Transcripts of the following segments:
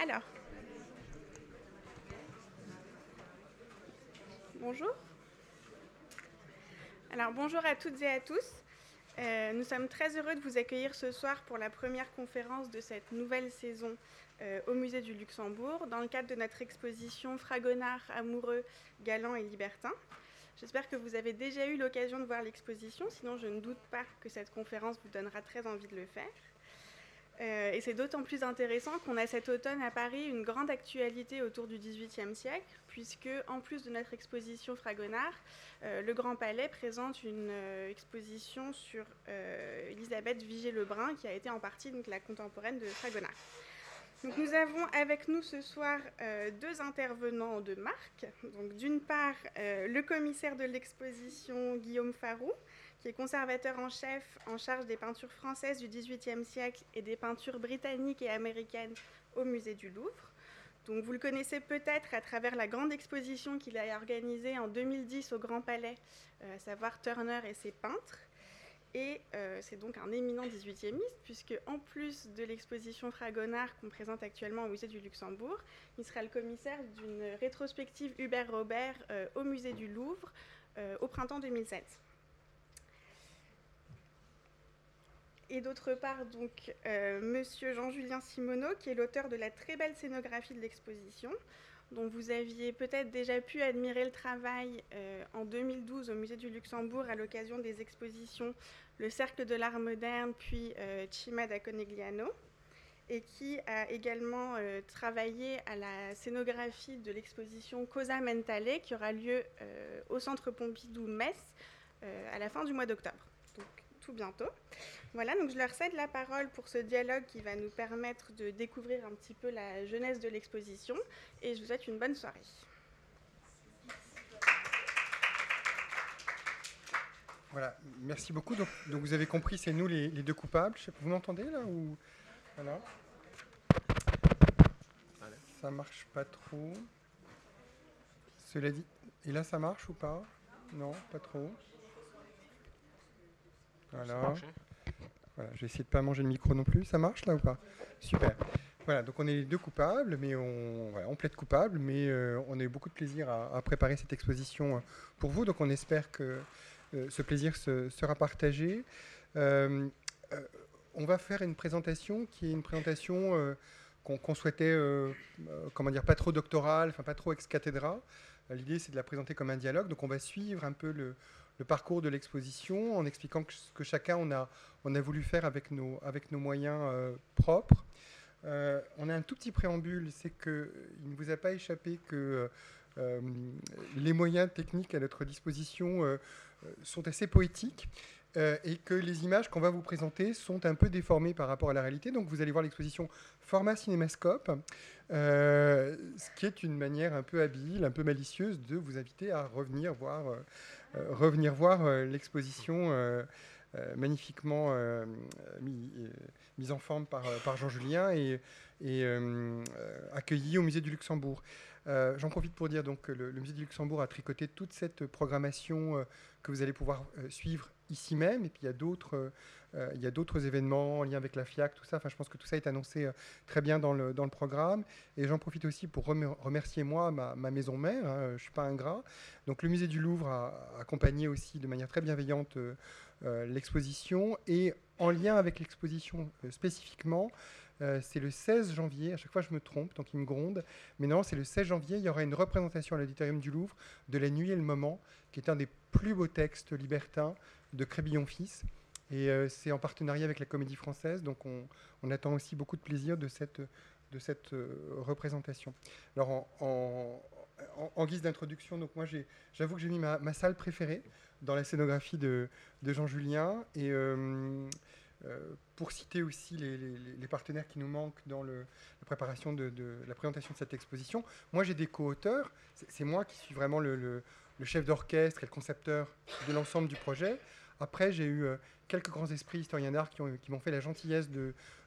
Alors, bonjour. Alors, bonjour à toutes et à tous. Euh, nous sommes très heureux de vous accueillir ce soir pour la première conférence de cette nouvelle saison euh, au Musée du Luxembourg, dans le cadre de notre exposition Fragonard, amoureux, galant et libertin. J'espère que vous avez déjà eu l'occasion de voir l'exposition, sinon je ne doute pas que cette conférence vous donnera très envie de le faire. Euh, et c'est d'autant plus intéressant qu'on a cet automne à Paris une grande actualité autour du XVIIIe siècle, puisque en plus de notre exposition Fragonard, euh, le Grand Palais présente une euh, exposition sur Elisabeth Vigée-Lebrun, qui a été en partie donc, la contemporaine de Fragonard. Donc, nous avons avec nous ce soir deux intervenants de marque. D'une part, le commissaire de l'exposition Guillaume Farou, qui est conservateur en chef en charge des peintures françaises du XVIIIe siècle et des peintures britanniques et américaines au musée du Louvre. Donc vous le connaissez peut-être à travers la grande exposition qu'il a organisée en 2010 au Grand Palais, euh, à savoir Turner et ses peintres. Et euh, c'est donc un éminent 18e puisque en plus de l'exposition Fragonard qu'on présente actuellement au musée du Luxembourg, il sera le commissaire d'une rétrospective Hubert Robert euh, au musée du Louvre au printemps 2007. Et d'autre part donc euh, Monsieur Jean-Julien Simoneau, qui est l'auteur de la très belle scénographie de l'exposition, dont vous aviez peut-être déjà pu admirer le travail euh, en 2012 au Musée du Luxembourg à l'occasion des expositions Le Cercle de l'Art moderne, puis euh, Cima da Conegliano, et qui a également travaillé à la scénographie de l'exposition Cosa Mentale, qui aura lieu au Centre Pompidou Metz à la fin du mois d'octobre bientôt. Voilà, donc je leur cède la parole pour ce dialogue qui va nous permettre de découvrir un petit peu la jeunesse de l'exposition et je vous souhaite une bonne soirée. Voilà, merci beaucoup. Donc, vous avez compris, c'est nous les, deux coupables. Vous m'entendez là ou? Voilà. Ça marche pas trop. Cela dit, et là ça marche ou pas? Non, pas trop. Voilà. voilà. Je vais essayer de ne pas manger le micro non plus. Ça marche là ou pas? Super. Voilà, donc on est les deux coupables, mais on, voilà, on plaide coupable, mais euh, on a eu beaucoup de plaisir à, préparer cette exposition euh, pour vous. Donc on espère que euh, ce plaisir sera partagé. on va faire une présentation qui est une présentation qu'on souhaitait, comment dire, pas trop doctorale, enfin pas trop ex cathedra. L'idée c'est de la présenter comme un dialogue. Donc on va suivre un peu le, le parcours de l'exposition en expliquant ce que chacun on a, on a voulu faire avec nos, avec nos moyens euh, propres. Euh, on a un tout petit préambule, c'est qu'il ne vous a pas échappé que euh, les moyens techniques à notre disposition sont assez poétiques. et que les images qu'on va vous présenter sont un peu déformées par rapport à la réalité. Donc vous allez voir l'exposition format cinémascope, ce qui est une manière un peu habile, un peu malicieuse de vous inviter à revenir voir revenir voir euh, l'exposition euh, magnifiquement mise en forme par, Jean Julien et, et accueillie au musée du Luxembourg. J'en profite pour dire donc que le, musée du Luxembourg a tricoté toute cette programmation que vous allez pouvoir suivre ici même. Et puis il y a d'autres euh, il y a d'autres événements en lien avec la FIAC, tout ça. Enfin, je pense que tout ça est annoncé euh, très bien dans le, dans le programme. Et j'en profite aussi pour remercier moi ma, maison mère. Hein, je ne suis pas ingrat. Donc le musée du Louvre a accompagné aussi de manière très bienveillante euh, l'exposition. Et en lien avec l'exposition spécifiquement, c'est le 16 janvier, à chaque fois je me trompe, donc il me gronde, mais non, c'est le 16 janvier, il y aura une représentation à l'auditorium du Louvre de La Nuit et le Moment, qui est un des plus beaux textes libertins de Crébillon-Fils. Et euh, c'est en partenariat avec la Comédie Française, donc on, attend aussi beaucoup de plaisir de cette, de cette euh, représentation. Alors en, guise d'introduction, donc moi j'avoue que j'ai mis ma, salle préférée dans la scénographie de, Jean Julien et euh, pour citer aussi les, partenaires qui nous manquent dans le, la préparation de, la présentation de cette exposition, moi j'ai des co-auteurs, c'est moi qui suis vraiment le chef d'orchestre et le concepteur de l'ensemble du projet. Après, j'ai eu quelques grands esprits historiens d'art qui, m'ont fait la gentillesse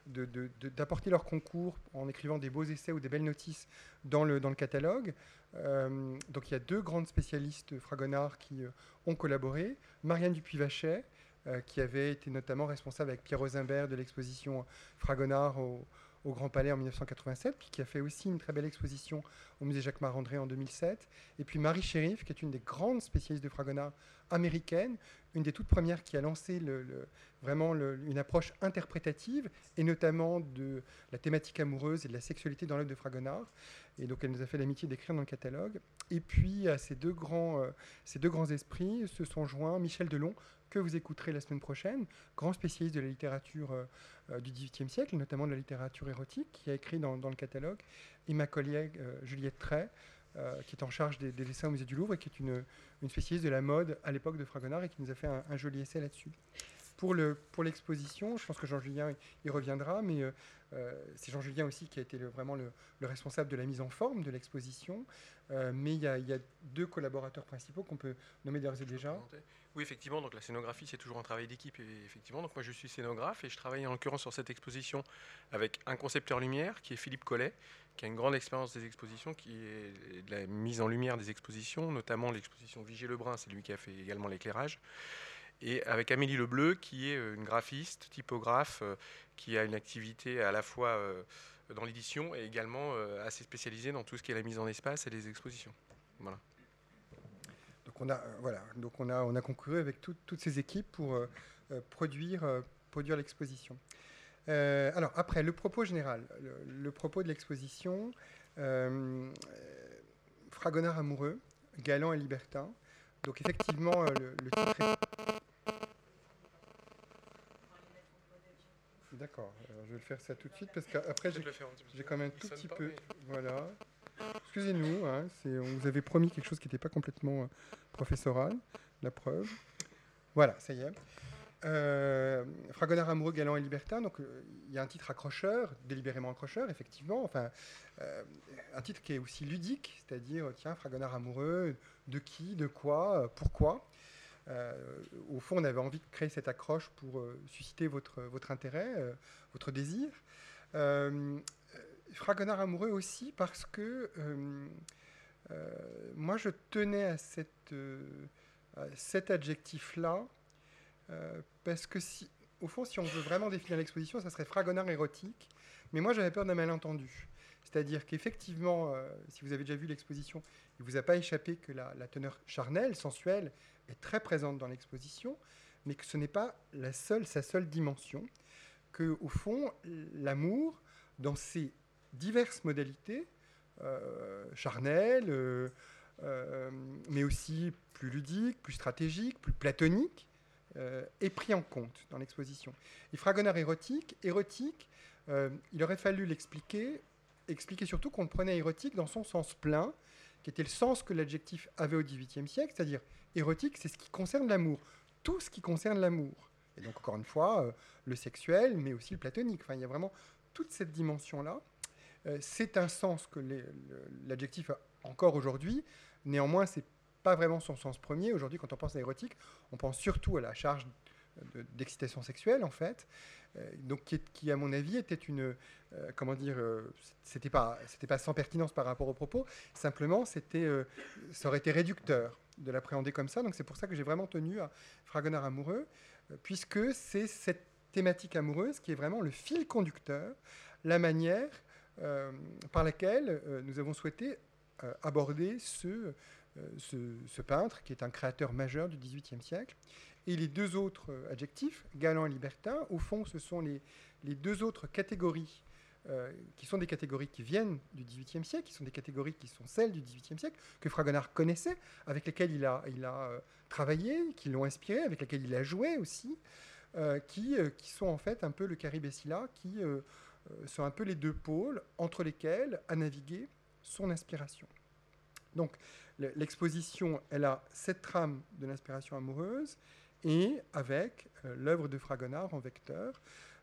d'apporter leur concours en écrivant des beaux essais ou des belles notices dans le, catalogue. Euh, donc il y a deux grandes spécialistes fragonard qui euh, ont collaboré. Marianne Dupuy-Vachet, euh, qui avait été notamment responsable avec Pierre Rosenberg de l'exposition Fragonard au, au Grand Palais en 1987, puis qui a fait aussi une très belle exposition au musée Jacques Marandré en 2007. Et puis Marie Sheriff, qui est une des grandes spécialistes de Fragonard américaine, une des toutes premières qui a lancé vraiment une approche interprétative, et notamment de la thématique amoureuse et de la sexualité dans l'œuvre de Fragonard. Et donc elle nous a fait l'amitié d'écrire dans le catalogue. Et puis à ces deux grands, euh, ces deux grands esprits se sont joints Michel Delon, que vous écouterez la semaine prochaine, grand spécialiste de la littérature euh, euh, du XVIIIe siècle, notamment de la littérature érotique, qui a écrit dans, le catalogue, et ma collègue Juliette Tray, qui est en charge des, dessins au musée du Louvre et qui est une, spécialiste de la mode à l'époque de Fragonard et qui nous a fait un joli essai là-dessus pour l'exposition, pour je pense que Jean-Julien y reviendra, mais euh, euh, c'est Jean-Julien aussi qui a été vraiment le, responsable de la mise en forme de l'exposition. Euh, mais il y, a deux collaborateurs principaux qu'on peut nommer d'ores et déjà. Oui, effectivement, donc la scénographie, c'est toujours un travail d'équipe. effectivement, donc moi, je suis scénographe et je travaille en l'occurrence sur cette exposition avec un concepteur lumière qui est Philippe Collet, qui a une grande expérience des expositions, qui est de la mise en lumière des expositions, notamment l'exposition Vigier Lebrun, c'est lui qui a fait également l'éclairage et avec Amélie Lebleu, qui est euh, une graphiste, typographe, euh, qui a une activité à la fois euh, dans l'édition et également assez spécialisée dans tout ce qui est la mise en espace et les expositions. Voilà. Donc on a, voilà, donc on a, on a concouru avec toutes ces équipes pour produire, produire l'exposition. alors après, le propos général, le, propos de l'exposition, Fragonard amoureux, galant et libertin. Donc effectivement, le, le titre est... D'accord, je vais le faire ça tout de suite parce qu'après j'ai quand même un tout petit peu. Voilà. Excusez-nous, hein, on vous avait promis quelque chose qui n'était pas complètement euh, professoral, la preuve. Voilà, ça y est. Euh, Fragonard amoureux, galant et libertin. Donc, euh, il y a un titre accrocheur, délibérément accrocheur, effectivement. Enfin, euh, un titre qui est aussi ludique, c'est-à-dire, tiens, Fragonard amoureux, de qui, de quoi, pourquoi? Euh, au fond, on avait envie de créer cette accroche pour euh, susciter votre, votre intérêt, euh, votre désir. Fragonard amoureux aussi parce que moi, je tenais à, cette, cet adjectif-là parce que si, au fond, si on veut vraiment définir l'exposition, ça serait fragonard érotique. Mais moi, j'avais peur d'un malentendu. C'est-à-dire qu'effectivement, si vous avez déjà vu l'exposition, il ne vous a pas échappé que la, teneur charnelle, sensuelle, est très présente dans l'exposition, mais que ce n'est pas la seule, sa seule dimension, que au fond, l'amour, dans ses diverses modalités, euh, charnelles, euh, euh, mais aussi plus ludiques, plus stratégiques, plus platoniques, est pris en compte dans l'exposition. Et Fragonard érotique, érotique, il aurait fallu l'expliquer, expliquer surtout qu'on prenait érotique dans son sens plein, qui était le sens que l'adjectif avait au XVIIIe siècle, c'est-à-dire érotique, c'est ce qui concerne l'amour, tout ce qui concerne l'amour. Et donc encore une fois, euh, le sexuel, mais aussi le platonique. Enfin, il y a vraiment toute cette dimension-là. Euh, c'est un sens que l'adjectif a encore aujourd'hui. Néanmoins, c'est pas vraiment son sens premier. Aujourd'hui, quand on pense à érotique, on pense surtout à la charge d'excitation sexuelle, en fait. Euh, donc qui, à mon avis, était une, euh, comment dire, euh, c'était pas, c'était pas sans pertinence par rapport au propos. Simplement, c'était, ça aurait été réducteur de l'appréhender comme ça. Donc c'est pour ça que j'ai vraiment tenu à Fragonard amoureux, puisque c'est cette thématique amoureuse qui est vraiment le fil conducteur, la manière par laquelle nous avons souhaité aborder ce, ce, ce, peintre qui est un créateur majeur du XVIIIe siècle et les deux autres euh, adjectifs, galant et libertin, au fond, ce sont les, deux autres catégories euh, qui sont des catégories qui viennent du XVIIIe siècle, qui sont des catégories qui sont celles du XVIIIe siècle, que Fragonard connaissait, avec lesquelles il a, euh, travaillé, qui l'ont inspiré, avec lesquelles il a joué aussi, qui, sont en fait un peu le caribessila, qui sont un peu les deux pôles entre lesquels a navigué son inspiration. Donc l'exposition, elle a cette trame de l'inspiration amoureuse, et avec euh, l'œuvre de Fragonard en vecteur.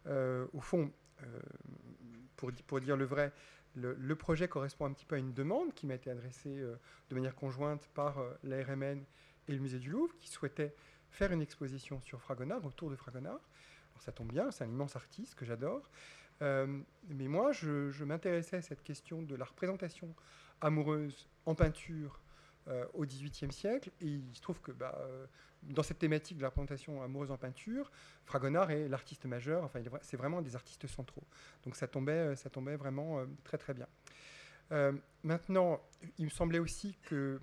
Euh, au fond, euh, pour, dire le vrai, le, projet correspond un petit peu à une demande qui m'a été adressée de manière conjointe par l'ARMN et le musée du Louvre, qui souhaitaient faire une exposition sur Fragonard, autour de Fragonard. Alors ça tombe bien, c'est un immense artiste que j'adore. mais moi, je m'intéressais à cette question de la représentation amoureuse en peinture au XVIIIe siècle. Et il se trouve que bah, dans cette thématique de la représentation amoureuse en peinture, Fragonard est l'artiste majeur, enfin c'est vraiment des artistes centraux. Donc ça tombait, ça tombait vraiment très très bien. maintenant, il me semblait aussi que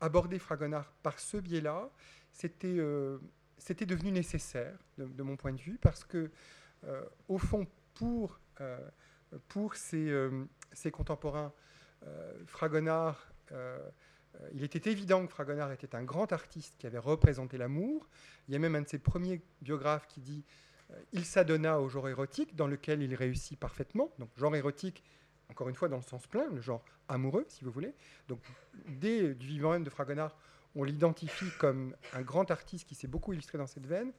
aborder Fragonard par ce biais-là, c'était c'était devenu nécessaire de, mon point de vue parce que, au fond, pour, pour ses, ses contemporains, Fragonard euh, il était évident que Fragonard était un grand artiste qui avait représenté l'amour. Il y a même un de ses premiers biographes qui dit euh, Il s'adonna au genre érotique, dans lequel il réussit parfaitement. Donc, genre érotique, encore une fois, dans le sens plein, le genre amoureux, si vous voulez. Donc, dès du vivant même de Fragonard, on l'identifie comme un grand artiste qui s'est beaucoup illustré dans cette veine.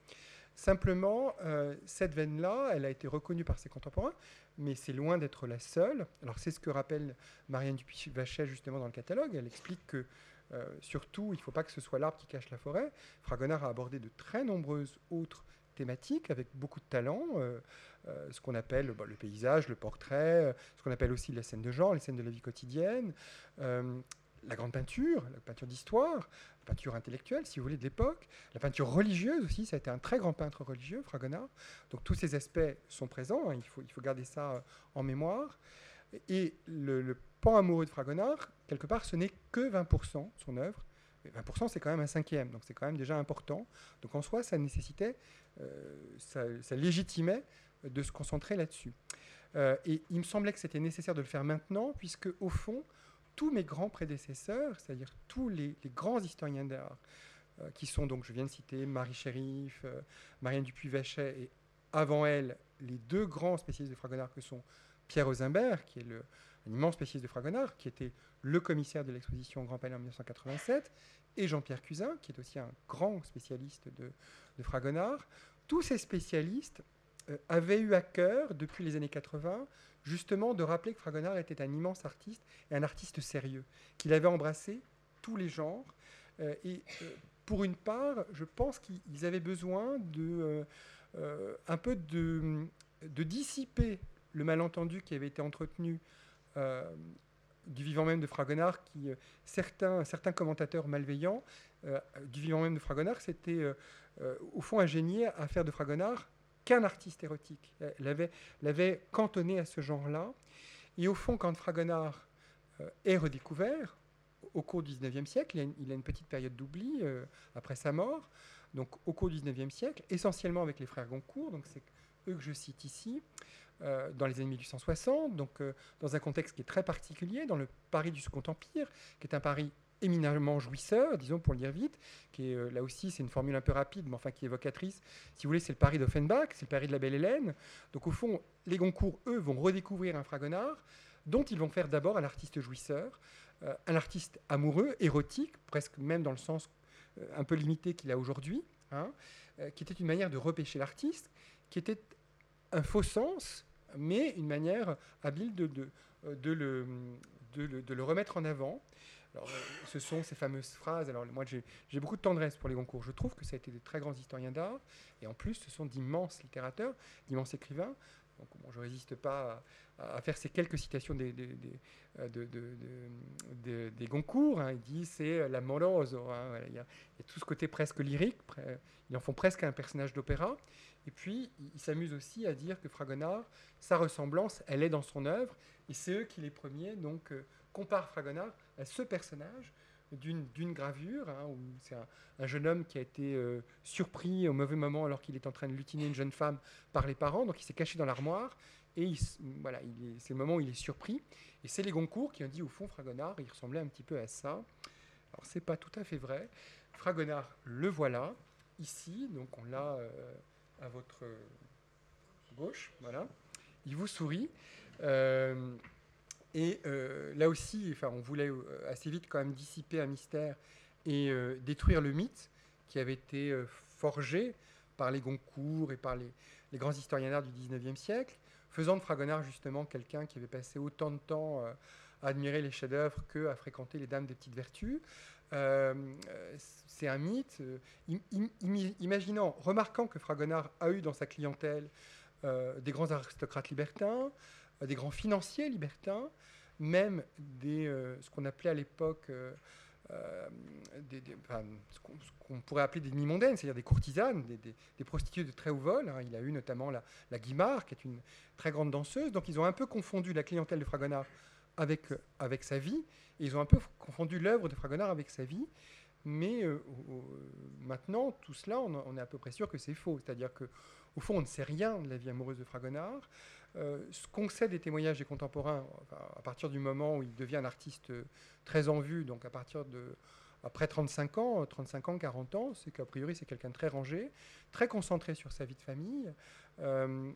Simplement, euh, cette veine-là, elle a été reconnue par ses contemporains, mais c'est loin d'être la seule. Alors c'est ce que rappelle Marianne Dupuy-Vachet justement dans le catalogue. Elle explique que euh, surtout, il ne faut pas que ce soit l'arbre qui cache la forêt. Fragonard a abordé de très nombreuses autres thématiques avec beaucoup de talent, euh, ce qu'on appelle le paysage, le portrait, ce qu'on appelle aussi les scènes de genre, les scènes de la vie quotidienne, la grande peinture, la peinture d'histoire, la peinture intellectuelle, si vous voulez, de l'époque, la peinture religieuse aussi, ça a été un très grand peintre religieux, Fragonard. Donc tous ces aspects sont présents, hein, il, faut, il faut garder ça euh, en mémoire. Et le, pan amoureux de Fragonard, quelque part, ce n'est que 20% de son œuvre. 20%, c'est quand même un cinquième, donc c'est quand même déjà important. Donc en soi, ça nécessitait, euh, ça, légitimait de se concentrer là-dessus. Euh, et il me semblait que c'était nécessaire de le faire maintenant, puisque au fond, tous mes grands prédécesseurs, c'est-à-dire tous les, grands historiens d'art, euh, qui sont donc, je viens de citer Marie Chérif, euh, Marianne Dupuy-Vachet, et avant elle, les deux grands spécialistes de Fragonard que sont Pierre Ozimbert, qui est un immense spécialiste de Fragonard, qui était le commissaire de l'exposition Grand Palais en 1987, et Jean-Pierre Cusin, qui est aussi un grand spécialiste de, de Fragonard. Tous ces spécialistes euh, avaient eu à cœur, depuis les années 80, justement de rappeler que Fragonard était un immense artiste et un artiste sérieux, qu'il avait embrassé tous les genres. Euh, et euh, pour une part, je pense qu'ils avaient besoin de un peu de, de, dissiper le malentendu qui avait été entretenu du vivant même de Fragonard, qui certains, certains commentateurs malveillants du vivant même de Fragonard s'étaient au fond ingéniés à faire de Fragonard qu'un artiste érotique. L'avait, l'avait cantonné à ce genre-là. Et au fond, quand Fragonard euh, est redécouvert, au cours du XIXe siècle, il a, une, petite période d'oubli euh, après sa mort, donc au cours du XIXe siècle, essentiellement avec les frères Goncourt, donc c'est eux que je cite ici, euh, dans les années 1860, donc dans un contexte qui est très particulier, dans le Paris du Second Empire, qui est un Paris éminemment jouisseur, disons pour le dire vite, qui est euh, là aussi, c'est une formule un peu rapide, mais enfin qui est évocatrice. Si vous voulez, c'est le Paris d'Offenbach, c'est le Paris de la Belle Hélène. Donc au fond, les Goncourt, eux, vont redécouvrir un Fragonard, dont ils vont faire d'abord un artiste jouisseur, euh, un artiste amoureux, érotique, presque même dans le sens euh, un peu limité qu'il a aujourd'hui, hein, qui était une manière de repêcher l'artiste, qui était un faux sens, mais une manière habile de, de, de, le, de le remettre en avant. Euh, ce sont ces fameuses phrases. Alors, moi, j'ai beaucoup de tendresse pour les Goncourt. Je trouve que ça a été des très grands historiens d'art. Et en plus, ce sont d'immenses littérateurs, d'immenses écrivains. Donc, je ne résiste pas à, faire ces quelques citations des, des, euh, Goncourt. Hein. Il dit c'est la moroso. Hein. Il, y a, tout ce côté presque lyrique. Ils en font presque un personnage d'opéra. Et puis, il s'amuse aussi à dire que Fragonard, sa ressemblance, elle est dans son œuvre. Et c'est eux qui, les premiers, donc, euh, comparent Fragonard ce personnage d'une gravure, hein, où c'est un, jeune homme qui a été euh, surpris au mauvais moment alors qu'il est en train de lutiner une jeune femme par les parents, donc il s'est caché dans l'armoire, et voilà, c'est le moment où il est surpris. Et c'est les Goncourt qui ont dit, au fond, Fragonard, il ressemblait un petit peu à ça. Alors, c'est pas tout à fait vrai. Fragonard, le voilà, ici, donc on l'a euh, à votre gauche, voilà. Il vous sourit. Euh, et euh, là aussi, enfin, on voulait euh, assez vite quand même dissiper un mystère et euh, détruire le mythe qui avait été forgé par les Goncourt et par les, grands historiens d'art du XIXe siècle, faisant de Fragonard justement quelqu'un qui avait passé autant de temps à admirer les chefs-d'œuvre qu'à fréquenter les dames des petites vertus. c'est un mythe. imaginant, remarquant que Fragonard a eu dans sa clientèle des grands aristocrates libertins, des grands financiers libertins, même des, euh, ce qu'on appelait à l'époque euh, ce qu'on pourrait appeler des demi-mondaines, c'est-à-dire des courtisanes, des, prostituées de très haut vol. Hein. Il a eu notamment la, Guimard, qui est une très grande danseuse. Donc ils ont un peu confondu la clientèle de Fragonard avec, avec sa vie, et ils ont un peu confondu l'œuvre de Fragonard avec sa vie. Mais maintenant, tout cela, on, est à peu près sûr que c'est faux. C'est-à-dire que au fond, on ne sait rien de la vie amoureuse de Fragonard. Euh, ce qu'on sait des témoignages des contemporains, à partir du moment où il devient un artiste très en vue, donc à partir de après 35 ans, 35 ans, 40 ans, c'est qu'a priori c'est quelqu'un très rangé, très concentré sur sa vie de famille. Euh,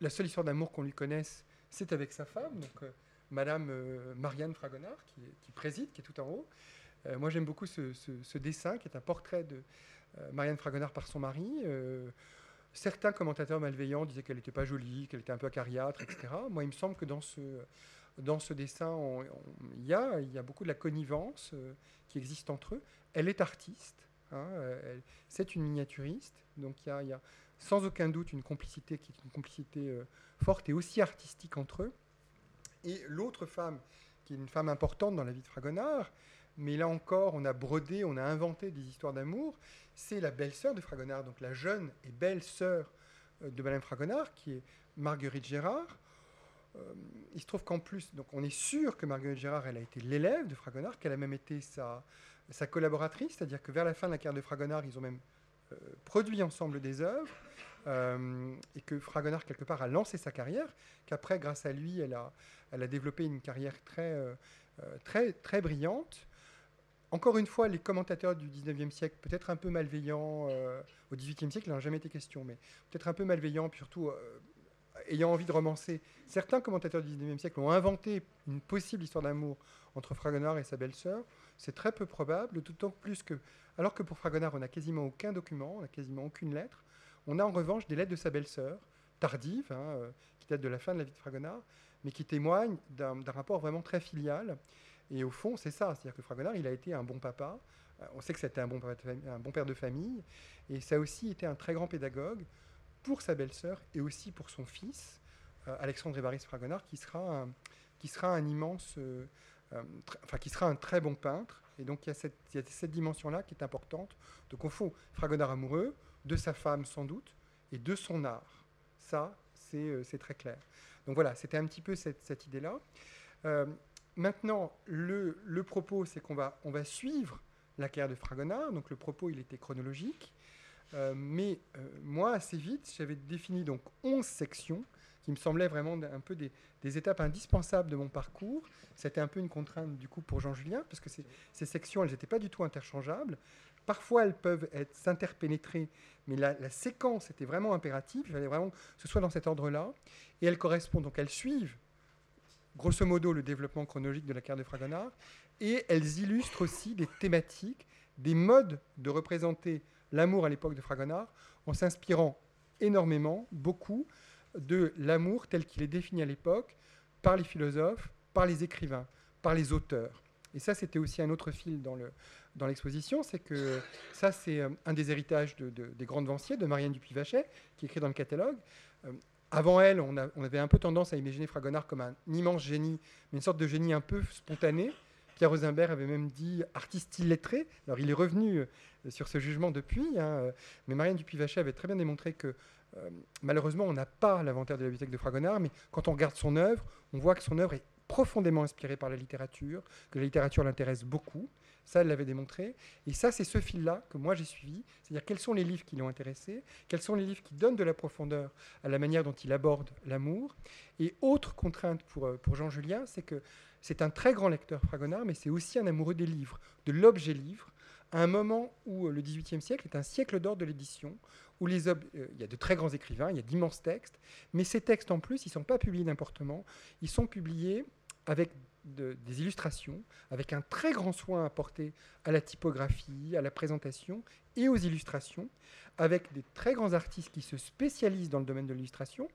la seule histoire d'amour qu'on lui connaisse, c'est avec sa femme, donc euh, Madame Marianne Fragonard, qui, préside, qui est tout en haut. moi j'aime beaucoup ce, dessin, qui est un portrait de Marianne Fragonard par son mari. Certains commentateurs malveillants disaient qu'elle n'était pas jolie, qu'elle était un peu acariâtre, etc. Moi, il me semble que dans ce, dans ce dessin, il y, a, y, a, beaucoup de la connivence euh, qui existe entre eux. Elle est artiste, hein, c'est une miniaturiste, donc il y, a, sans aucun doute une complicité qui est une complicité euh, forte et aussi artistique entre eux. Et l'autre femme, qui est une femme importante dans la vie de Fragonard, mais là encore, on a brodé, on a inventé des histoires d'amour. C'est la belle-sœur de Fragonard, donc la jeune et belle-sœur euh, de Madame Fragonard, qui est Marguerite Gérard. Euh, il se trouve qu'en plus, donc on est sûr que Marguerite Gérard, elle a été l'élève de Fragonard, qu'elle a même été sa, collaboratrice, c'est-à-dire que vers la fin de la carrière de Fragonard, ils ont même euh, produit ensemble des œuvres, et que Fragonard, quelque part, a lancé sa carrière, qu'après, grâce à lui, elle a, développé une carrière très brillante. Encore une fois, les commentateurs du 19e siècle, peut-être un peu malveillants, euh, au 18e siècle, il n'en a jamais été question, mais peut-être un peu malveillants, surtout euh, ayant envie de romancer. Certains commentateurs du 19e siècle ont inventé une possible histoire d'amour entre Fragonard et sa belle-sœur. C'est très peu probable, d'autant plus que, alors que pour Fragonard, on n'a quasiment aucun document, on n'a quasiment aucune lettre, on a en revanche des lettres de sa belle-sœur, tardives, hein, euh, qui datent de la fin de la vie de Fragonard, mais qui témoignent d'un rapport vraiment très filial. Et au fond, c'est ça. C'est-à-dire que Fragonard, il a été un bon papa. Euh, on sait que c'était un bon, un bon père de famille. Et ça a aussi été un très grand pédagogue pour sa belle-sœur et aussi pour son fils, euh, Alexandre Évariste Fragonard, qui sera un, qui sera un immense. Euh, enfin, qui sera un très bon peintre. Et donc, il y a cette, cette dimension-là qui est importante. Donc, au fond, Fragonard amoureux, de sa femme sans doute, et de son art. Ça, c'est très clair. Donc voilà, c'était un petit peu cette, cette idée-là. Maintenant, le, propos, c'est qu'on va, suivre la carrière de Fragonard. Donc le propos, il était chronologique. Euh, mais euh, moi, assez vite, j'avais défini donc 11 sections qui me semblaient vraiment un peu des, étapes indispensables de mon parcours. C'était un peu une contrainte du coup pour Jean-Julien, parce que ces, sections, elles n'étaient pas du tout interchangeables. Parfois, elles peuvent être s'interpénétrer, mais la, la, séquence était vraiment impérative. Il fallait vraiment que ce soit dans cet ordre-là. Et elles correspondent, donc elles suivent grosso modo le développement chronologique de la carte de Fragonard, et elles illustrent aussi des thématiques, des modes de représenter l'amour à l'époque de Fragonard, en s'inspirant énormément, beaucoup, de l'amour tel qu'il est défini à l'époque par les philosophes, par les écrivains, par les auteurs. Et ça, c'était aussi un autre fil dans, le, dans l'exposition, c'est que ça, c'est euh, un des héritages de, des grandes vanciers, de Marianne Dupuy-Vachet, qui écrit dans le catalogue. Avant elle, on, avait un peu tendance à imaginer Fragonard comme un immense génie, mais une sorte de génie un peu spontané. Pierre Rosenberg avait même dit artiste illettré. Alors il est revenu euh, sur ce jugement depuis, hein, euh, mais Marianne Dupuy-Vachet avait très bien démontré que euh, malheureusement on n'a pas l'inventaire de la bibliothèque de Fragonard, mais quand on regarde son œuvre, on voit que son œuvre est profondément inspirée par la littérature, que la littérature l'intéresse beaucoup. Ça, elle l'avait démontré. Et ça, c'est ce fil-là que moi j'ai suivi. C'est-à-dire quels sont les livres qui l'ont intéressé, quels sont les livres qui donnent de la profondeur à la manière dont il aborde l'amour? Et autre contrainte pour, euh, pour Jean Julien, c'est que c'est un très grand lecteur Fragonard, mais c'est aussi un amoureux des livres, de l'objet livre, à un moment où euh, le XVIIIe siècle est un siècle d'or de l'édition, où euh, il y a de très grands écrivains, il y a d'immenses textes, mais ces textes en plus, ils ne sont pas publiés n'importe comment, ils sont publiés avec des illustrations, avec un très grand soin apporté à la typographie, à la présentation et aux illustrations, avec des très grands artistes qui se spécialisent dans le domaine de l'illustration.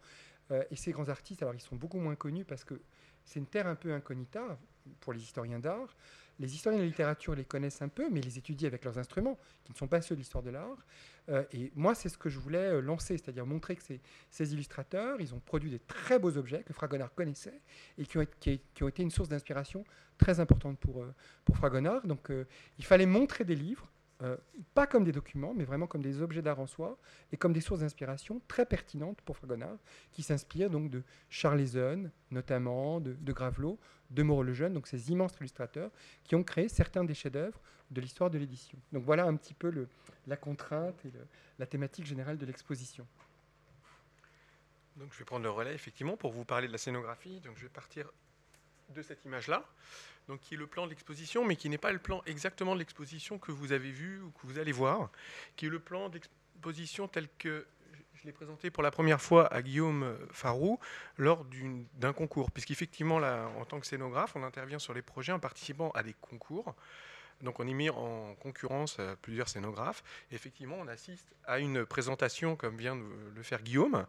et ces grands artistes, alors ils sont beaucoup moins connus parce que c'est une terre un peu incognita pour les historiens d'art. Les historiens de la littérature les connaissent un peu, mais les étudient avec leurs instruments, qui ne sont pas ceux de l'histoire de l'art. Euh, et moi, c'est ce que je voulais euh, lancer, c'est-à-dire montrer que ces, illustrateurs, ils ont produit des très beaux objets que Fragonard connaissait et qui ont, été une source d'inspiration très importante pour, euh, pour Fragonard. Donc, il fallait montrer des livres euh, pas comme des documents, mais vraiment comme des objets d'art en soi, et comme des sources d'inspiration très pertinentes pour Fragonard, qui s'inspirent donc de Charles Eson, notamment, de, de Gravelot, de Moreau le Jeune, donc ces immenses illustrateurs qui ont créé certains des chefs-d'œuvre de l'histoire de l'édition. Donc voilà un petit peu la contrainte et la thématique générale de l'exposition. Donc je vais prendre le relais effectivement pour vous parler de la scénographie. Donc je vais partir de cette image-là donc qui est le plan de l'exposition, mais qui n'est pas le plan exactement de l'exposition que vous avez vu ou que vous allez voir, qui est le plan d'exposition tel que je l'ai présenté pour la première fois à Guillaume Farou lors d'un concours, puisqu'effectivement, en tant que scénographe, on intervient sur les projets en participant à des concours. Donc on est mis en concurrence à plusieurs scénographes. effectivement, on assiste à une présentation comme vient de le faire Guillaume.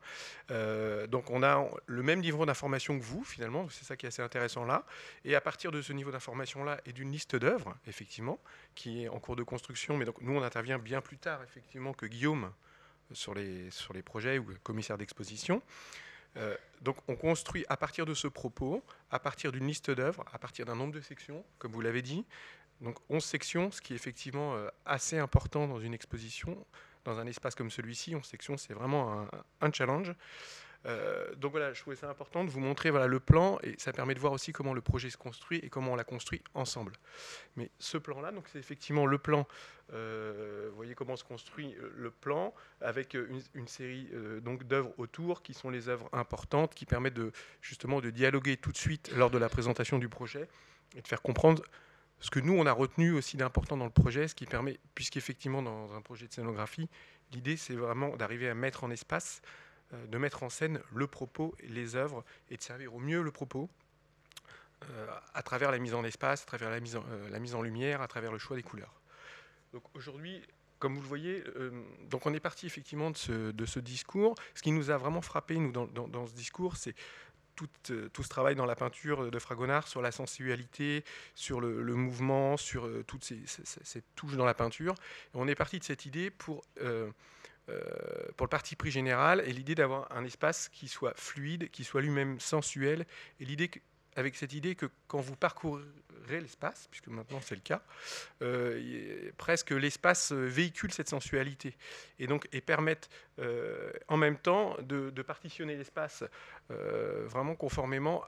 Euh, donc on a le même niveau d'information que vous, finalement, c'est ça qui est assez intéressant là. Et à partir de ce niveau d'information-là et d'une liste d'œuvres, effectivement, qui est en cours de construction, mais donc nous on intervient bien plus tard, effectivement, que Guillaume sur les, sur les projets ou commissaire d'exposition. Euh, donc on construit à partir de ce propos, à partir d'une liste d'œuvres, à partir d'un nombre de sections, comme vous l'avez dit, donc 11 sections, ce qui est effectivement euh, assez important dans une exposition. Dans un espace comme celui-ci, 11 sections, c'est vraiment un, challenge. Euh, donc voilà, je trouvais ça important de vous montrer voilà, le plan et ça permet de voir aussi comment le projet se construit et comment on l'a construit ensemble. Mais ce plan-là, donc c'est effectivement le plan. Euh, vous voyez comment se construit le plan avec une, série d'œuvres autour qui sont les œuvres importantes qui permettent de justement de dialoguer tout de suite lors de la présentation du projet et de faire comprendre ce que nous, on a retenu aussi d'important dans le projet, ce qui permet, puisqu'effectivement, dans un projet de scénographie, l'idée, c'est vraiment d'arriver à mettre en espace, euh, de mettre en scène le propos, les œuvres, et de servir au mieux le propos euh, à travers la mise en espace, à travers la mise en, euh, la mise en lumière, à travers le choix des couleurs. Donc aujourd'hui, comme vous le voyez, donc on est parti effectivement de ce, discours. Ce qui nous a vraiment frappé, nous, dans ce discours, c'est euh, tout, ce travail dans la peinture de Fragonard sur la sensualité, sur le, mouvement, sur euh, toutes ces, touches dans la peinture. on est parti de cette idée pour, euh, pour le parti pris général et l'idée d'avoir un espace qui soit fluide, qui soit lui-même sensuel. Et l'idée avec cette idée que quand vous parcourez l'espace, puisque maintenant c'est le cas, euh, presque l'espace véhicule cette sensualité et donc et permettent euh, en même temps de, partitionner l'espace euh, vraiment conformément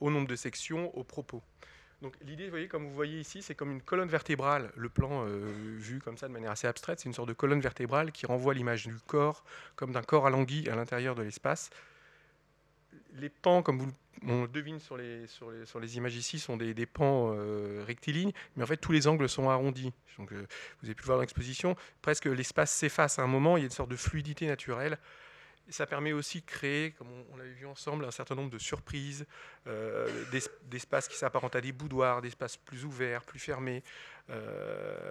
au nombre de sections, aux propos. Donc l'idée, vous voyez, comme vous voyez ici, c'est comme une colonne vertébrale. Le plan vu comme ça de manière assez abstraite, c'est une sorte de colonne vertébrale qui renvoie l'image du corps comme d'un corps alangui à l'intérieur de l'espace les pans, comme on devine sur les, images ici, sont des, pans euh, rectilignes, mais en fait tous les angles sont arrondis. Donc, euh, vous avez pu le voir dans l'exposition, presque l'espace s'efface à un moment, il y a une sorte de fluidité naturelle. ça permet aussi de créer, comme on, l'avait vu ensemble, un certain nombre de surprises, euh, d'espaces qui s'apparentent à des boudoirs, d'espaces plus ouverts, plus fermés,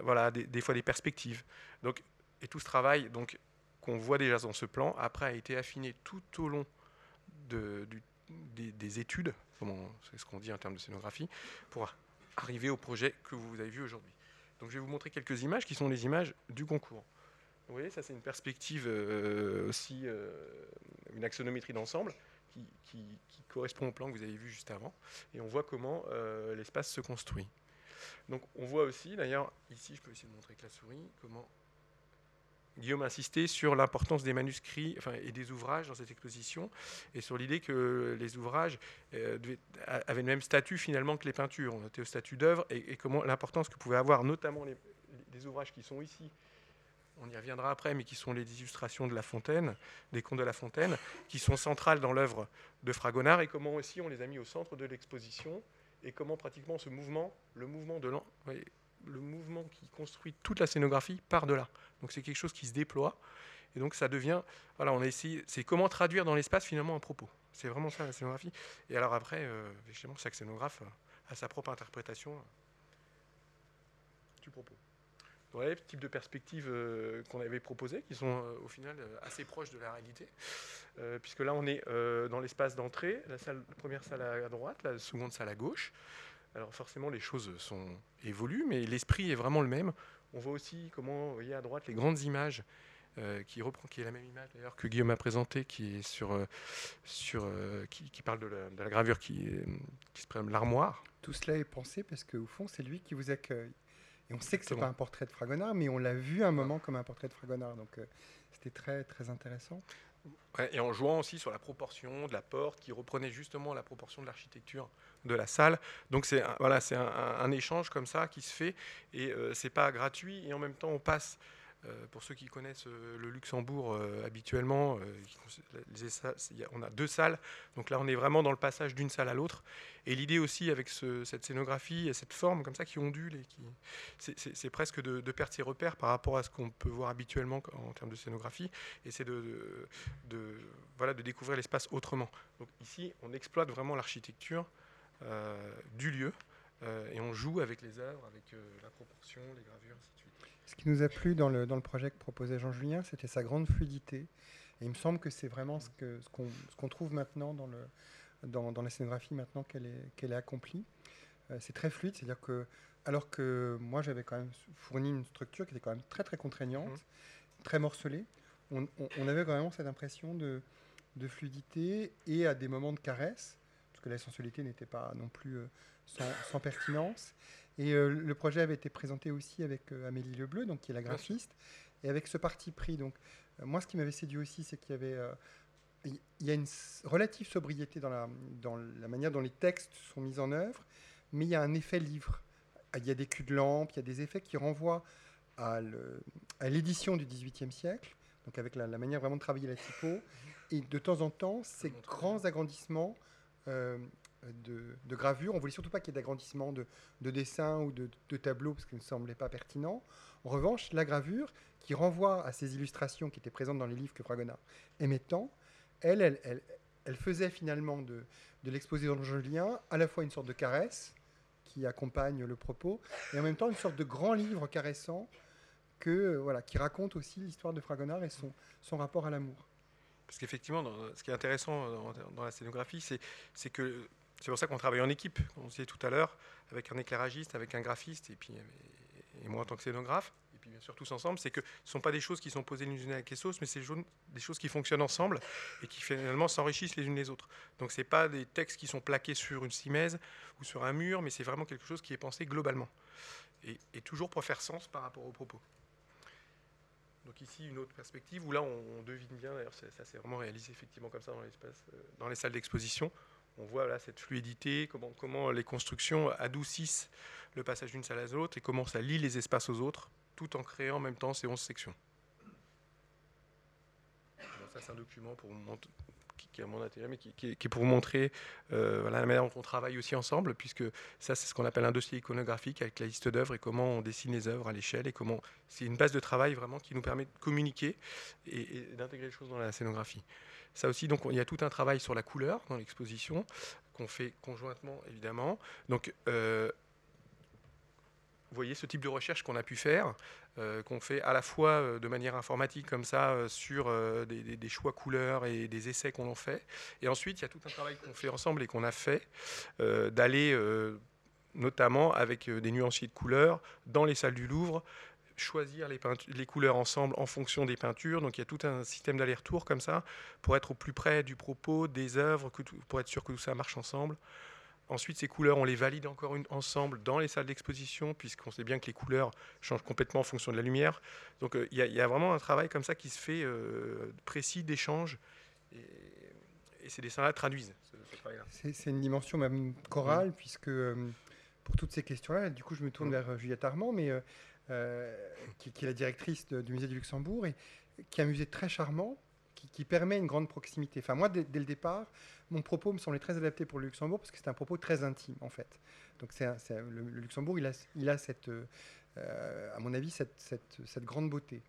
voilà, des, des, fois des perspectives. Donc, et tout ce travail donc, qu'on voit déjà dans ce plan, après a été affiné tout au long de, des, études, c'est ce qu'on dit en termes de scénographie, pour arriver au projet que vous avez vu aujourd'hui. Donc je vais vous montrer quelques images qui sont les images du concours. Vous voyez, ça c'est une perspective euh, aussi, euh, une axonométrie d'ensemble qui, correspond au plan que vous avez vu juste avant. Et on voit comment euh, l'espace se construit. Donc on voit aussi, d'ailleurs, ici je peux essayer de montrer avec la souris, comment Guillaume insistait sur l'importance des manuscrits et des ouvrages dans cette exposition et sur l'idée que les ouvrages euh, avaient le même statut finalement que les peintures. On était au statut d'œuvre et, comment l'importance que pouvaient avoir notamment les, ouvrages qui sont ici. On y reviendra après, mais qui sont les illustrations de La Fontaine, des contes de La Fontaine, qui sont centrales dans l'œuvre de Fragonard et comment aussi on les a mis au centre de l'exposition et comment pratiquement ce mouvement, le mouvement de l'an, le mouvement qui construit toute la scénographie part de là. Donc c'est quelque chose qui se déploie. Et donc ça devient, voilà, on a essayé, c'est comment traduire dans l'espace finalement un propos. C'est vraiment ça la scénographie. Et alors après, euh, chaque scénographe a sa propre interprétation du propos. ouais, type de perspectives euh, qu'on avait proposées, qui sont euh, au final euh, assez proches de la réalité. puisque là, on est dans l'espace d'entrée, la première salle à droite, la seconde salle à gauche. Alors forcément, les choses sont évoluent, mais l'esprit est vraiment le même. On voit aussi comment, vous voyez à droite, les grandes images qui reprend, qui est la même image d'ailleurs que Guillaume a présenté, qui est sur, sur qui, parle de la, gravure qui, qui se prénomme l'armoire. Tout cela est pensé parce qu'au fond, c'est lui qui vous accueille. Et on sait que c'est pas un portrait de Fragonard, mais on l'a vu un moment comme un portrait de Fragonard. Donc euh, c'était très, très intéressant. Et en jouant aussi sur la proportion de la porte, qui reprenait justement la proportion de l'architecture de la salle. Donc c'est voilà, c'est un, échange comme ça qui se fait, et euh, c'est pas gratuit. Et en même temps, on passe pour ceux qui connaissent euh, le Luxembourg euh, habituellement, on a deux salles. Donc là, on est vraiment dans le passage d'une salle à l'autre. Et l'idée aussi avec cette scénographie et cette forme comme ça qui ondule, et qui, c'est presque de, perdre ses repères par rapport à ce qu'on peut voir habituellement en termes de scénographie. Et c'est de, voilà, de découvrir l'espace autrement. Donc ici, on exploite vraiment l'architecture du lieu. et on joue avec les œuvres, avec la proportion, les gravures, ce qui nous a plu dans le, dans le projet que proposait Jean-Julien, c'était sa grande fluidité. Et il me semble que c'est vraiment ce qu'on ce qu'on trouve maintenant dans, le, dans, dans la scénographie, maintenant qu'elle est, qu'elle est accomplie. Euh, c'est très fluide, c'est-à-dire que, alors que moi j'avais quand même fourni une structure qui était quand même très très contraignante, mmh. très morcelée, on, on, avait vraiment cette impression de, de, fluidité et à des moments de caresse, que la sensualité n'était pas non plus euh, sans, sans pertinence. Et euh, le projet avait été présenté aussi avec euh, Amélie Lebleu, donc, qui est la graphiste, et avec ce parti pris. Donc, moi, ce qui m'avait séduit aussi, c'est qu'il y avait il y a une relative sobriété dans la, dans la manière dont les textes sont mis en œuvre, mais il y a un effet livre. Il y a des culs de lampe, il y a des effets qui renvoient à l'édition du XVIIIe siècle, donc avec la, manière vraiment de travailler la typo, et de temps en temps, ces grands agrandissements de, de, gravure. On voulait surtout pas qu'il y ait d'agrandissement de, de dessin ou de, de tableau parce qu'il ne semblait pas pertinent. En revanche, la gravure, qui renvoie à ces illustrations qui étaient présentes dans les livres que Fragonard aimait tant, elle, elle, elle, faisait finalement de, de l'exposé Julien à la fois une sorte de caresse qui accompagne le propos, et en même temps une sorte de grand livre caressant que, voilà, qui raconte aussi l'histoire de Fragonard et son rapport à l'amour. Parce qu'effectivement, ce qui est intéressant dans, dans la scénographie, c'est que c'est pour ça qu'on travaille en équipe, on disait tout à l'heure, avec un éclairagiste, avec un graphiste, et puis et moi en tant que scénographe, et puis bien sûr tous ensemble, c'est que ce ne sont pas des choses qui sont posées les unes avec les mais c'est des choses qui fonctionnent ensemble et qui finalement s'enrichissent les unes les autres. Donc ce n'est pas des textes qui sont plaqués sur une simèse ou sur un mur, mais c'est vraiment quelque chose qui est pensé globalement, et, toujours pour faire sens par rapport aux propos. Donc ici, une autre perspective où là, on, devine bien, d'ailleurs, ça s'est vraiment réalisé effectivement comme ça dans euh, dans les salles d'exposition on voit là cette fluidité, comment, comment les constructions adoucissent le passage d'une salle à l'autre et comment ça lie les espaces aux autres, tout en créant en même temps ces 11 sections. ça, c'est un document pour qui, a mon intérêt, mais qui, est pour vous montrer euh, la manière dont on travaille aussi ensemble, puisque ça, c'est ce qu'on appelle un dossier iconographique avec la liste d'œuvres et comment on dessine les œuvres à l'échelle et comment c'est une base de travail vraiment qui nous permet de communiquer et d'intégrer les choses dans la scénographie. Ça aussi, donc, il y a tout un travail sur la couleur dans l'exposition qu'on fait conjointement, évidemment. Donc, euh, vous voyez ce type de recherche qu'on a pu faire, euh, qu'on fait à la fois euh, de manière informatique comme ça sur des, choix couleurs et des essais qu'on en fait. Et ensuite, il y a tout un travail qu'on fait ensemble et qu'on a fait d'aller notamment avec des nuanciers de couleurs dans les salles du Louvre choisir les, les, couleurs ensemble en fonction des peintures. Donc il y a tout un système d'aller-retour comme ça pour être au plus près du propos, des œuvres, pour être sûr que tout ça marche ensemble. Ensuite, ces couleurs, on les valide encore une, ensemble dans les salles d'exposition, puisqu'on sait bien que les couleurs changent complètement en fonction de la lumière. Donc euh, il y, a vraiment un travail comme ça qui se fait euh, précis d'échange. Et, ces dessins-là traduisent C'est une dimension même chorale, puisque euh, pour toutes ces questions-là, du coup, je me tourne vers Juliette Armand, mais qui, est la directrice du musée du Luxembourg, et qui est un musée très charmant, qui, permet une grande proximité. Enfin, moi, dès, le départ, mon propos me semblait très adapté pour le Luxembourg, parce que c'est un propos très intime, en fait. Donc, c'est le, Luxembourg, il a, il a cette, à mon avis, cette, cette, grande beauté.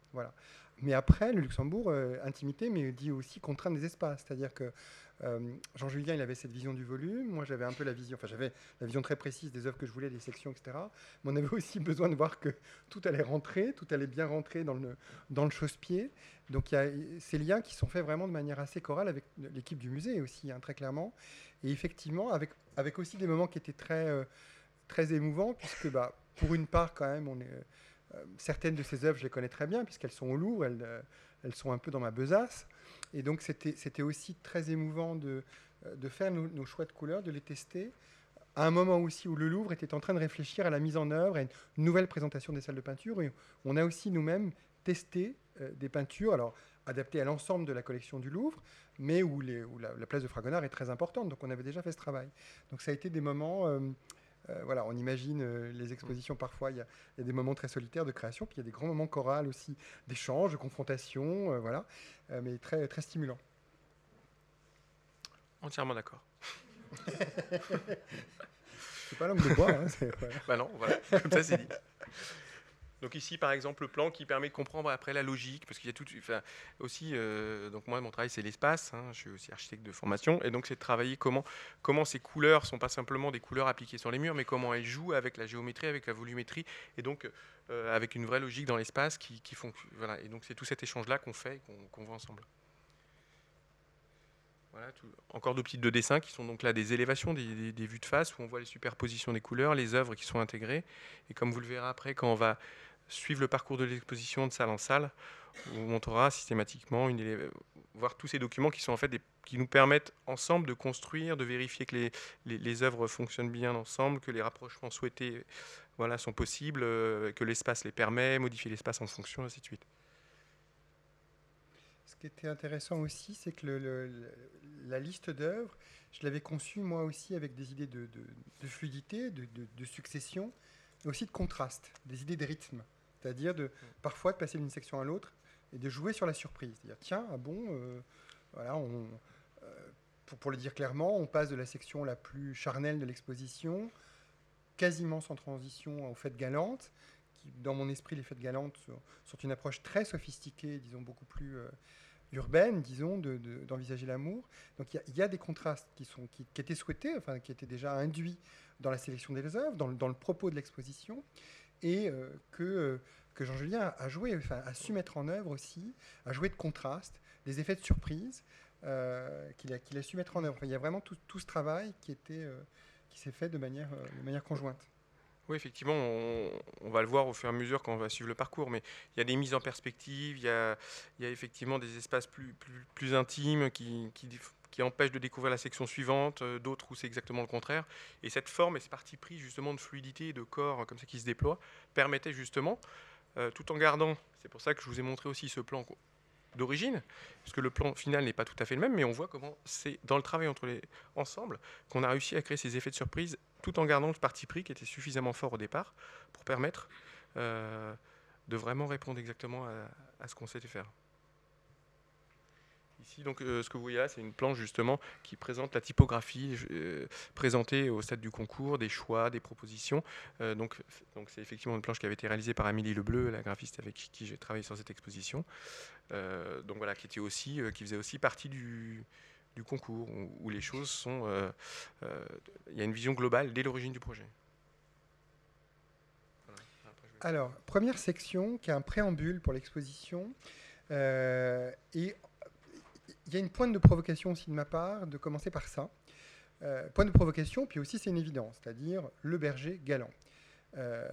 Mais après, le Luxembourg, intimité, mais dit aussi contrainte des espaces. C'est-à-dire que euh, Jean-Julien, il avait cette vision du volume. Moi, j'avais un peu la vision, enfin, j'avais la vision très précise des œuvres que je voulais, des sections, etc. Mais on avait aussi besoin de voir que tout allait rentrer, tout allait bien rentrer dans le, dans le chausse-pied. Donc, il y a ces liens qui sont faits vraiment de manière assez chorale avec l'équipe du musée aussi, hein, très clairement. Et effectivement, avec, avec aussi des moments qui étaient très, euh, très émouvants, puisque bah, pour une part, quand même, on est, euh, certaines de ces œuvres, je les connais très bien, puisqu'elles sont au Louvre, elles sont un peu dans ma besace. Et donc, c'était aussi très émouvant de, euh, de faire nos, choix de couleurs, de les tester, à un moment aussi où le Louvre était en train de réfléchir à la mise en œuvre, à une nouvelle présentation des salles de peinture. Et on a aussi nous-mêmes testé euh, des peintures, alors adaptées à l'ensemble de la collection du Louvre, mais où, la, place de Fragonard est très importante. Donc, on avait déjà fait ce travail. Donc, ça a été des moments. Euh, euh, voilà, on imagine euh, les expositions parfois, il y, a des moments très solitaires de création, puis il y a des grands moments chorales aussi, d'échange, de confrontation, euh, voilà, mais très, très stimulants. Entièrement d'accord. c'est pas l'homme de bois. Hein, bah non, voilà, comme ça c'est dit. Donc ici, par exemple, le plan qui permet de comprendre après la logique, parce qu'il y a tout, aussi, euh, donc moi, mon travail, c'est l'espace. Hein, je suis aussi architecte de formation, et donc c'est de travailler comment, comment ces couleurs sont pas simplement des couleurs appliquées sur les murs, mais comment elles jouent avec la géométrie, avec la volumétrie, et donc euh, avec une vraie logique dans l'espace qui, qui font, voilà. Et donc c'est tout cet échange-là qu'on fait, qu'on voit ensemble. Voilà, encore deux petites de dessin qui sont donc là des élévations, des, des, vues de face où on voit les superpositions des couleurs, les œuvres qui sont intégrées. Et comme vous le verrez après, quand on va suivre le parcours de l'exposition de salle en salle. On montrera systématiquement, une, voir tous ces documents qui sont en fait qui nous permettent ensemble de construire, de vérifier que les, les, œuvres fonctionnent bien ensemble, que les rapprochements souhaités voilà, sont possibles, euh, que l'espace les permet, modifier l'espace en fonction, ainsi de suite. Ce qui était intéressant aussi, c'est que la liste d'œuvres, je l'avais conçue moi aussi avec des idées de, de, de fluidité, de, de, succession, mais aussi de contraste, des idées de rythme. C'est-à-dire de parfois de passer d'une section à l'autre et de jouer sur la surprise. C'est-à-dire, tiens, ah bon, euh, voilà, euh, pour, pour, le dire clairement, on passe de la section la plus charnelle de l'exposition, quasiment sans transition aux fêtes galantes, dans mon esprit, les fêtes galantes sont, une approche très sophistiquée, disons, beaucoup plus euh, urbaine, disons, d'envisager l'amour. Donc il y, a des contrastes qui, sont, qui, étaient souhaités, enfin, qui étaient déjà induits dans la sélection des œuvres, dans, dans le propos de l'exposition et euh, que, euh, que Jean Julien a joué, enfin, a su mettre en œuvre aussi, a joué de contraste, des effets de surprise euh, qu'il a, qu'il a su mettre en œuvre. il y a vraiment tout, tout ce travail qui, était, qui s'est fait de manière, de manière conjointe. Oui, effectivement, on, va le voir au fur et à mesure quand on va suivre le parcours, mais il y a des mises en perspective, il y a, il y a effectivement des espaces plus, plus, plus intimes qui, qui, qui empêchent de découvrir la section suivante, euh, d'autres où c'est exactement le contraire. Et cette forme et ce parti pris justement de fluidité et de corps comme ça qui se déploie permettait justement, euh, tout en gardant, c'est pour ça que je vous ai montré aussi ce plan d'origine, parce que le plan final n'est pas tout à fait le même, mais on voit comment c'est dans le travail entre les ensemble qu'on a réussi à créer ces effets de surprise tout en gardant le parti pris qui était suffisamment fort au départ pour permettre euh, de vraiment répondre exactement à, à ce qu'on s'était faire. Ici, donc, euh, ce que vous voyez là, c'est une planche justement qui présente la typographie euh, présentée au stade du concours, des choix, des propositions. Euh, donc, donc, c'est effectivement une planche qui avait été réalisée par Amélie Lebleu, la graphiste avec qui j'ai travaillé sur cette exposition. donc voilà, qui était aussi, qui faisait aussi partie du, du concours où, les choses sont. Il y a une vision globale dès l'origine du projet. Alors, première section qui a un préambule pour l'exposition. et il y a une pointe de provocation aussi de ma part de commencer par ça. Euh, point de provocation, puis aussi c'est une évidence, c'est-à-dire le berger galant. Euh,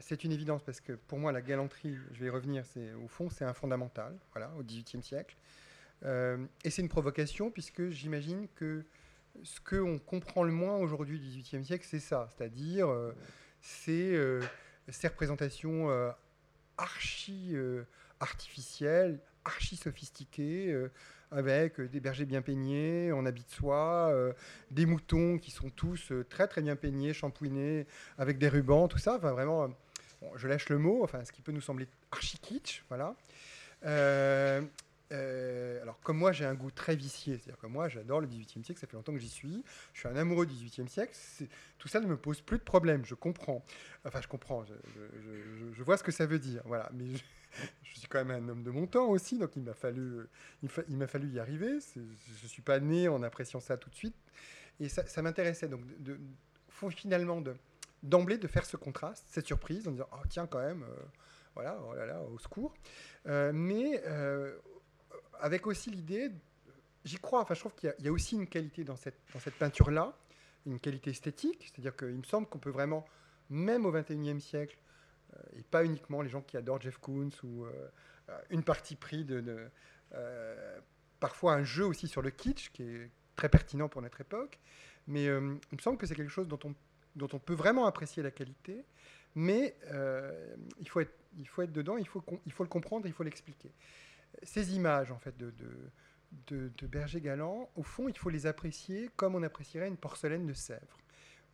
c'est une évidence parce que pour moi la galanterie, je vais y revenir, c'est au fond c'est un fondamental, voilà, au XVIIIe siècle. Euh, et c'est une provocation puisque j'imagine que ce qu'on comprend le moins aujourd'hui du XVIIIe siècle, c'est ça, c'est-à-dire c'est ces représentations archi artificielles, archi sophistiquées avec euh, des bergers bien peignés, en habit de soie, euh, des moutons qui sont tous euh, très très bien peignés, shampouinés, avec des rubans, tout ça. Enfin, vraiment, je lâche le mot, enfin, ce qui peut nous sembler archi kitsch, voilà. alors, comme moi, j'ai un goût très vicié, c'est-à-dire que moi, j'adore le XVIIIe siècle, ça fait longtemps que j'y suis, je suis un amoureux du XVIIIe siècle, tout ça ne me pose plus de problème, je comprends. Enfin, je comprends, je, vois ce que ça veut dire, voilà. Mais je, suis quand même un homme de mon temps aussi, donc il m'a fallu, il, m'a fallu y arriver. Je ne suis pas né en appréciant ça tout de suite. Et ça, m'intéressait. Donc, de, faut finalement d'emblée de, faire ce contraste, cette surprise, en disant Oh, tiens, quand même, euh, voilà, oh là là, au secours. Euh, mais euh, avec aussi l'idée, j'y crois, enfin, je trouve qu'il y, a aussi une qualité dans cette peinture-là, une qualité esthétique, c'est-à-dire qu'il me semble qu'on peut vraiment, même au XXIe siècle, et pas uniquement les gens qui adorent Jeff Koons ou une partie pris de, parfois un jeu aussi sur le kitsch qui est très pertinent pour notre époque, mais euh, il me semble que c'est quelque chose dont on, peut vraiment apprécier la qualité, mais euh, il, faut être, dedans, il faut, le comprendre, il faut l'expliquer. Ces images, en fait, de, Berger Galant, au fond, il faut les apprécier comme on apprécierait une porcelaine de Sèvres.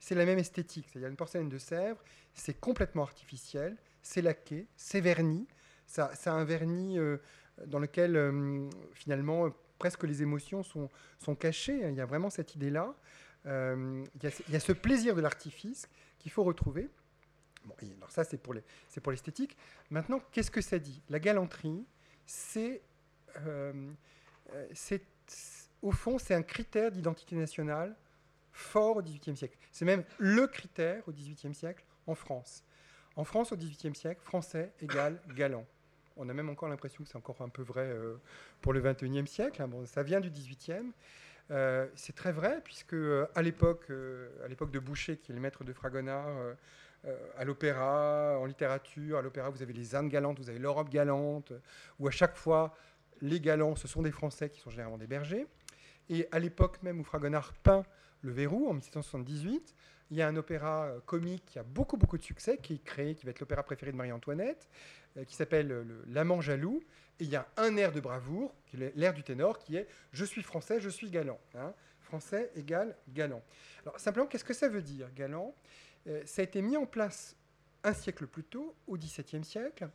C'est la même esthétique, c'est-à-dire une porcelaine de Sèvres, c'est complètement artificiel, c'est laqué, c'est verni, ça, ça a un vernis euh, dans lequel, finalement, presque les émotions sont, sont cachées. Il y a vraiment cette idée-là. Euh, il, y a, ce plaisir de l'artifice qu'il faut retrouver. Bon, alors ça, c'est pour, l'esthétique. Maintenant, qu'est-ce que ça dit? La galanterie, euh, c'est, au fond, c'est un critère d'identité nationale fort au XVIIIe siècle. C'est même le critère au XVIIIe siècle en France. En France, au XVIIIe siècle, français égale galant. On a même encore l'impression que c'est encore un peu vrai euh, pour le XXIe siècle. Hein. Bon, ça vient du XVIIIe. Euh, c'est très vrai, puisque euh, à l'époque, à l'époque de Boucher, qui est le maître de Fragonard, à l'opéra, en littérature, à l'opéra, vous avez les Indes galantes, vous avez l'Europe galante, où à chaque fois, les galants, ce sont des Français qui sont généralement des bergers. Et à l'époque même où Fragonard peint le Verrou, en 1778, il y a un opéra comique qui a beaucoup, beaucoup de succès, qui est créé, qui va être l'opéra préféré de Marie-Antoinette, euh, qui s'appelle L'amant jaloux. Et il y a un air de bravoure, l'air du ténor, qui est Je suis français, je suis galant. Hein. Français égale galant. Alors simplement, qu'est-ce que ça veut dire, galant? Euh, Ça a été mis en place un siècle plus tôt, au XVIIe siècle,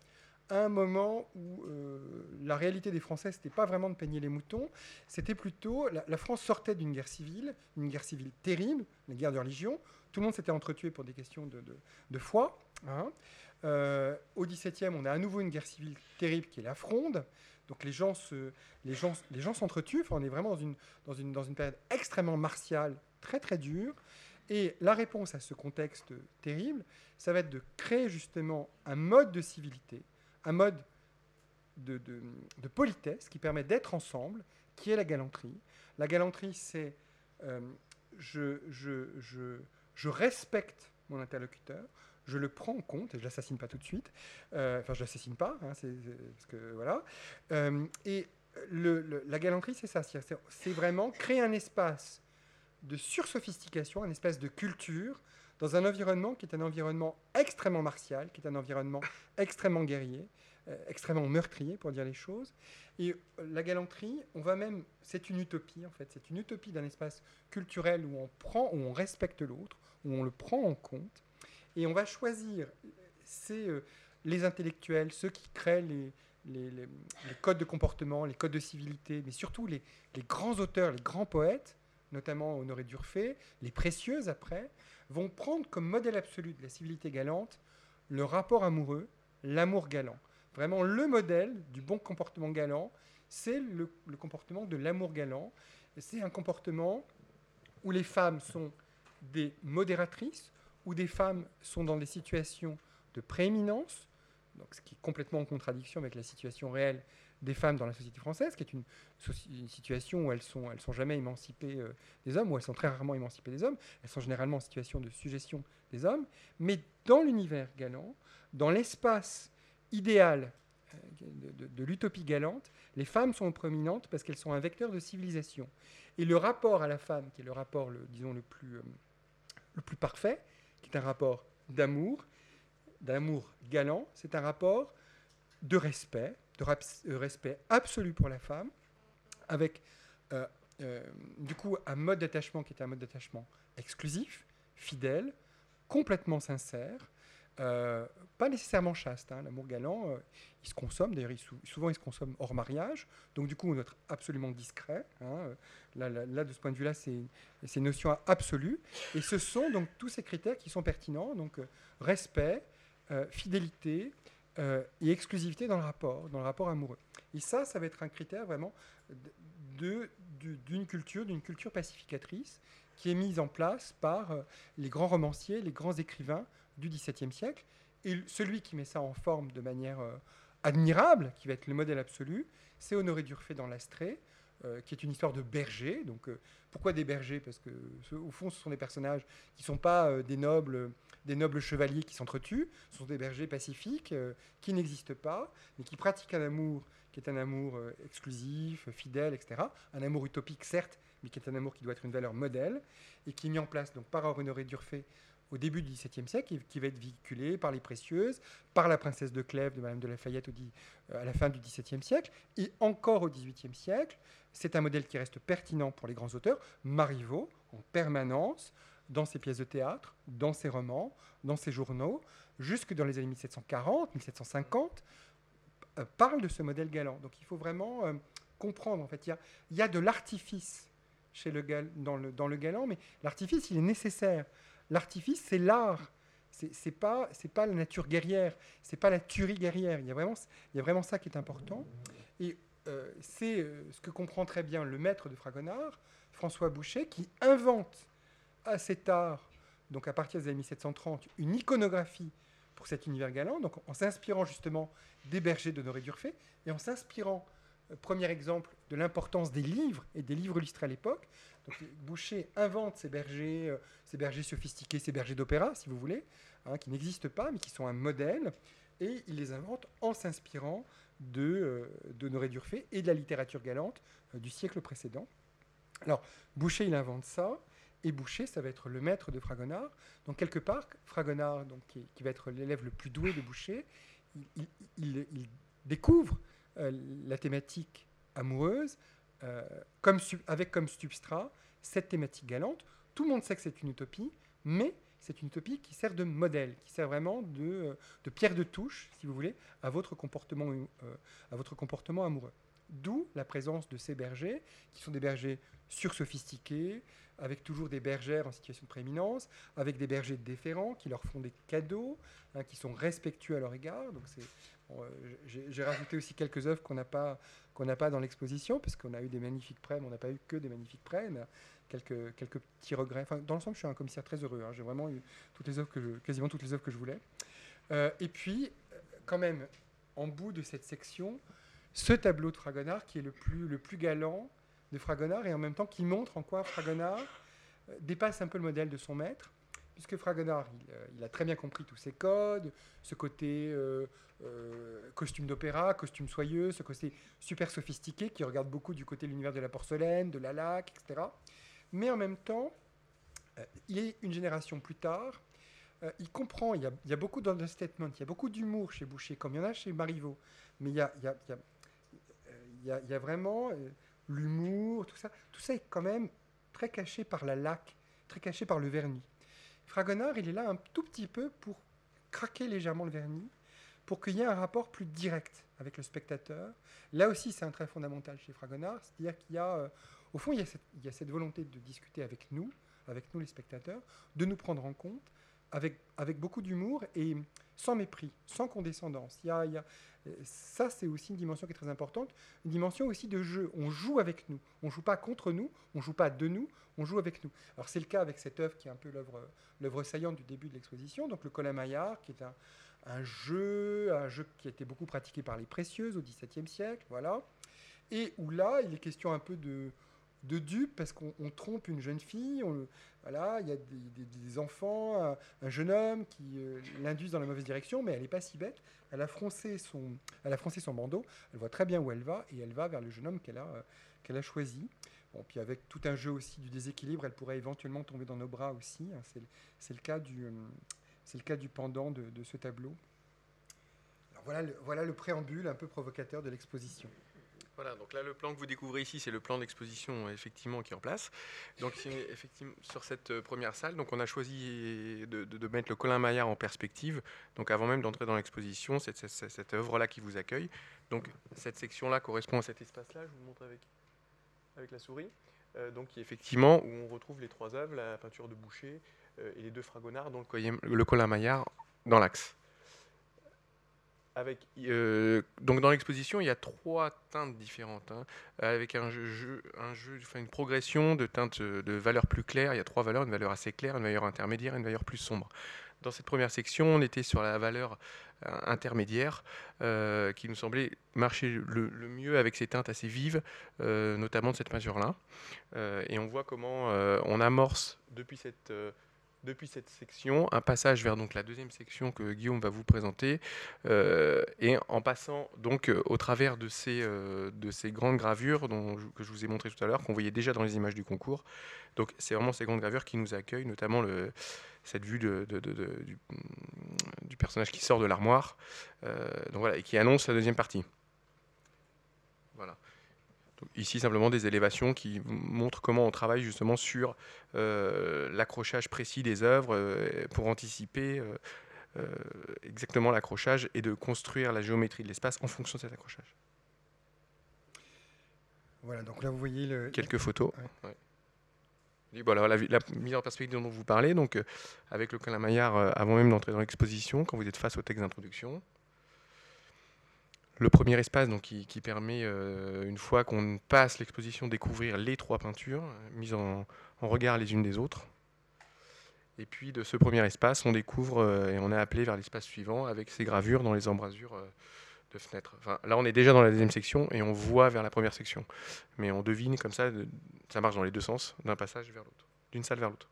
un moment où euh, la réalité des Français, ce n'était pas vraiment de peigner les moutons, c'était plutôt, la, France sortait d'une guerre civile, une guerre civile terrible, une guerre de religion, tout le monde s'était entretué pour des questions de, foi. Hein. Euh, au XVIIe, on a à nouveau une guerre civile terrible qui est la Fronde. Donc les gens, se, les gens, les gens s'entretuent. on est vraiment dans une, dans, une, dans une période extrêmement martiale, très très dure. Et la réponse à ce contexte terrible, ça va être de créer justement un mode de civilité, un mode de, politesse qui permet d'être ensemble, qui est la galanterie. La galanterie, c'est euh, je, respecte mon interlocuteur, je le prends en compte et je l'assassine pas tout de suite. Euh, enfin, je l'assassine pas, hein, parce que voilà. Euh, et la galanterie, c'est ça, c'est vraiment créer un espace de sursophistication, un espace de culture dans un environnement qui est un environnement extrêmement martial, qui est un environnement extrêmement guerrier, euh, extrêmement meurtrier pour dire les choses. Et la galanterie, on va même, c'est une utopie en fait, c'est une utopie d'un espace culturel où on prend, où on respecte l'autre, où on le prend en compte et on va choisir c'est euh, les intellectuels, ceux qui créent les, les, codes de comportement, les codes de civilité, mais surtout les, grands auteurs, les grands poètes, notamment Honoré d'Urfé, les précieuses après, vont prendre comme modèle absolu de la civilité galante le rapport amoureux, l'amour galant. Vraiment, le modèle du bon comportement galant, c'est le, le comportement de l'amour galant. C'est un comportement où les femmes sont des modératrices, où des femmes sont dans des situations de prééminence, donc ce qui est complètement en contradiction avec la situation réelle des femmes dans la société française, qui est une, situation où elles sont, elles sont jamais émancipées euh, des hommes, où elles sont très rarement émancipées des hommes, elles sont généralement en situation de suggestion des hommes, mais dans l'univers galant, dans l'espace idéal euh, de, l'utopie galante, les femmes sont prominentes parce qu'elles sont un vecteur de civilisation. Et le rapport à la femme, qui est le rapport, disons, le plus, euh, le plus parfait, qui est un rapport d'amour, d'amour galant, c'est un rapport de respect, euh, respect absolu pour la femme, avec euh, euh, du coup un mode d'attachement qui est un mode d'attachement exclusif, fidèle, complètement sincère, pas nécessairement chaste. Hein. L'amour galant, il se consomme, d'ailleurs, souvent il se consomme hors mariage, donc du coup on doit être absolument discret. Hein. Là, de ce point de vue-là, c'est une notion absolue. Et ce sont donc tous ces critères qui sont pertinents, donc respect, fidélité et exclusivité dans le rapport, dans le rapport amoureux. Et ça, ça va être un critère vraiment d'une culture, d'une culture pacificatrice qui est mise en place par les grands romanciers, les grands écrivains du XVIIe siècle. Et celui qui met ça en forme de manière euh, admirable, qui va être le modèle absolu, c'est Honoré d'Urfé dans l'Astrée, euh, qui est une histoire de berger. Donc, euh, pourquoi des bergers? Parce que, au fond, ce sont des personnages qui ne sont pas des nobles, des nobles chevaliers qui s'entretuent. Sont des bergers pacifiques qui n'existent pas, mais qui pratiquent un amour qui est un amour exclusif, fidèle, etc. Un amour utopique, certes, mais qui est un amour qui doit être une valeur modèle et qui est mis en place donc par Honoré d'Urfé au début du XVIIe siècle, qui va être véhiculé par les précieuses, par la princesse de Clèves de Madame de Lafayette euh, à la fin du XVIIe siècle, et encore au XVIIIe siècle. C'est un modèle qui reste pertinent pour les grands auteurs. Marivaux, en permanence, dans ses pièces de théâtre, dans ses romans, dans ses journaux, jusque dans les années 1740, 1750, euh, parle de ce modèle galant. Donc il faut vraiment euh, comprendre, en fait, il y a, de l'artifice chez le dans, le, dans le galant, mais l'artifice, il est nécessaire l'artifice, c'est l'art. C'est pas pas la nature guerrière, c'est pas la tuerie guerrière. Il y a vraiment il y a vraiment ça qui est important. Et euh, c'est euh, ce que comprend très bien le maître de Fragonard, François Boucher, qui invente cet art, donc à partir des années 1730, une iconographie pour cet univers galant, donc en s'inspirant justement des bergers d'Honoré d'Urfé et en s'inspirant, euh, premier exemple, de l'importance des livres et des livres illustrés à l'époque. Donc Boucher invente ces bergers, euh, ces bergers sophistiqués, ces bergers d'opéra, si vous voulez, hein, qui n'existent pas, mais qui sont un modèle, et il les invente en s'inspirant de euh, d'Urfé et de la littérature galante du siècle précédent. Alors Boucher, il invente ça, et Boucher, ça va être le maître de Fragonard. Donc quelque part, Fragonard, donc, qui, va être l'élève le plus doué de Boucher, il, découvre la thématique amoureuse euh, avec comme substrat cette thématique galante. Tout le monde sait que c'est une utopie, mais c'est une utopie qui sert de modèle, qui sert vraiment de, euh, de pierre de touche, si vous voulez, à votre comportement, euh, à votre comportement amoureux. D'où la présence de ces bergers, qui sont des bergers sursophistiqués, avec toujours des bergères en situation de prééminence, avec des bergers déférents qui leur font des cadeaux, hein, qui sont respectueux à leur égard. Donc c'est, j'ai rajouté aussi quelques œuvres qu'on n'a pas qu'on n'a pas dans l'exposition, parce qu'on a eu des magnifiques prêts, mais on n'a pas eu que des magnifiques prêts, mais quelques, petits regrets. Enfin, dans l'ensemble, je suis un commissaire très heureux. Hein. J'ai vraiment eu quasiment toutes les œuvres que je voulais. Euh, et puis, quand même, en bout de cette section, ce tableau de Fragonard qui est le plus galant de Fragonard et en même temps qui montre en quoi Fragonard euh, dépasse un peu le modèle de son maître puisque Fragonard, euh, il, a très bien compris tous ces codes, ce côté euh, euh, costume d'opéra, costume soyeux, ce côté super sophistiqué qui regarde beaucoup du côté de l'univers de la porcelaine, de la laque, etc. Mais en même temps, il est une génération plus tard. il comprend, il y, a, il y a beaucoup d'understatement, il y a beaucoup d'humour chez Boucher, comme il y en a chez Marivaux. Mais il y a, il y a vraiment l'humour, tout ça. Tout ça est quand même très caché par la laque, très caché par le vernis. Fragonard, il est là un tout petit peu pour craquer légèrement le vernis, pour qu'il y ait un rapport plus direct avec le spectateur. Là aussi, c'est un trait fondamental chez Fragonard, c'est-à-dire qu'il y a, euh, au fond, il y, a cette, volonté de discuter avec nous, avec nous les spectateurs, de nous prendre en compte, avec, beaucoup d'humour et sans mépris, sans condescendance. Ça, c'est aussi une dimension qui est très importante, une dimension aussi de jeu. On joue avec nous. On ne joue pas contre nous, on ne joue pas de nous, on joue avec nous. Alors c'est le cas avec cette œuvre qui est un peu l'œuvre saillante du début de l'exposition, donc le Colin-Maillard, qui est un, jeu, un jeu qui a été beaucoup pratiqué par les précieuses au XVIIe siècle, voilà. Et où là, il est question un peu de, de dupe parce qu'on trompe une jeune fille. voilà, il y a des, enfants, un, jeune homme qui euh, l'induisent dans la mauvaise direction, mais elle n'est pas si bête. Elle a, froncé son, elle son bandeau, elle voit très bien où elle va et elle va vers le jeune homme qu'elle a, euh, a choisi. Puis avec tout un jeu aussi du déséquilibre, elle pourrait éventuellement tomber dans nos bras aussi. Hein. c'est, le cas du, euh, le cas du pendant de, ce tableau. Voilà voilà le préambule un peu provocateur de l'exposition. Voilà, donc là, le plan que vous découvrez ici, c'est le plan d'exposition effectivement qui est en place. Donc, effectivement, sur cette euh, première salle, donc on a choisi de, mettre le Colin Maillard en perspective. Donc, avant même d'entrer dans l'exposition, c'est cette, œuvre-là qui vous accueille. Donc, cette section-là correspond à cet espace-là. Je vous le montre avec, la souris. Euh, donc, effectivement, où on retrouve les trois œuvres, la peinture de Boucher euh, et les deux Fragonard, dont le, le Colin Maillard dans l'axe. Euh, donc dans l'exposition, il y a trois teintes différentes, hein, avec une progression de teintes de valeurs plus claires. Il y a trois valeurs, une valeur assez claire, une valeur intermédiaire et une valeur plus sombre. Dans cette première section, on était sur la valeur euh, intermédiaire, euh, qui nous semblait marcher le, mieux avec ces teintes assez vives, notamment de cette peinture-là. et on voit comment on amorce depuis cette depuis cette section, un passage vers donc la deuxième section que Guillaume va vous présenter, euh, et en passant donc euh, au travers de ces, euh, de ces grandes gravures dont, que je vous ai montré tout à l'heure, qu'on voyait déjà dans les images du concours. Donc c'est vraiment ces grandes gravures qui nous accueillent, notamment cette vue de, du, du, personnage qui sort de l'armoire, donc voilà, et qui annonce la deuxième partie. Voilà. Ici, simplement des élévations qui montrent comment on travaille justement sur euh, l'accrochage précis des œuvres euh, pour anticiper euh, exactement l'accrochage et de construire la géométrie de l'espace en fonction de cet accrochage. Voilà, donc là vous voyez le... quelques photos. voilà, la, mise en perspective dont vous parlez, donc avec le Calamaillard avant même d'entrer dans l'exposition, quand vous êtes face au texte d'introduction le premier espace donc, qui, permet, euh, une fois qu'on passe l'exposition, découvrir les trois peintures mises en, regard les unes des autres. Et puis de ce premier espace, on découvre euh, et on est appelé vers l'espace suivant avec ces gravures dans les embrasures euh, de fenêtres. Enfin, là, on est déjà dans la deuxième section et on voit vers la première section. Mais on devine comme ça, ça marche dans les deux sens, d'un passage vers l'autre, d'une salle vers l'autre.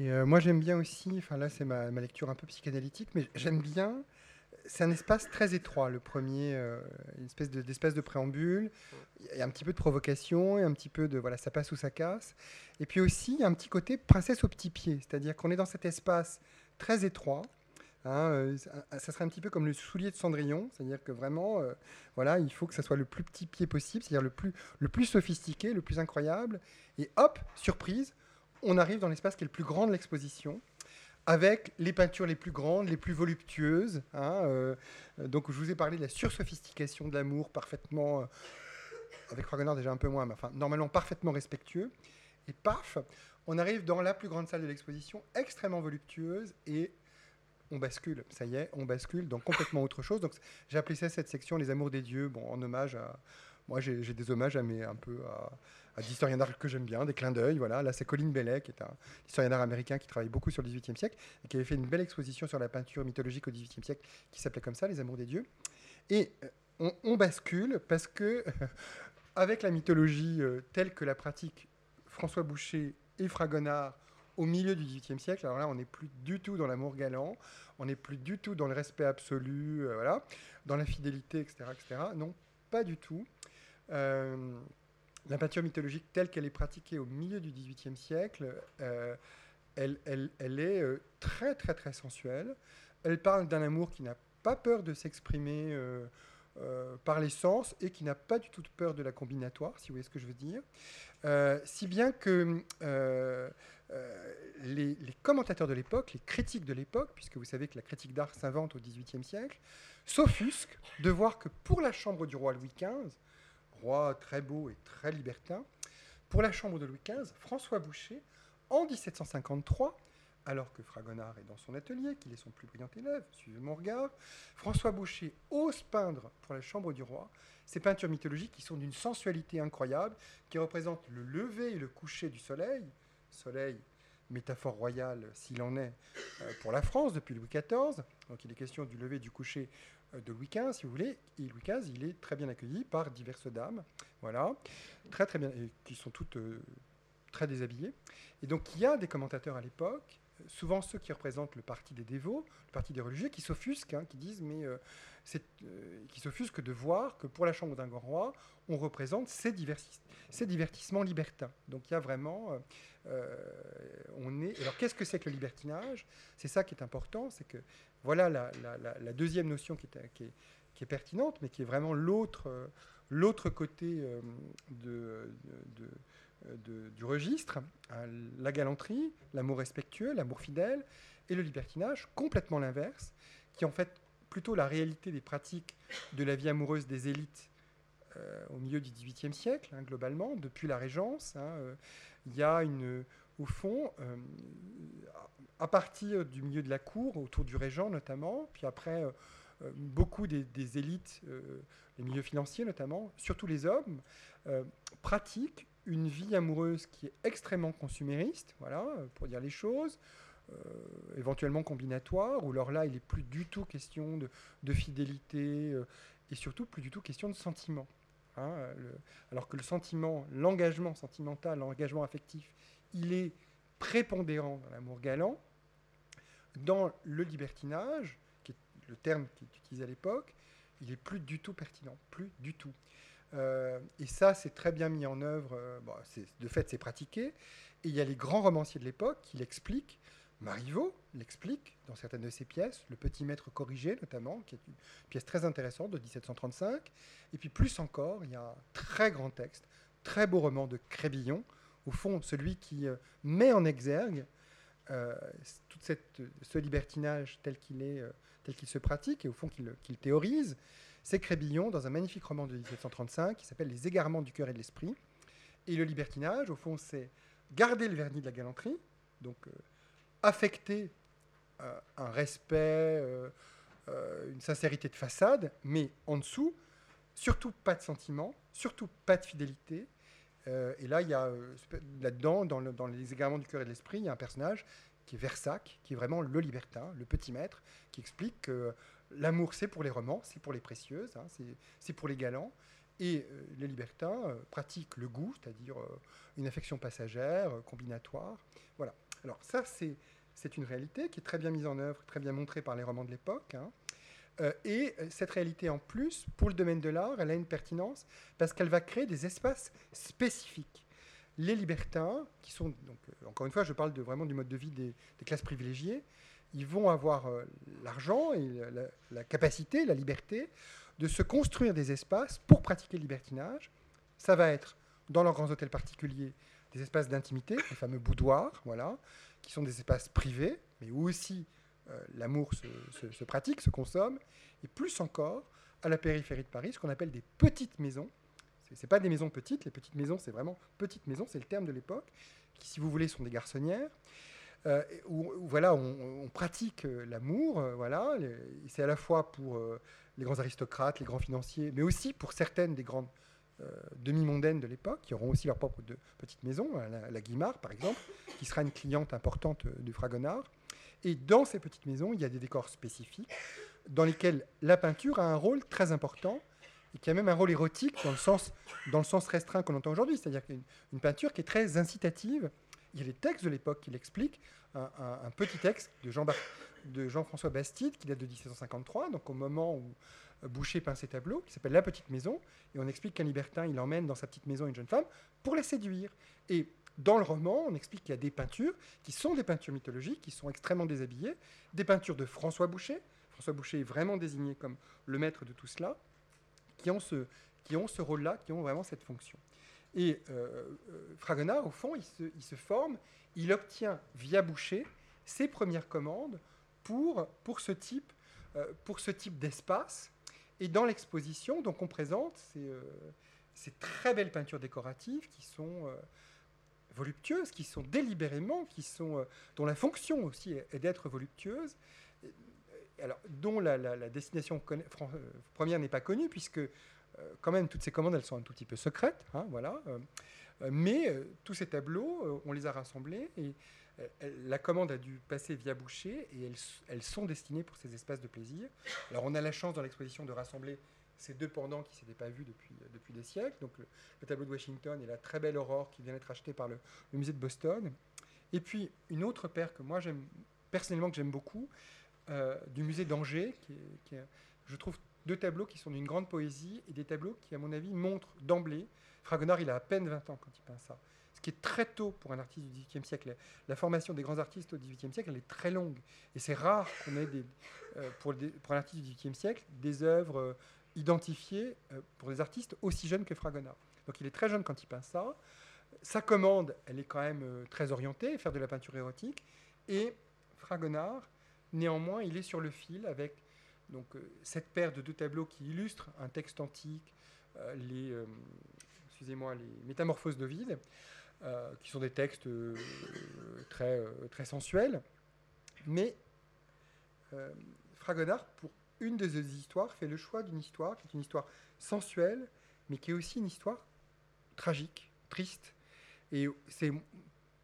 Et moi, j'aime bien aussi, enfin là, c'est ma, lecture un peu psychanalytique, mais j'aime bien c'est un espace très étroit, le premier, euh, une espèce d'espace de, préambule. Il y a un petit peu de provocation et un petit peu de voilà, ça passe ou ça casse. Et puis aussi, il y a un petit côté princesse au petit pied, c'est-à-dire qu'on est dans cet espace très étroit. Hein, euh, ça serait un petit peu comme le soulier de Cendrillon, c'est-à-dire que vraiment, euh, voilà, il faut que ça soit le plus petit pied possible, c'est-à-dire le plus, le plus sophistiqué, le plus incroyable. Et hop, surprise, on arrive dans l'espace qui est le plus grand de l'exposition avec les peintures les plus grandes, les plus voluptueuses. Hein, euh, donc, je vous ai parlé de la sursophistication de l'amour, parfaitement, euh, avec Fragonard déjà un peu moins, mais enfin, normalement parfaitement respectueux. Et paf, on arrive dans la plus grande salle de l'exposition, extrêmement voluptueuse, et on bascule. Ça y est, on bascule dans complètement autre chose. Donc, j'ai appelé ça cette section Les Amours des Dieux, bon, en hommage à. Moi, j'ai des hommages à mes un peu à, d'historiens d'art que j'aime bien, des clins d'œil. Voilà. Là, c'est Colin Bellet, qui est un historien d'art américain qui travaille beaucoup sur le XVIIIe siècle et qui avait fait une belle exposition sur la peinture mythologique au XVIIIe siècle qui s'appelait comme ça, Les Amours des Dieux. Et euh, on, bascule parce que, avec la mythologie euh, telle que la pratique François Boucher et Fragonard au milieu du XVIIIe siècle, alors là, on n'est plus du tout dans l'amour galant, on n'est plus du tout dans le respect absolu, euh, voilà, dans la fidélité, etc., etc. Non, pas du tout. La peinture mythologique telle qu'elle est pratiquée au milieu du XVIIIe siècle, euh, elle, est euh, très très très sensuelle. Elle parle d'un amour qui n'a pas peur de s'exprimer euh, par les sens et qui n'a pas du tout peur de la combinatoire, si vous voyez ce que je veux dire. si bien que les, les, commentateurs de l'époque, les critiques de l'époque, puisque vous savez que la critique d'art s'invente au XVIIIe siècle, s'offusquent de voir que pour la chambre du roi Louis XV, roi très beau et très libertin, pour la chambre de Louis XV, François Boucher, en 1753, alors que Fragonard est dans son atelier, qu'il est son plus brillant élève, suivez mon regard, François Boucher ose peindre pour la chambre du roi ces peintures mythologiques qui sont d'une sensualité incroyable, qui représentent le lever et le coucher du soleil, soleil métaphore royale s'il en est euh, pour la France depuis Louis XIV, donc il est question du lever et du coucher de Louis XV, si vous voulez. Et Louis XV, il est très bien accueilli par diverses dames, voilà, très très bien, qui sont toutes euh, très déshabillées. Et donc il y a des commentateurs à l'époque, souvent ceux qui représentent le parti des dévots, le parti des religieux, qui s'offusquent, hein, qui disent mais euh, c'est, qui s'offusquent de voir que pour la chambre d'un grand roi, on représente ces, ces divertissements libertins. Donc il y a vraiment, on est. Alors qu'est-ce que c'est que le libertinage? C'est ça qui est important, c'est que voilà la, deuxième notion qui est, qui est pertinente, mais qui est vraiment l'autre l'autre côté de, du registre, hein, la galanterie, l'amour respectueux, l'amour fidèle, et le libertinage, complètement l'inverse, qui est en fait plutôt la réalité des pratiques de la vie amoureuse des élites euh, au milieu du XVIIIe siècle, hein, globalement, depuis la Régence. Hein, euh, il y a une, au fond, euh, à partir du milieu de la cour, autour du régent notamment, puis après beaucoup des, élites, les milieux financiers notamment, surtout les hommes, pratiquent une vie amoureuse qui est extrêmement consumériste, voilà, pour dire les choses, éventuellement combinatoire, où alors là, il n'est plus du tout question de, de fidélité et surtout plus du tout question de sentiment. Hein, alors que le sentiment, l'engagement sentimental, l'engagement affectif, il est prépondérant dans l'amour galant. Dans le libertinage, qui est le terme qui est utilisé à l'époque, il est plus du tout pertinent, plus du tout. Euh, et ça, c'est très bien mis en œuvre. Euh, de fait, c'est pratiqué. Et il y a les grands romanciers de l'époque qui l'expliquent Marivaux l'explique dans certaines de ses pièces, Le Petit Maître corrigé notamment, qui est une pièce très intéressante de 1735. Et puis plus encore, il y a un très grand texte, très beau roman de Crébillon, au fond celui qui euh, met en exergue euh, tout ce libertinage tel qu'il est, euh, tel qu'il se pratique et au fond qu'il théorise. C'est Crébillon dans un magnifique roman de 1735 qui s'appelle Les égarements du cœur et de l'esprit. Et le libertinage, au fond, c'est garder le vernis de la galanterie, donc affecter un respect, une sincérité de façade, mais en dessous, surtout pas de sentiment, surtout pas de fidélité. Et là, il y a là-dedans, dans, les égarements du cœur et de l'esprit, il y a un personnage qui est Versac, qui est vraiment le libertin, le petit maître, qui explique que l'amour, c'est pour les romans, c'est pour les précieuses, hein, c'est pour les galants. Et les libertins pratiquent le goût, c'est-à-dire une affection passagère, combinatoire. Voilà. Alors ça, c'est une réalité qui est très bien mise en œuvre, très bien montrée par les romans de l'époque. Hein. Euh, et euh, cette réalité, en plus, pour le domaine de l'art, elle a une pertinence parce qu'elle va créer des espaces spécifiques. Les libertins, qui sont, donc, euh, encore une fois, je parle vraiment du mode de vie des, classes privilégiées, ils vont avoir l'argent et la, capacité, la liberté de se construire des espaces pour pratiquer le libertinage. Ça va être dans leurs grands hôtels particuliers des espaces d'intimité, les fameux boudoirs, voilà, qui sont des espaces privés, mais aussi l'amour se, pratique, se consomme, et plus encore, à la périphérie de Paris, ce qu'on appelle des petites maisons. Ce n'est pas des maisons petites, les petites maisons, c'est vraiment petites maisons, c'est le terme de l'époque, qui, si vous voulez, sont des garçonnières. Euh, où, voilà, on, pratique euh, l'amour, voilà, c'est à la fois pour les grands aristocrates, les grands financiers, mais aussi pour certaines des grandes euh, demi-mondaines de l'époque, qui auront aussi leur propre petite maison, la, la, Guimard par exemple, qui sera une cliente importante euh, du Fragonard. Et dans ces petites maisons, il y a des décors spécifiques dans lesquels la peinture a un rôle très important et qui a même un rôle érotique dans le sens, restreint qu'on entend aujourd'hui, c'est-à-dire une, une peinture qui est très incitative. Il y a les textes de l'époque qui l'expliquent, un, petit texte de Jean, de Jean-François Bastide qui date de 1753, donc au moment où Boucher peint ses tableaux, qui s'appelle La Petite Maison, et on explique qu'un libertin, il emmène dans sa petite maison une jeune femme pour la séduire. Dans le roman, on explique qu'il y a des peintures qui sont des peintures mythologiques, qui sont extrêmement déshabillées, des peintures de François Boucher. François Boucher est vraiment désigné comme le maître de tout cela, qui ont ce, qui ont ce rôle-là, qui ont vraiment cette fonction. Et euh, euh, Fragonard, au fond, il se, forme, il obtient via Boucher ses premières commandes pour, pour ce type, euh, type d'espace et dans l'exposition, donc on présente ces, ces, très belles peintures décoratives qui sont voluptueuses, qui sont délibérément, qui sont, euh, dont la fonction aussi est, d'être voluptueuse, alors, dont la, destination première n'est pas connue, puisque quand même toutes ces commandes, elles sont un tout petit peu secrètes, hein, voilà. mais tous ces tableaux, on les a rassemblés et la commande a dû passer via Boucher et elles, sont destinées pour ces espaces de plaisir. Alors on a la chance dans l'exposition de rassembler ces deux pendants qui ne s'étaient pas vus depuis, depuis des siècles, donc le, tableau de Washington et la très belle aurore qui vient d'être achetée par le, musée de Boston. Et puis une autre paire que moi j'aime personnellement que j'aime beaucoup, euh, du musée d'Angers, qui, je trouve deux tableaux qui sont d'une grande poésie et des tableaux qui, à mon avis, montrent d'emblée. Fragonard, il a à peine 20 ans quand il peint ça ce qui est très tôt pour un artiste du XVIIIe siècle. La formation des grands artistes au XVIIIe siècle, elle est très longue. Et c'est rare qu'on ait, euh, pour, pour, un artiste du XVIIIe siècle, des œuvres euh, identifiées euh, pour des artistes aussi jeunes que Fragonard. Donc il est très jeune quand il peint ça. Sa commande, elle est quand même très orientée, faire de la peinture érotique. Et Fragonard, néanmoins, il est sur le fil avec donc, cette paire de deux tableaux qui illustrent un texte antique, les, excusez-moi, les Métamorphoses d'Ovide, euh, qui sont des textes euh, très, euh, très sensuels. Mais Fragonard, pour une des deux histoires, fait le choix d'une histoire qui est une histoire sensuelle, mais qui est aussi une histoire tragique, triste. Et c'est,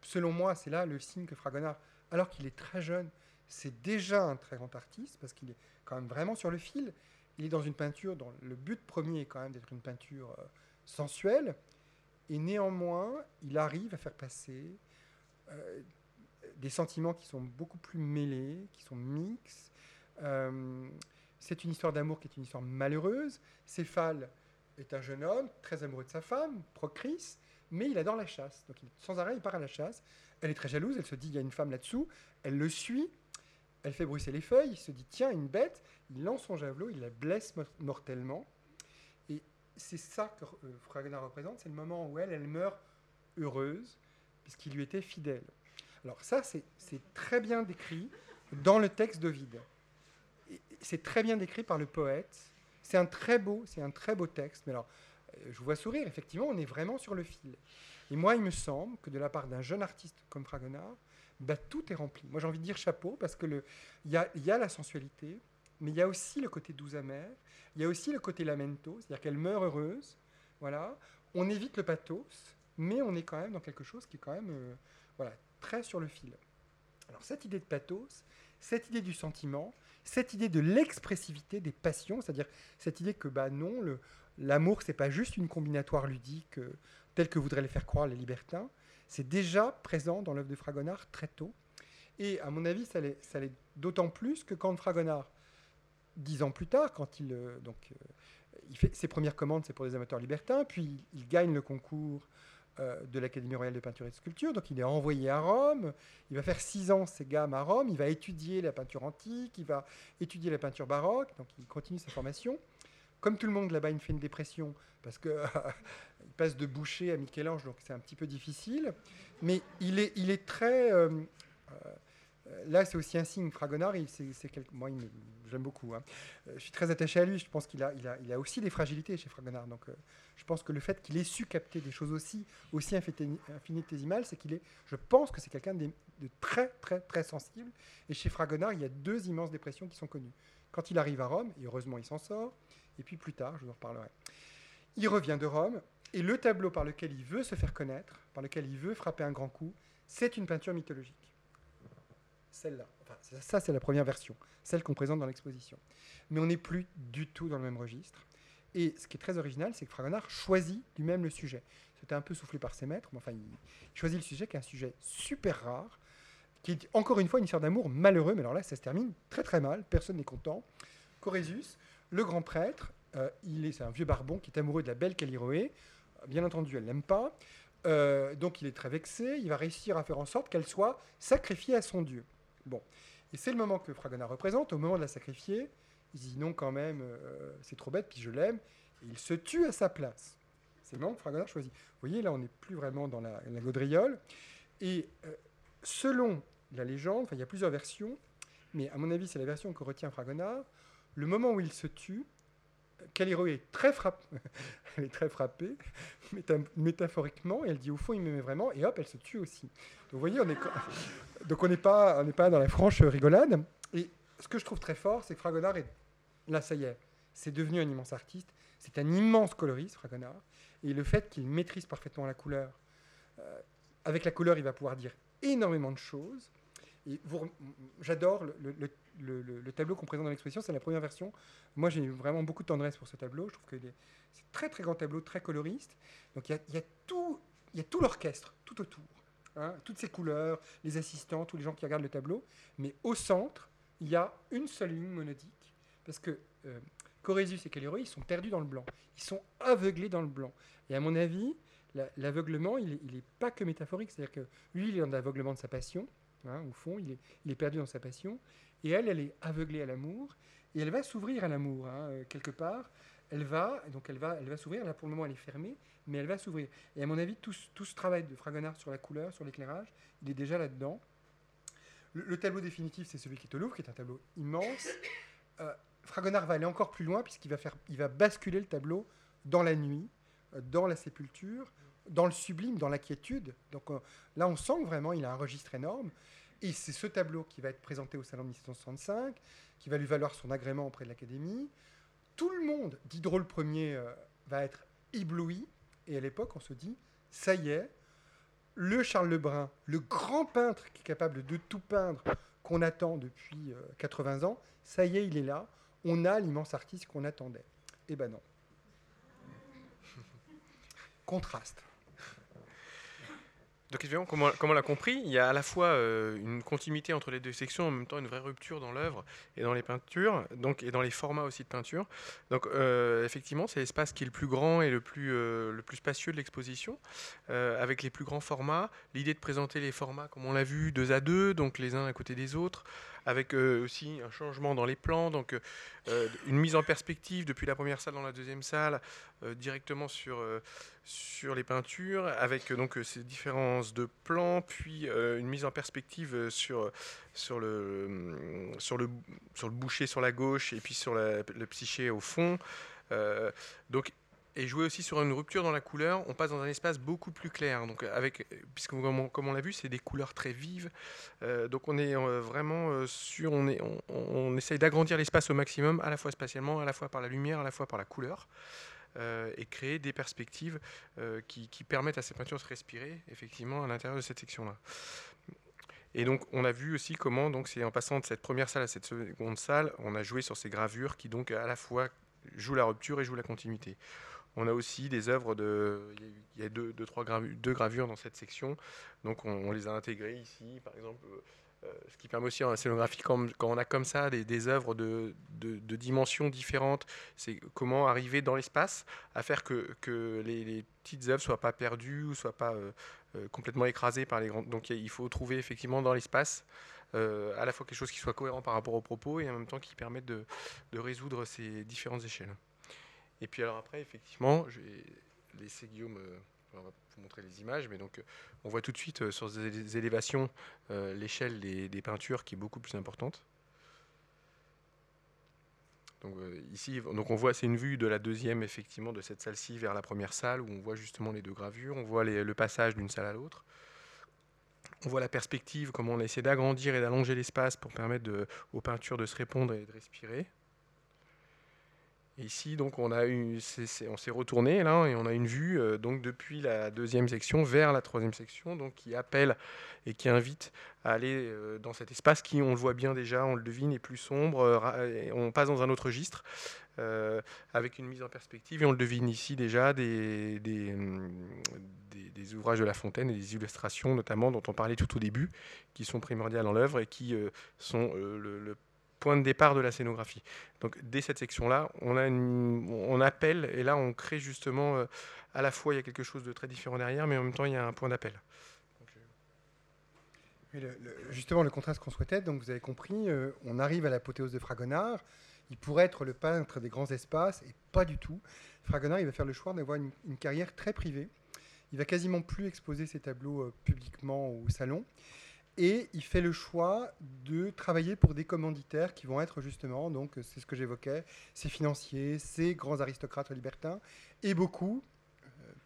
selon moi, c'est là le signe que Fragonard, alors qu'il est très jeune, c'est déjà un très grand artiste, parce qu'il est quand même vraiment sur le fil. Il est dans une peinture dont le but premier est quand même d'être une peinture sensuelle, et néanmoins, il arrive à faire passer euh, des sentiments qui sont beaucoup plus mêlés, qui sont mixtes. Euh, c'est une histoire d'amour qui est une histoire malheureuse. Céphale est un jeune homme très amoureux de sa femme, Procris, mais il adore la chasse. Donc sans arrêt, il part à la chasse. Elle est très jalouse, elle se dit, il y a une femme là-dessous. Elle le suit, elle fait bruisser les feuilles, il se dit, tiens, une bête. Il lance son javelot, il la blesse mortellement c'est ça que euh, Fragonard représente, c'est le moment où elle, elle meurt heureuse, puisqu'il lui était fidèle. Alors ça, c'est très bien décrit dans le texte d'Ovide. C'est très bien décrit par le poète. C'est un très beau, c'est un très beau texte. Mais alors, euh, je vous vois sourire. Effectivement, on est vraiment sur le fil. Et moi, il me semble que de la part d'un jeune artiste comme Fragonard, bah, tout est rempli. Moi, j'ai envie de dire chapeau parce que il y a, la sensualité, mais il y a aussi le côté doux amer, il y a aussi le côté lamento, c'est-à-dire qu'elle meurt heureuse. Voilà. On évite le pathos, mais on est quand même dans quelque chose qui est quand même euh, voilà, très sur le fil. Alors cette idée de pathos, cette idée du sentiment, cette idée de l'expressivité des passions, c'est-à-dire cette idée que bah non, l'amour c'est pas juste une combinatoire ludique euh, telle que voudraient les faire croire les libertins, c'est déjà présent dans l'œuvre de Fragonard très tôt. Et à mon avis, ça l'est d'autant plus que quand Fragonard dix ans plus tard, quand il, euh, euh, il fait ses premières commandes, c'est pour les amateurs libertins, puis il, gagne le concours de l'Académie royale de peinture et de sculpture, donc il est envoyé à Rome, il va faire six ans ses gammes à Rome, il va étudier la peinture antique, il va étudier la peinture baroque, donc il continue sa formation. Comme tout le monde là-bas, il fait une dépression parce qu'il passe de Boucher à Michel-Ange, donc c'est un petit peu difficile. Mais il est, il est très. Euh, là, c'est aussi un signe. Fragonard, c'est, quelque... moi, j'aime beaucoup. Hein. Euh, je suis très attaché à lui. Je pense qu'il a, il a, il a aussi des fragilités chez Fragonard. Euh, je pense que le fait qu'il ait su capter des choses aussi, aussi infinitésimales, c'est qu'il est. Je pense que c'est quelqu'un de, très, très, très sensible. Et chez Fragonard, il y a deux immenses dépressions qui sont connues. Quand il arrive à Rome, et heureusement, il s'en sort. Et puis plus tard, je vous en reparlerai. Il revient de Rome. Et le tableau par lequel il veut se faire connaître, par lequel il veut frapper un grand coup, c'est une peinture mythologique celle-là. ça, c'est la première version, celle qu'on présente dans l'exposition. Mais on n'est plus du tout dans le même registre. Et ce qui est très original, c'est que Fragonard choisit lui-même le sujet. C'était un peu soufflé par ses maîtres, mais enfin, il choisit le sujet qui est un sujet super rare, qui est encore une fois une histoire d'amour malheureux, mais alors là, ça se termine très très mal, personne n'est content. Corésus, le grand prêtre, euh, il est, c'est un vieux barbon qui est amoureux de la belle Caliroé. Bien entendu, elle l'aime pas. Euh, donc il est très vexé. Il va réussir à faire en sorte qu'elle soit sacrifiée à son dieu. Bon. Et c'est le moment que Fragonard représente, au moment de la sacrifier. Il dit non, quand même, euh, c'est trop bête, puis je l'aime. Et il se tue à sa place. C'est le moment que Fragonard choisit. Vous voyez, là, on n'est plus vraiment dans la, gaudriole. Et euh, selon la légende, il y a plusieurs versions, mais à mon avis, c'est la version que retient Fragonard. Le moment où il se tue, Caliro est très frappée, elle est très frappée, métaphoriquement, et elle dit au fond, il m'aimait vraiment, et hop, elle se tue aussi. Donc vous voyez, on donc on n'est pas, on pas dans la franche rigolade. Et ce que je trouve très fort, c'est que Fragonard est, là, ça y est, c'est devenu un immense artiste, c'est un immense coloriste, Fragonard, et le fait qu'il maîtrise parfaitement la couleur, euh, avec la couleur, il va pouvoir dire énormément de choses. J'adore le, le, tableau qu'on présente dans l'exposition, c'est la première version. Moi, j'ai vraiment beaucoup de tendresse pour ce tableau. Je trouve que c'est un très très grand tableau, très coloriste. Donc il y a, tout, l'orchestre tout autour, hein. toutes ces couleurs, les assistants, tous les gens qui regardent le tableau. Mais au centre, il y a une seule ligne monodique, parce que euh, Corésus et Caléroï, ils sont perdus dans le blanc, ils sont aveuglés dans le blanc. Et à mon avis, l'aveuglement, il n'est pas que métaphorique, c'est-à-dire que lui, il est dans l'aveuglement de sa passion, hein, au fond, il est, perdu dans sa passion, et elle, elle est aveuglée à l'amour, et elle va s'ouvrir à l'amour, hein, euh, quelque part. Elle va, donc elle va, elle va s'ouvrir. Là, pour le moment, elle est fermée, mais elle va s'ouvrir. Et à mon avis, tout, tout ce travail de Fragonard sur la couleur, sur l'éclairage, il est déjà là-dedans. Le, tableau définitif, c'est celui qui est au Louvre, qui est un tableau immense. Euh, Fragonard va aller encore plus loin, puisqu'il va, faire, il va basculer le tableau dans la nuit, euh, dans la sépulture, dans le sublime, dans l'inquiétude. Donc euh, là, on sent vraiment il a un registre énorme. Et c'est ce tableau qui va être présenté au Salon de 1765, qui va lui valoir son agrément auprès de l'Académie. Tout le monde, Diderot le premier, va être ébloui. Et à l'époque, on se dit, ça y est, le Charles Lebrun, le grand peintre qui est capable de tout peindre qu'on attend depuis 80 euh, ans, ça y est, il est là. On a l'immense artiste qu'on attendait. Eh ben non. Contraste. Donc évidemment, comme on, l'a compris, il y a à la fois euh, une continuité entre les deux sections, en même temps une vraie rupture dans l'œuvre et dans les peintures, donc et dans les formats aussi de peinture. Donc euh, effectivement, c'est l'espace qui est le plus grand et le plus, euh, le plus spacieux de l'exposition, avec les plus grands formats. L'idée de présenter les formats, comme on l'a vu, deux à deux, donc les uns à côté des autres, avec aussi un changement dans les plans, donc une mise en perspective depuis la première salle dans la deuxième salle, directement sur sur les peintures, avec euh, donc euh, ces différences de plans, puis euh, une mise en perspective sur, sur, le, sur, le, sur le boucher sur la gauche et puis sur le psyché au fond. donc, et jouer aussi sur une rupture dans la couleur, on passe dans un espace beaucoup plus clair. Donc puisque comme on, l'a vu, c'est des couleurs très vives. donc on est vraiment sur, on, essaye d'agrandir l'espace au maximum, à la fois spatialement, à la fois par la lumière, à la fois par la couleur. Euh, et créer des perspectives euh, qui, permettent à ces peintures de se respirer effectivement à l'intérieur de cette section-là. Et donc, on a vu aussi comment, donc, en passant de cette première salle à cette seconde salle, on a joué sur ces gravures qui, donc, à la fois jouent la rupture et jouent la continuité. On a aussi des œuvres de. Il y a deux, trois gravures, deux gravures dans cette section. Donc, on, les a intégrées ici. Par exemple, euh, ce qui permet aussi en scénographie, quand, on a comme ça des, œuvres de, dimensions différentes, c'est comment arriver dans l'espace à faire que, les, petites œuvres soient pas perdues ou soient pas euh, euh, complètement écrasées par les grandes. Donc il faut trouver effectivement dans l'espace à la fois quelque chose qui soit cohérent par rapport aux propos et en même temps qui permette de, résoudre ces différentes échelles. Et puis alors après, effectivement, je vais laisser Guillaume va vous montrer les images, mais donc euh, on voit tout de suite euh, sur ces élévations euh, l'échelle des, peintures qui est beaucoup plus importante. Donc ici, donc on voit, c'est une vue de la deuxième, effectivement, de cette salle-ci vers la première salle, où on voit justement les deux gravures, on voit le passage d'une salle à l'autre. On voit la perspective, comment on a essayé d'agrandir et d'allonger l'espace pour permettre aux peintures de se répondre et de respirer ici, donc, on, s'est retourné là et on a une vue euh, donc depuis la deuxième section vers la troisième section, donc qui appelle et qui invite à aller euh, dans cet espace qui, on le voit bien déjà, on le devine, est plus sombre. Euh, on passe dans un autre registre avec une mise en perspective et on le devine ici déjà des, des, ouvrages de La Fontaine et des illustrations notamment dont on parlait tout au début, qui sont primordiales dans l'œuvre et qui sont le point de départ de la scénographie. Donc dès cette section-là, on, appelle, et là on crée justement, euh, à la fois il y a quelque chose de très différent derrière, mais en même temps il y a un point d'appel. justement, le contraste qu'on souhaitait, donc vous avez compris, euh, on arrive à l'apothéose de Fragonard. Il pourrait être le peintre des grands espaces, et pas du tout. Fragonard, il va faire le choix d'avoir une, une, carrière très privée. Il va quasiment plus exposer ses tableaux euh, publiquement au salon. Et il fait le choix de travailler pour des commanditaires qui vont être justement, donc c'est ce que j'évoquais, ces financiers, ces grands aristocrates libertins, et beaucoup,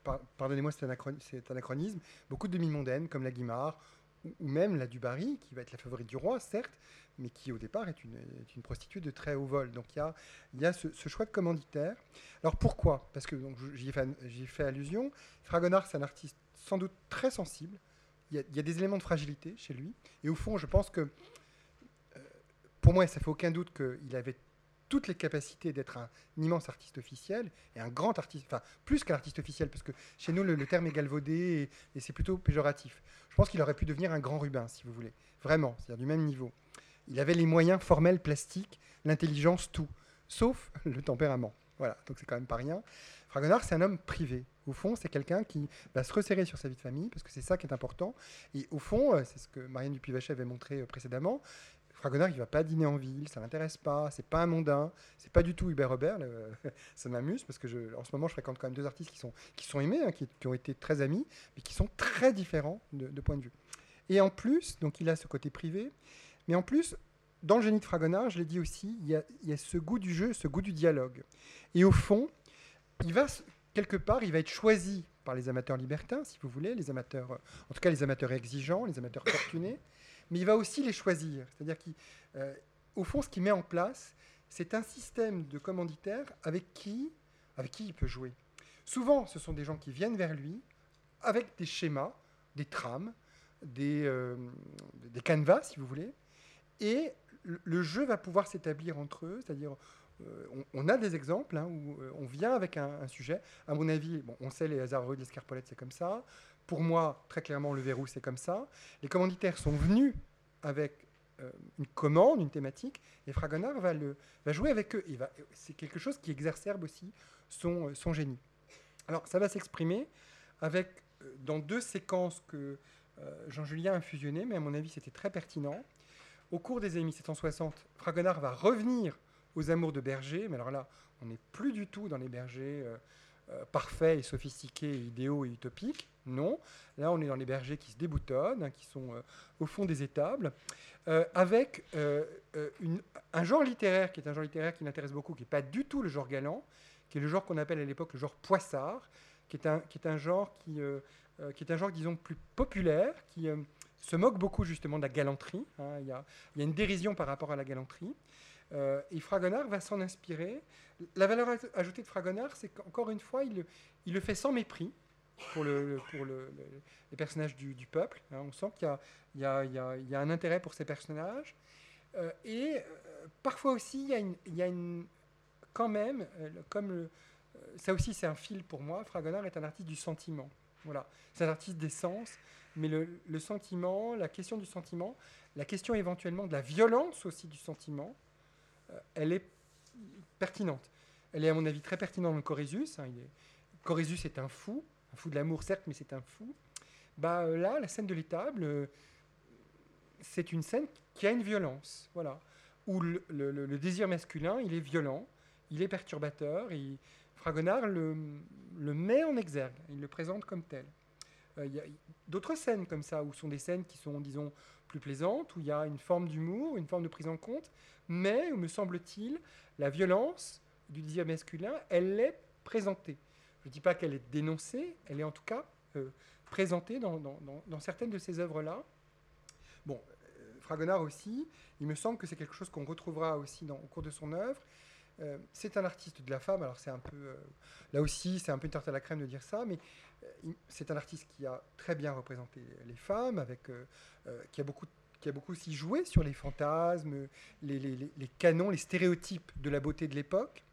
euh, pardonnez-moi cet anachronisme, beaucoup de demi-mondaines comme la Guimard, ou, même la Dubarry, qui va être la favorite du roi, certes, mais qui au départ est une, une prostituée de très haut vol. Donc il y a, ce, choix de commanditaire. Alors pourquoi? Parce que j'y ai, fait allusion, Fragonard c'est un artiste sans doute très sensible, il y, a des éléments de fragilité chez lui. Et au fond, je pense que, euh, pour moi, ça fait aucun doute qu'il avait toutes les capacités d'être un, immense artiste officiel et un grand artiste, enfin plus qu'un artiste officiel, parce que chez nous le, terme est galvaudé et, c'est plutôt péjoratif. Je pense qu'il aurait pu devenir un grand Rubin, si vous voulez, vraiment, c'est-à-dire du même niveau. Il avait les moyens formels, plastiques, l'intelligence, tout, sauf le tempérament. Voilà, donc c'est quand même pas rien. Fragonard, c'est un homme privé. Au fond, c'est quelqu'un qui va se resserrer sur sa vie de famille, parce que c'est ça qui est important. Et au fond, euh, c'est ce que Marianne Dupuy-Vachet avait montré euh, précédemment, Fragonard, il ne va pas dîner en ville, ça l'intéresse pas, c'est pas un mondain, c'est pas du tout Hubert Robert, ça m'amuse parce que je, en ce moment je fréquente quand même deux artistes qui sont, aimés, hein, qui, ont été très amis, mais qui sont très différents de, point de vue. Et en plus, donc il a ce côté privé, mais en plus, dans le génie de Fragonard, je l'ai dit aussi, il y, a, ce goût du jeu, ce goût du dialogue. Et au fond, il va quelque part, il va être choisi par les amateurs libertins, si vous voulez, les amateurs, en tout cas les amateurs exigeants, les amateurs fortunés, mais il va aussi les choisir. C'est-à-dire qu'au euh, fond, ce qu'il met en place, c'est un système de commanditaires avec qui, avec qui il peut jouer. Souvent, ce sont des gens qui viennent vers lui avec des schémas, des trames, des, euh, des canevas, si vous voulez, et le jeu va pouvoir s'établir entre eux, c'est-à-dire euh, on, a des exemples hein, où on vient avec un, sujet. À mon avis, bon, on sait les hasards de l'escarpolette, c'est comme ça. Pour moi, très clairement, le verrou, c'est comme ça. Les commanditaires sont venus avec euh, une commande, une thématique, et Fragonard va, le, va jouer avec eux. C'est quelque chose qui exacerbe aussi son, son génie. Alors, ça va s'exprimer avec, euh, dans deux séquences que euh, Jean-Julien a fusionnées, mais à mon avis, c'était très pertinent. Au cours des années 1760, Fragonard va revenir aux amours de berger, mais alors là, on n'est plus du tout dans les bergers euh, parfaits et sophistiqués, idéaux et utopiques. Non, là on est dans les bergers qui se déboutonnent, hein, qui sont euh, au fond des étables, euh, avec un genre littéraire qui est un genre littéraire qui m'intéresse beaucoup, qui n'est pas du tout le genre galant, qui est le genre qu'on appelle à l'époque le genre poissard, qui est un, genre qui, est un genre disons plus populaire, qui se moque beaucoup justement de la galanterie. Hein. il, y a, une dérision par rapport à la galanterie. Et Fragonard va s'en inspirer la valeur ajoutée de Fragonard, c'est qu'encore une fois, il, le fait sans mépris pour, le, pour les personnages du, peuple. Hein. on sent qu'il y, a un intérêt pour ces personnages. Euh, et euh, parfois aussi, il y a, une, quand même, euh, comme ça aussi c'est un fil pour moi, Fragonard est un artiste du sentiment. Voilà, c'est un artiste des sens, mais le, sentiment, la question du sentiment, la question éventuellement de la violence aussi du sentiment, elle est pertinente. Elle est à mon avis très pertinente dans Corésus. Hein, il est... Corésus est un fou, un fou de l'amour certes, mais c'est un fou. Bah, euh, là, la scène de l'étable, euh, c'est une scène qui a une violence, voilà, où le, désir masculin, il est violent, il est perturbateur, et Fragonard le, met en exergue, il le présente comme tel. Euh, il y a d'autres scènes comme ça, où sont des scènes qui sont, disons, plus plaisantes, où il y a une forme d'humour, une forme de prise en compte, mais, me semble-t-il, la violence du désir masculin, elle est présentée. Je ne dis pas qu'elle est dénoncée, elle est en tout cas euh, présentée dans, certaines de ces œuvres-là. Bon, euh, Fragonard aussi, il me semble que c'est quelque chose qu'on retrouvera aussi au cours de son œuvre. Euh, c'est un artiste de la femme, alors c'est un peu, là aussi, c'est un peu une tarte à la crème de dire ça, mais c'est un artiste qui a très bien représenté les femmes, avec, qui a beaucoup qui a beaucoup aussi joué sur les fantasmes, les, canons, les stéréotypes de la beauté de l'époque,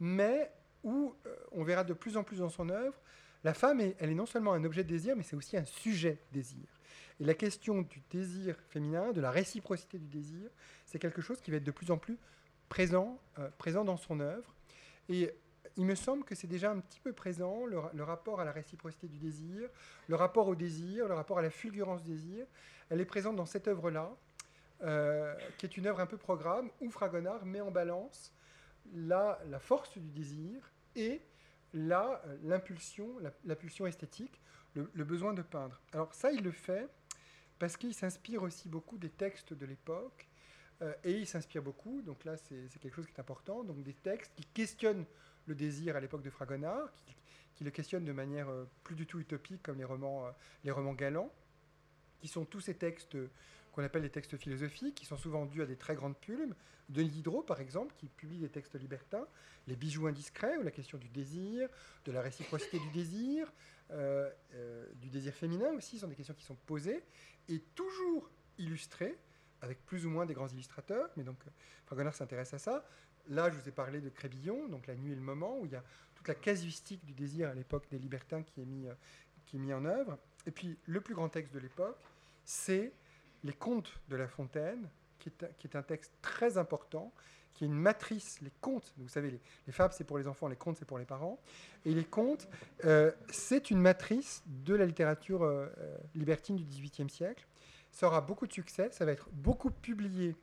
mais où euh, on verra de plus en plus dans son œuvre, la femme, elle est non seulement un objet de désir, mais c'est aussi un sujet de désir. Et la question du désir féminin, de la réciprocité du désir, c'est quelque chose qui va être de plus en plus présent, euh, présent dans son œuvre. Et il me semble que c'est déjà un petit peu présent, le, rapport à la réciprocité du désir, le rapport au désir, le rapport à la fulgurance du désir. Elle est présente dans cette œuvre-là, euh, qui est une œuvre un peu programme, où Fragonard met en balance la, force du désir et l'impulsion, la, pulsion esthétique, le, besoin de peindre. Alors ça, il le fait parce qu'il s'inspire aussi beaucoup des textes de l'époque, et il s'inspire beaucoup, donc là c'est quelque chose qui est important, donc des textes qui questionnent le désir à l'époque de Fragonard, qui, le questionne de manière euh, plus du tout utopique comme les romans, euh, les romans galants, qui sont tous ces textes qu'on appelle les textes philosophiques, qui sont souvent dus à des très grandes plumes. Denis Diderot, par exemple, qui publie des textes libertins, Les bijoux indiscrets, ou la question du désir, de la réciprocité du désir, euh, du désir féminin aussi, sont des questions qui sont posées, et toujours illustrées, avec plus ou moins des grands illustrateurs, mais donc Fragonard s'intéresse à ça, Là, je vous ai parlé de Crébillon, donc La nuit et le moment, où il y a toute la casuistique du désir à l'époque des libertins qui est, mis, euh, qui est mis en œuvre. Et puis, le plus grand texte de l'époque, c'est Les Contes de La Fontaine, qui est, qui est un texte très important, qui est une matrice, les contes, vous savez, les, fables c'est pour les enfants, les contes c'est pour les parents, et les contes, euh, c'est une matrice de la littérature euh, euh, libertine du XVIIIe siècle. Ça aura beaucoup de succès, ça va être beaucoup publié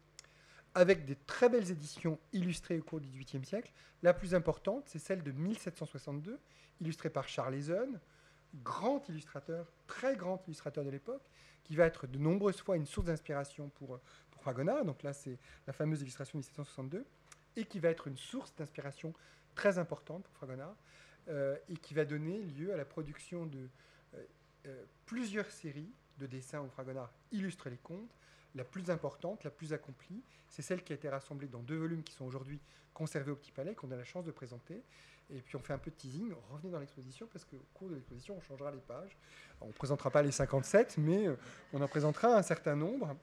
avec des très belles éditions illustrées au cours du XVIIIe siècle. La plus importante, c'est celle de 1762, illustrée par Charles Eson, grand illustrateur, très grand illustrateur de l'époque, qui va être de nombreuses fois une source d'inspiration pour, pour Fragonard. Donc là, c'est la fameuse illustration de 1762, et qui va être une source d'inspiration très importante pour Fragonard, euh, et qui va donner lieu à la production de euh, euh, plusieurs séries de dessins où Fragonard illustre les contes. La plus importante, la plus accomplie, c'est celle qui a été rassemblée dans deux volumes qui sont aujourd'hui conservés au Petit Palais, qu'on a la chance de présenter. Et puis on fait un peu de teasing. Revenez dans l'exposition parce qu'au cours de l'exposition, on changera les pages. On ne présentera pas les 57, mais euh, on en présentera un certain nombre.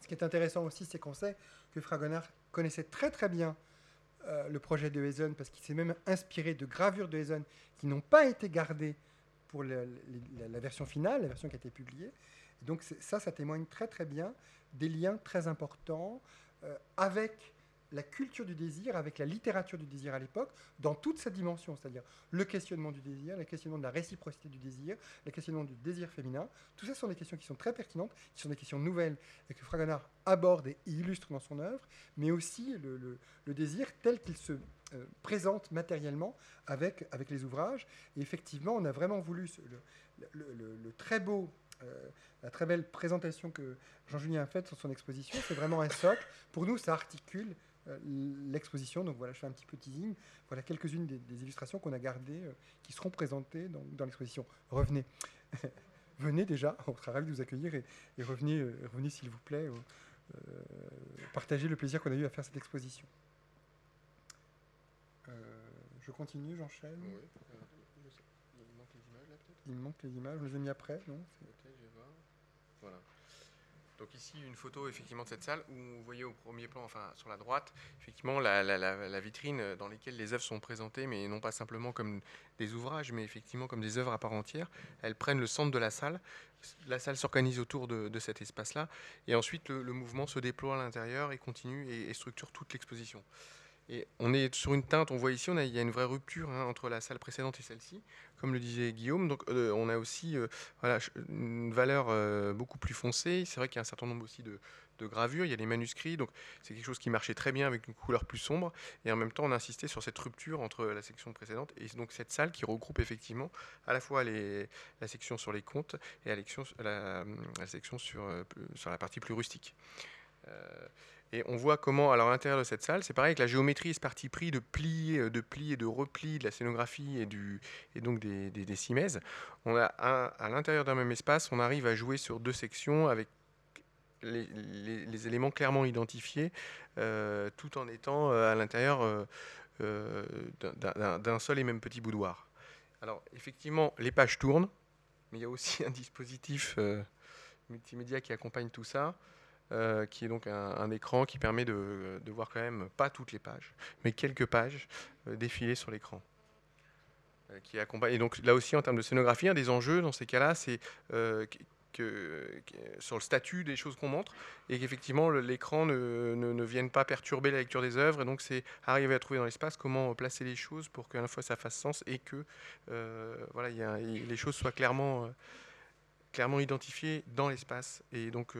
Ce qui est intéressant aussi, c'est qu'on sait que Fragonard connaissait très très bien euh, le projet de Hazen parce qu'il s'est même inspiré de gravures de Hazen qui n'ont pas été gardées pour la, version finale, la version qui a été publiée. donc ça, ça témoigne très très bien des liens très importants euh, avec la culture du désir avec la littérature du désir à l'époque, dans toute sa dimension, c'est-à-dire le questionnement du désir, le questionnement de la réciprocité du désir, le questionnement du désir féminin. Tout ça sont des questions qui sont très pertinentes, qui sont des questions nouvelles et que Fragonard aborde et illustre dans son œuvre, mais aussi le, désir tel qu'il se euh, présente matériellement avec, avec les ouvrages. Et effectivement, on a vraiment voulu le, très beau euh, la très belle présentation que Jean-Julien a faite sur son exposition. C'est vraiment un socle. Pour nous, ça articule euh, l'exposition. Donc voilà, je fais un petit peu teasing. Voilà quelques-unes des, illustrations qu'on a gardées, qui seront présentées dans, l'exposition. Revenez. venez déjà, on sera ravis de vous accueillir et, revenez, revenez s'il vous plaît, partagez le plaisir qu'on a eu à faire cette exposition. Je continue, j'enchaîne. Oui. il manque les images là peut-être? Il manque les images, je les ai mis après, non? Voilà. Donc ici, une photo effectivement de cette salle où vous voyez au premier plan, enfin sur la droite, effectivement la, vitrine dans laquelle les œuvres sont présentées, mais non pas simplement comme des ouvrages, mais effectivement comme des œuvres à part entière. Elles prennent le centre de la salle. La salle s'organise autour de, cet espace-là, et ensuite le, mouvement se déploie à l'intérieur et continue et structure toute l'exposition. Et on est sur une teinte, on voit ici, il y a une vraie rupture hein, entre la salle précédente et celle-ci, comme le disait Guillaume. Donc euh, on a aussi euh, une valeur euh, beaucoup plus foncée. C'est vrai qu'il y a un certain nombre aussi de, gravures, il y a les manuscrits, donc c'est quelque chose qui marchait très bien avec une couleur plus sombre. Et en même temps, on a insisté sur cette rupture entre la section précédente et donc cette salle qui regroupe effectivement à la fois la section sur les contes et la, section sur la partie plus rustique. Et on voit comment, alors à l'intérieur de cette salle, c'est pareil avec la géométrie, ce parti pris de plis, euh, de plis et de replis de la scénographie et, donc des, des. On a à l'intérieur d'un même espace, on arrive à jouer sur deux sections avec les, les, éléments clairement identifiés, euh, tout en étant euh, à l'intérieur d'un seul et même petit boudoir. Alors effectivement, les pages tournent, mais il y a aussi un dispositif multimédia qui accompagne tout ça. Euh, qui est donc un, écran qui permet de, voir quand même pas toutes les pages, mais quelques pages euh, défiler sur l'écran. Euh. Et donc là aussi, en termes de scénographie, un des enjeux dans ces cas-là, c'est que, sur le statut des choses qu'on montre et qu'effectivement l'écran ne, ne, vienne pas perturber la lecture des œuvres. Et donc c'est arriver à trouver dans l'espace comment placer les choses pour qu'à la fois ça fasse sens et que voilà, les choses soient clairement, clairement identifiées dans l'espace et donc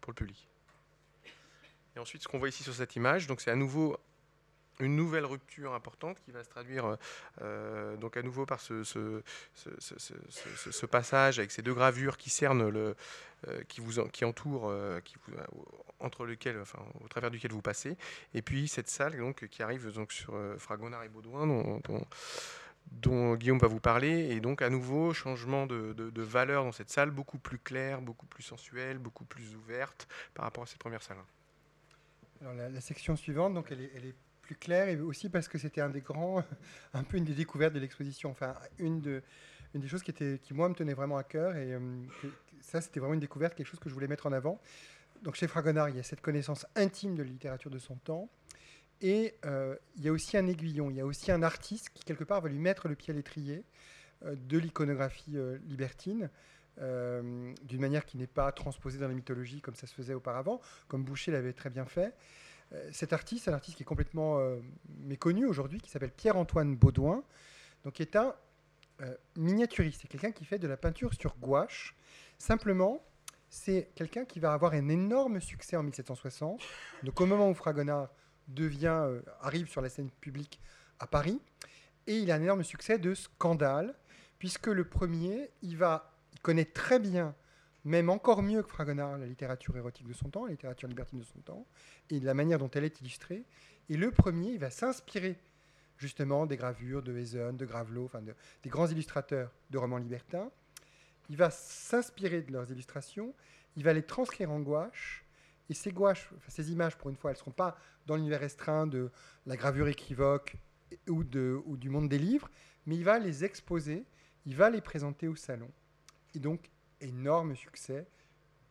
pour le public. Et ensuite, ce qu'on voit ici sur cette image, donc c'est à nouveau une nouvelle rupture importante qui va se traduire euh, donc à nouveau par ce, passage avec ces deux gravures qui cernent le, euh, qui vous qui entourent, euh, qui entre lequel, enfin, au travers duquel vous passez, et puis cette salle donc qui arrive donc sur Fragonard et Baudouin dont, dont, Guillaume va vous parler, et donc à nouveau changement de, de, valeur dans cette salle, beaucoup plus claire, beaucoup plus sensuelle, beaucoup plus ouverte par rapport à cette première salle. Alors la, section suivante, donc elle est, plus claire et aussi parce que c'était un des grands, un peu une des découvertes de l'exposition. Enfin, une, de, une des choses qui, était, qui moi me tenait vraiment à cœur et euh, ça c'était vraiment une découverte, quelque chose que je voulais mettre en avant. Donc chez Fragonard, il y a cette connaissance intime de la littérature de son temps. Et euh, il y a aussi un aiguillon, il y a aussi un artiste qui, quelque part, va lui mettre le pied à l'étrier euh, de l'iconographie libertine. Euh, d'une manière qui n'est pas transposée dans la mythologie comme ça se faisait auparavant, comme Boucher l'avait très bien fait. cet artiste, un artiste qui est complètement méconnu aujourd'hui, qui s'appelle Pierre-Antoine Baudouin, donc qui est un miniaturiste, c'est quelqu'un qui fait de la peinture sur gouache. Simplement, c'est quelqu'un qui va avoir un énorme succès en 1760. Donc au moment où Fragonard arrive sur la scène publique à Paris, et il a un énorme succès de scandale, puisque le premier, il, va, connaît très bien, même encore mieux que Fragonard, la littérature érotique de son temps, la littérature libertine de son temps, et la manière dont elle est illustrée. Et le premier, il va s'inspirer justement des gravures de Hazen, de Gravelot, enfin des grands illustrateurs de romans libertins. Il va s'inspirer de leurs illustrations, il va les transcrire en gouache, et ces gouaches, ces images, pour une fois, elles ne seront pas dans l'univers restreint de la gravure équivoque ou, du monde des livres, mais il va les exposer, il va les présenter au salon. Et donc, énorme succès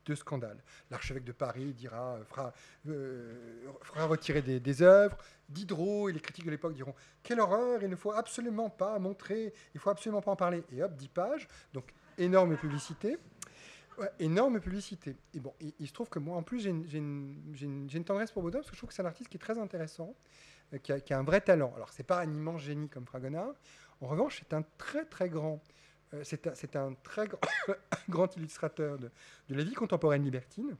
de scandale. L'archevêque de Paris dira, euh, fera, euh, fera retirer des, œuvres. Diderot et les critiques de l'époque diront Quelle horreur, il ne faut absolument pas montrer, il ne faut absolument pas en parler. Et hop, 10 pages. Donc, énorme publicité. énorme publicité. Et bon, il, se trouve que moi, en plus, j'ai une, tendresse pour Baudin parce que je trouve que c'est un artiste qui est très intéressant. Euh, qui a, un vrai talent. Alors, c'est pas un immense génie comme Fragonard. En revanche, c'est un très très grand, c'est un, très grand, illustrateur de, la vie contemporaine libertine.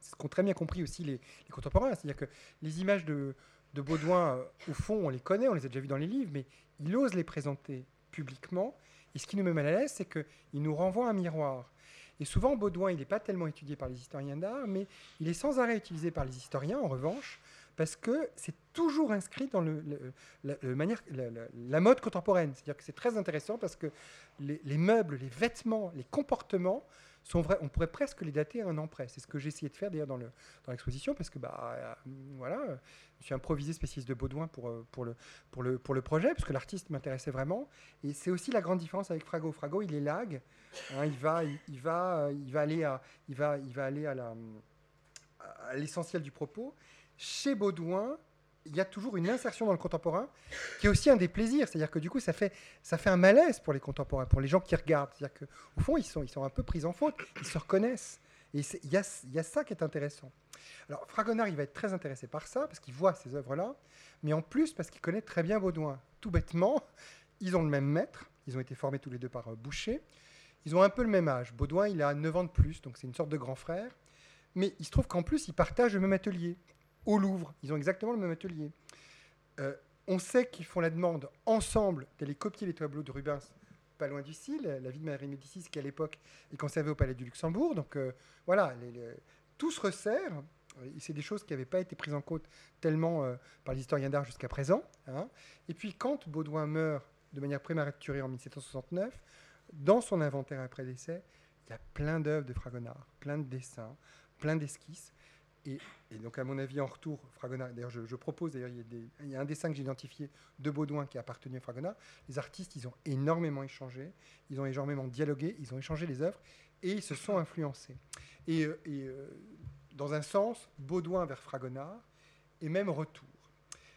C'est ce qu'ont très bien compris aussi les, contemporains. C'est-à-dire que les images de, Baudouin, euh, au fond, on les connaît, on les a déjà vues dans les livres, mais il ose les présenter publiquement. Et ce qui nous met mal à l'aise, c'est qu'il nous renvoie un miroir. Et souvent, Baudouin, il n'est pas tellement étudié par les historiens d'art, mais il est sans arrêt utilisé par les historiens, en revanche, parce que c'est toujours inscrit dans le, la, manière, la, mode contemporaine. C'est-à-dire que c'est très intéressant parce que les, meubles, les vêtements, les comportements sont vrais. On pourrait presque les dater à un an près. C'est ce que j'ai essayé de faire d'ailleurs dans, le, dans l'exposition parce que bah, euh, voilà, je suis improvisé spécialiste de Baudouin pour, euh, pour, le, pour, le, pour le projet parce que l'artiste m'intéressait vraiment. Et c'est aussi la grande différence avec Frago. Frago, il est lag. Hein, il, va, il, va, il va aller à, il va, il va à, la, à l'essentiel du propos. Chez Baudouin, il y a toujours une insertion dans le contemporain qui est aussi un des plaisirs. C'est-à-dire que du coup, ça fait, ça fait un malaise pour les contemporains, pour les gens qui regardent. C'est-à-dire qu'au fond, ils sont, ils sont un peu pris en faute, ils se reconnaissent. Et il y a, y a, ça qui est intéressant. Alors, Fragonard, il va être très intéressé par ça, parce qu'il voit ces œuvres-là, mais en plus parce qu'il connaît très bien Baudouin. Tout bêtement, ils ont le même maître, ils ont été formés tous les deux par euh, Boucher, ils ont un peu le même âge. Baudouin, il a 9 ans de plus, donc c'est une sorte de grand frère. Mais il se trouve qu'en plus, ils partagent le même atelier au Louvre. Ils ont exactement le même atelier. Euh, on sait qu'ils font la demande ensemble d'aller copier les tableaux de Rubens pas loin d'ici, la, la vie de Marie Médicis qui à l'époque est conservée au Palais du Luxembourg. Donc euh, voilà, tout se resserre. C'est des choses qui n'avaient pas été prises en compte tellement euh, par les historiens d'art jusqu'à présent. Hein. Et puis quand Baudouin meurt de manière prématurée en 1769, dans son inventaire après décès, il y a plein d'œuvres de Fragonard, plein de dessins, plein d'esquisses. Et, donc, à mon avis, en retour, Fragonard, d'ailleurs, je, propose, d'ailleurs, il, y a un dessin que j'ai identifié de Baudouin qui a appartenu à Fragonard. Les artistes, ils ont énormément échangé, ils ont énormément dialogué, ils ont échangé les œuvres et ils se sont influencés. Et, euh, euh, dans un sens, Baudouin vers Fragonard et même retour.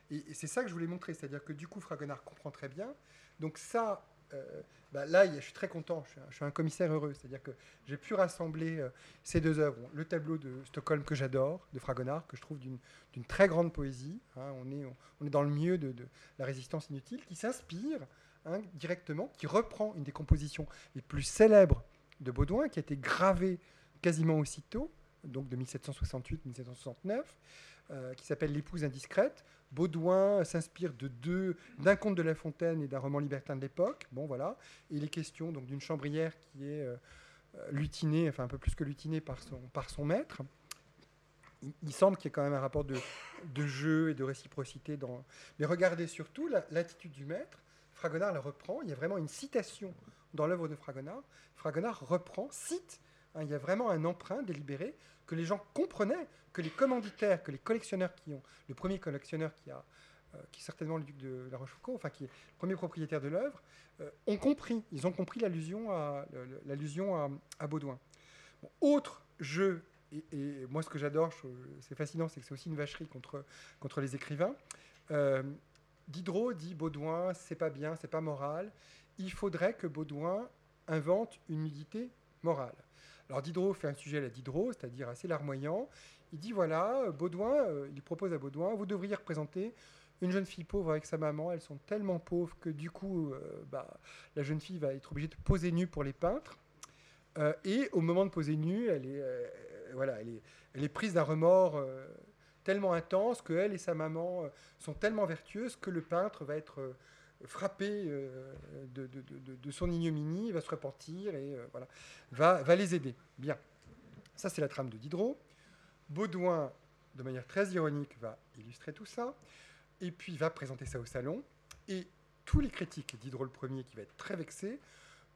Et, c'est ça que je voulais montrer, c'est-à-dire que du coup, Fragonard comprend très bien. Donc, ça, bah, là, je suis très content, je suis un, commissaire heureux, c'est-à-dire que j'ai pu rassembler euh, ces deux œuvres. Le tableau de Stockholm que j'adore, de Fragonard, que je trouve d'une très grande poésie. Hein. on, est, dans le mieux de, la résistance inutile, qui s'inspire hein, directement, qui reprend une des compositions les plus célèbres de Baudouin, qui a été gravée quasiment aussitôt, donc de 1768-1769, euh, qui s'appelle L'épouse indiscrète. Baudouin s'inspire de deux, d'un conte de La Fontaine et d'un roman libertin de l'époque. Bon, voilà. Il est question donc d'une chambrière qui est euh, lutinée, enfin un peu plus que lutinée par son, maître. Il, semble qu'il y ait quand même un rapport de, jeu et de réciprocité. Mais regardez surtout l'attitude du maître. Fragonard la reprend. Il y a vraiment une citation dans l'œuvre de Fragonard. Fragonard reprend, cite. Hein, il y a vraiment un emprunt délibéré que les gens comprenaient que les commanditaires, que les collectionneurs qui ont, le premier collectionneur qui a, euh, qui est certainement le duc de la Rochefoucauld, enfin qui est le premier propriétaire de l'œuvre, euh, ont compris, ils ont compris l'allusion à, l'allusion à, Baudouin. autre jeu, et, moi ce que j'adore, c'est fascinant, c'est que c'est aussi une vacherie contre, les écrivains. Euh, Diderot dit Baudouin, c'est pas bien, c'est pas moral. Il faudrait que Baudouin invente une nudité morale. Alors Diderot fait un sujet à la Diderot, c'est-à-dire assez larmoyant. Il dit voilà, Baudouin, il propose à Baudouin, vous devriez représenter une jeune fille pauvre avec sa maman. Elles sont tellement pauvres que du coup, bah, la jeune fille va être obligée de poser nue pour les peintres. et au moment de poser nue, elle est, voilà, elle est, elle prise d'un remords tellement intense qu'elle et sa maman sont tellement vertueuses que le peintre va être frappé euh, de, son ignominie, va se repentir et euh, voilà, va, va les aider. Bien. Ça, c'est la trame de Diderot. Baudouin, de manière très ironique, va illustrer tout ça. Et puis, va présenter ça au salon. Et tous les critiques, Diderot le premier, qui va être très vexé,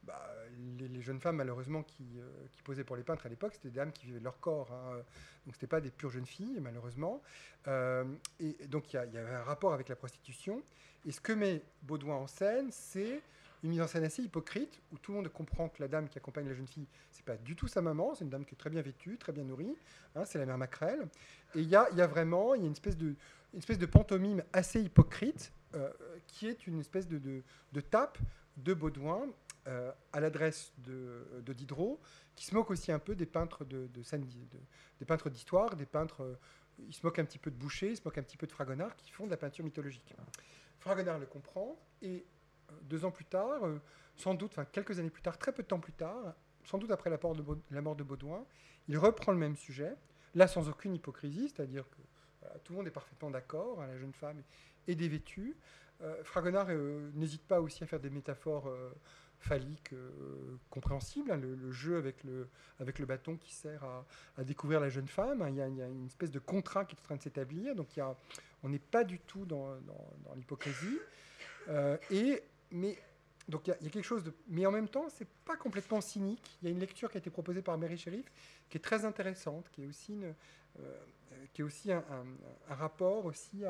bah, les, jeunes femmes, malheureusement, qui, euh, qui, posaient pour les peintres à l'époque, c'était des dames qui vivaient de leur corps. Hein. Donc, ce pas des pures jeunes filles, malheureusement. et, donc, il y, y, avait un rapport avec la prostitution. Et ce que met Baudouin en scène, c'est une mise en scène assez hypocrite, où tout le monde comprend que la dame qui accompagne la jeune fille, c'est pas du tout sa maman, c'est une dame qui est très bien vêtue, très bien nourrie, hein, c'est la mère Macrel. Et il y a, y a, vraiment y a une, espèce de, une espèce de pantomime assez hypocrite, euh, qui est une espèce de, de, de tape de Baudouin euh, à l'adresse de, de, Diderot, qui se moque aussi un peu des peintres de, des peintres d'histoire, des peintres... Euh, il se moque un petit peu de Boucher, il se moque un petit peu de Fragonard, qui font de la peinture mythologique. Fragonard le comprend et euh, deux ans plus tard, sans doute, enfin quelques années plus tard, très peu de temps plus tard, sans doute après la, mort de Baudouin, il reprend le même sujet, là sans aucune hypocrisie, c'est-à-dire que tout le monde est parfaitement d'accord, hein, la jeune femme est dévêtue. Fragonard n'hésite pas aussi à faire des métaphores phalliques compréhensibles, hein, le, jeu avec le, avec le bâton qui sert à, découvrir la jeune femme, hein, il, y a, une espèce de contrat qui est en train de s'établir, donc y a on n'est pas du tout dans, l'hypocrisie. Euh, mais donc il y, quelque chose de. Mais en même temps, c'est pas complètement cynique. Il y a une lecture qui a été proposée par Mary Sherif qui est très intéressante, qui est aussi, euh, qui est aussi un, rapport aussi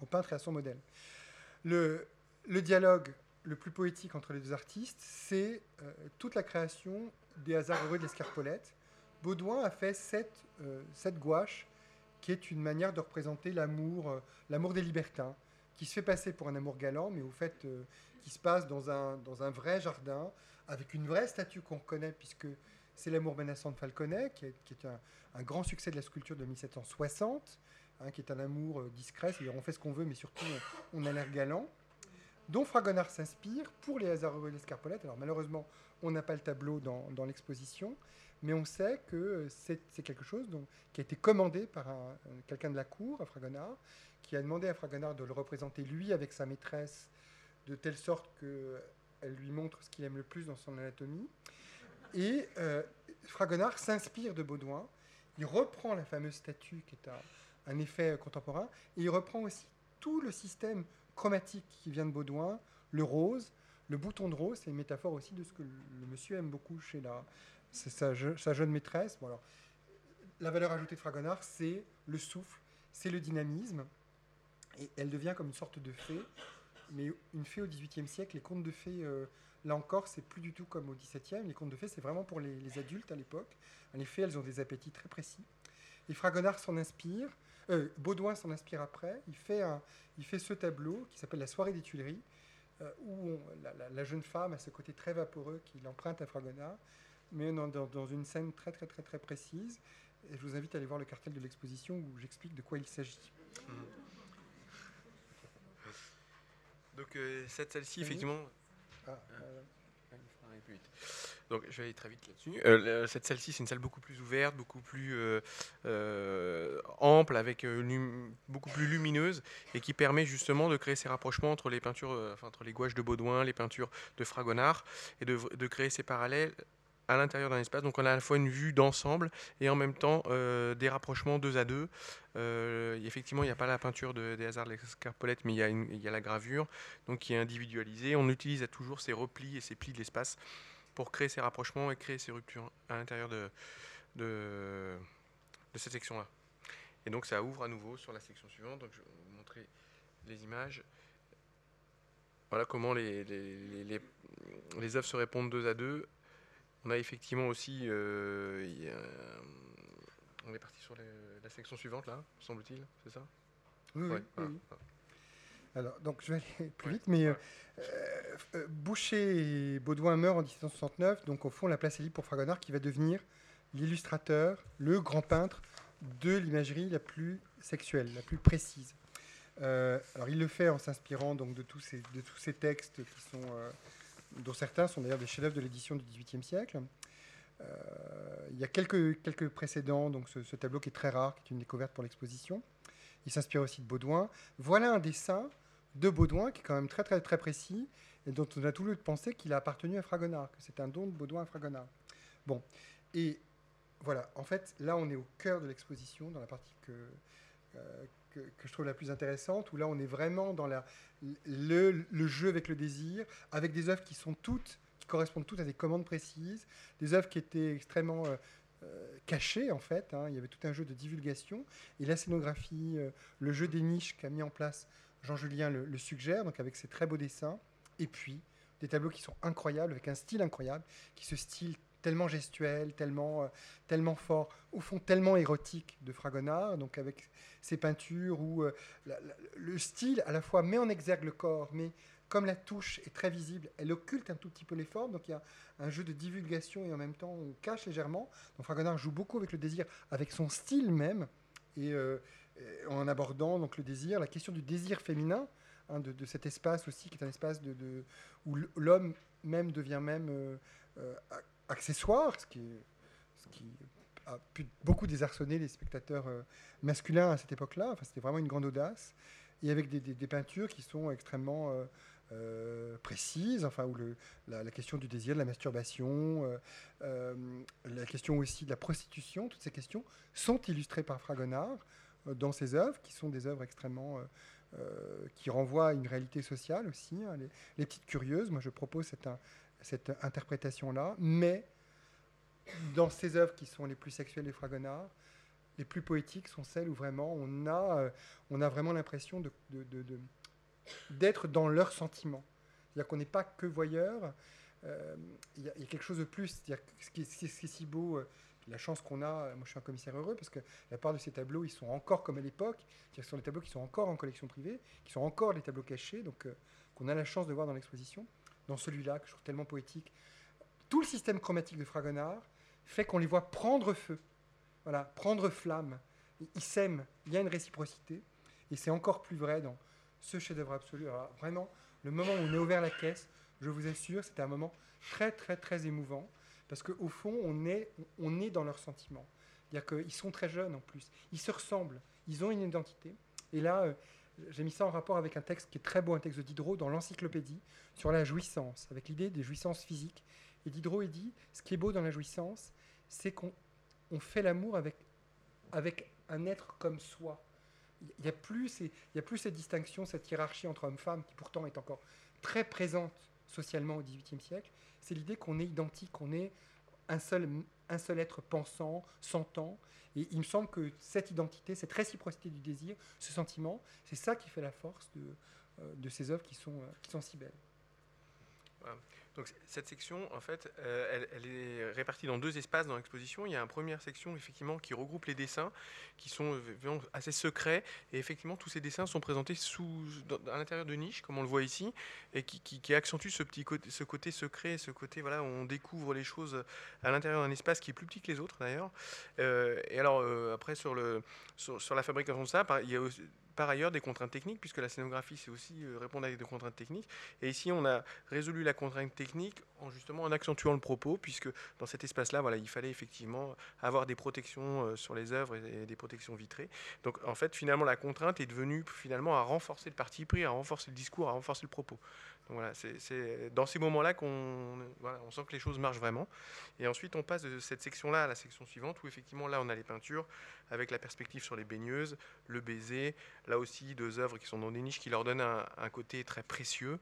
au peintre et à son modèle. Le, le dialogue le plus poétique entre les deux artistes, c'est euh, toute la création des hasards heureux de l'escarpolette. Baudouin a fait sept, sept gouaches qui est une manière de représenter l'amour, euh, l'amour des libertins, qui se fait passer pour un amour galant, mais au fait, euh, qui se passe dans un, vrai jardin, avec une vraie statue qu'on connaît, puisque c'est l'amour menaçant de Falconet, qui est, un, grand succès de la sculpture de 1760, hein, qui est un amour euh, discret, c'est-à-dire on fait ce qu'on veut, mais surtout on, a l'air galant, dont Fragonard s'inspire pour les hasards de l'escarpolette. Alors malheureusement, on n'a pas le tableau dans, l'exposition, mais on sait que c'est quelque chose qui a été commandé par quelqu'un de la cour, à Fragonard, qui a demandé à Fragonard de le représenter lui avec sa maîtresse, de telle sorte qu'elle lui montre ce qu'il aime le plus dans son anatomie. Et euh, Fragonard s'inspire de Baudouin, il reprend la fameuse statue qui est un, effet contemporain, et il reprend aussi tout le système chromatique qui vient de Baudouin, le rose, le bouton de rose, c'est une métaphore aussi de ce que le monsieur aime beaucoup chez la, c'est sa, jeune maîtresse. Alors, la valeur ajoutée de Fragonard, c'est le souffle, c'est le dynamisme, et elle devient comme une sorte de fée. Mais une fée au XVIIIe siècle, les contes de fées, euh, là encore, c'est plus du tout comme au XVIIe. Les contes de fées, c'est vraiment pour les, adultes à l'époque. Les fées, elles ont des appétits très précis. Et Fragonard s'en inspire. Euh, Baudouin s'en inspire après. Il fait, un, il fait ce tableau qui s'appelle La soirée des Tuileries, euh, où la, la, jeune femme a ce côté très vaporeux qui l'emprunte à Fragonard mais dans, dans, une scène très très très très précise. Et je vous invite à aller voir le cartel de l'exposition où j'explique de quoi il s'agit. Mmh. Donc euh, cette salle-ci, effectivement... Ah, je vais aller très vite là-dessus. Euh, cette salle-ci, c'est une salle beaucoup plus ouverte, beaucoup plus euh, ample, avec beaucoup plus lumineuse, et qui permet justement de créer ces rapprochements entre les peintures, enfin, entre les gouaches de Baudouin, les peintures de Fragonard, et de, créer ces parallèles à l'intérieur d'un espace. Donc on a à la fois une vue d'ensemble et en même temps euh, des rapprochements deux à deux. Euh, effectivement, il n'y a pas la peinture de, des hasards de l'escarpolette, mais il y, a il y, a la gravure, donc qui est individualisée. On utilise toujours ces replis et ces plis de l'espace pour créer ces rapprochements et créer ces ruptures à l'intérieur de, de, cette section-là. Et donc ça ouvre à nouveau sur la section suivante. Donc je vais vous montrer les images. Voilà comment les, les, les, les œuvres se répondent deux à deux on a effectivement aussi. Euh, on est parti sur la section suivante, là, semble-t-il, c'est ça? Oui, oui, Alors, donc je vais aller plus vite, mais Boucher et Baudouin meurent en 1769, donc au fond, la place est libre pour Fragonard qui va devenir l'illustrateur, le grand peintre de l'imagerie la plus sexuelle, la plus précise. alors il le fait en s'inspirant donc de tous ces, de tous ces textes qui sont, dont certains sont d'ailleurs des chefs-d'œuvre de l'édition du XVIIIe siècle. il y a quelques, quelques précédents, donc ce, ce, tableau qui est très rare, qui est une découverte pour l'exposition. Il s'inspire aussi de Baudouin. Voilà un dessin de Baudouin qui est quand même très très très précis et dont on a tout lieu de penser qu'il a appartenu à Fragonard, que c'est un don de Baudouin à Fragonard. Bon, et voilà, en fait, là on est au cœur de l'exposition, dans la partie que, euh, que, je trouve la plus intéressante, où là on est vraiment dans la, le, le, jeu avec le désir, avec des œuvres qui sont toutes, qui correspondent toutes à des commandes précises, des œuvres qui étaient extrêmement euh, euh, cachées en fait, hein. il y avait tout un jeu de divulgation, et la scénographie, le jeu des niches qu'a mis en place Jean-Julien le, suggère, donc avec ses très beaux dessins, et puis des tableaux qui sont incroyables, avec un style incroyable, qui ce style tellement gestuel, tellement, euh, tellement fort, au fond tellement érotique de Fragonard, donc avec ses peintures où euh, le style à la fois met en exergue le corps, mais comme la touche est très visible, elle occulte un tout petit peu les formes, donc il y a un jeu de divulgation et en même temps on cache légèrement. Donc Fragonard joue beaucoup avec le désir, avec son style même, et, euh, en abordant donc le désir, la question du désir féminin, hein, de, cet espace aussi qui est un espace de, où l'homme même devient même euh, euh, accessoire, ce qui, a pu beaucoup désarçonner les spectateurs masculins à cette époque-là. Enfin, c'était vraiment une grande audace, et avec des, peintures qui sont extrêmement précises, enfin, où la, question du désir, de la masturbation, la question aussi de la prostitution, toutes ces questions sont illustrées par Fragonard dans ses œuvres, qui sont des œuvres extrêmement... Euh, euh, qui renvoient à une réalité sociale aussi. Hein, les, petites curieuses, moi je propose cette, cette interprétation-là, mais dans ces œuvres qui sont les plus sexuelles des Fragonard, les plus poétiques sont celles où vraiment on a, euh, on a vraiment l'impression de, d'être dans leurs sentiments. C'est-à-dire qu'on n'est pas que voyeur, il y, a quelque chose de plus. C'est-à-dire ce qui est si beau la chance qu'on a, moi je suis un commissaire heureux parce que la part de ces tableaux, ils sont encore comme à l'époque, ce sont des tableaux qui sont encore en collection privée, qui sont encore des tableaux cachés, donc euh, qu'on a la chance de voir dans l'exposition. Dans celui-là, que je trouve tellement poétique, tout le système chromatique de Fragonard fait qu'on les voit prendre feu, voilà, prendre flamme. Ils s'aiment, il y a une réciprocité, et c'est encore plus vrai dans ce chef-d'œuvre absolu. Alors, vraiment, le moment où on est ouvert la caisse, je vous assure, c'était un moment très, très, très émouvant. Parce qu'au fond, on est, on est dans leurs sentiments. C'est-à-dire qu'ils sont très jeunes en plus. Ils se ressemblent. Ils ont une identité. Et là, euh, j'ai mis ça en rapport avec un texte qui est très beau, un texte de Diderot dans l'encyclopédie, sur la jouissance, avec l'idée des jouissances physiques. Et Diderot, il dit, ce qui est beau dans la jouissance, c'est qu'on on fait l'amour avec, avec un être comme soi. Il n'y a, plus a plus cette distinction, cette hiérarchie entre homme-femme, qui pourtant est encore très présente socialement au XVIIIe siècle, c'est l'idée qu'on est identique, qu'on est un seul, être pensant, sentant. Et il me semble que cette identité, cette réciprocité du désir, ce sentiment, c'est ça qui fait la force de, euh, ces œuvres qui sont, euh, qui sont si belles. Donc cette section, en fait, euh, elle, est répartie dans deux espaces dans l'exposition. Il y a une première section, effectivement, qui regroupe les dessins, qui sont euh, assez secrets. Et effectivement, tous ces dessins sont présentés sous, à l'intérieur de niches, comme on le voit ici, et qui, qui, accentue ce, petit côté, ce côté secret, ce côté voilà, où on découvre les choses à l'intérieur d'un espace qui est plus petit que les autres, d'ailleurs. Euh, et alors, après, sur, le, sur, sur, la fabrication de ça, il y a aussi, par ailleurs des contraintes techniques, puisque la scénographie, c'est aussi euh, répondre à des contraintes techniques. Et ici, on a résolu la contrainte technique en justement en accentuant le propos, puisque dans cet espace-là, voilà, il fallait effectivement avoir des protections euh, sur les œuvres et des protections vitrées. Donc, en fait, finalement, la contrainte est devenue finalement à renforcer le parti pris, à renforcer le discours, à renforcer le propos. Voilà, c'est dans ces moments-là qu'on on sent que les choses marchent vraiment. Et ensuite, on passe de cette section-là à la section suivante, où effectivement, là, on a les peintures avec la perspective sur les baigneuses, le baiser, là aussi, deux œuvres qui sont dans des niches qui leur donnent un, côté très précieux.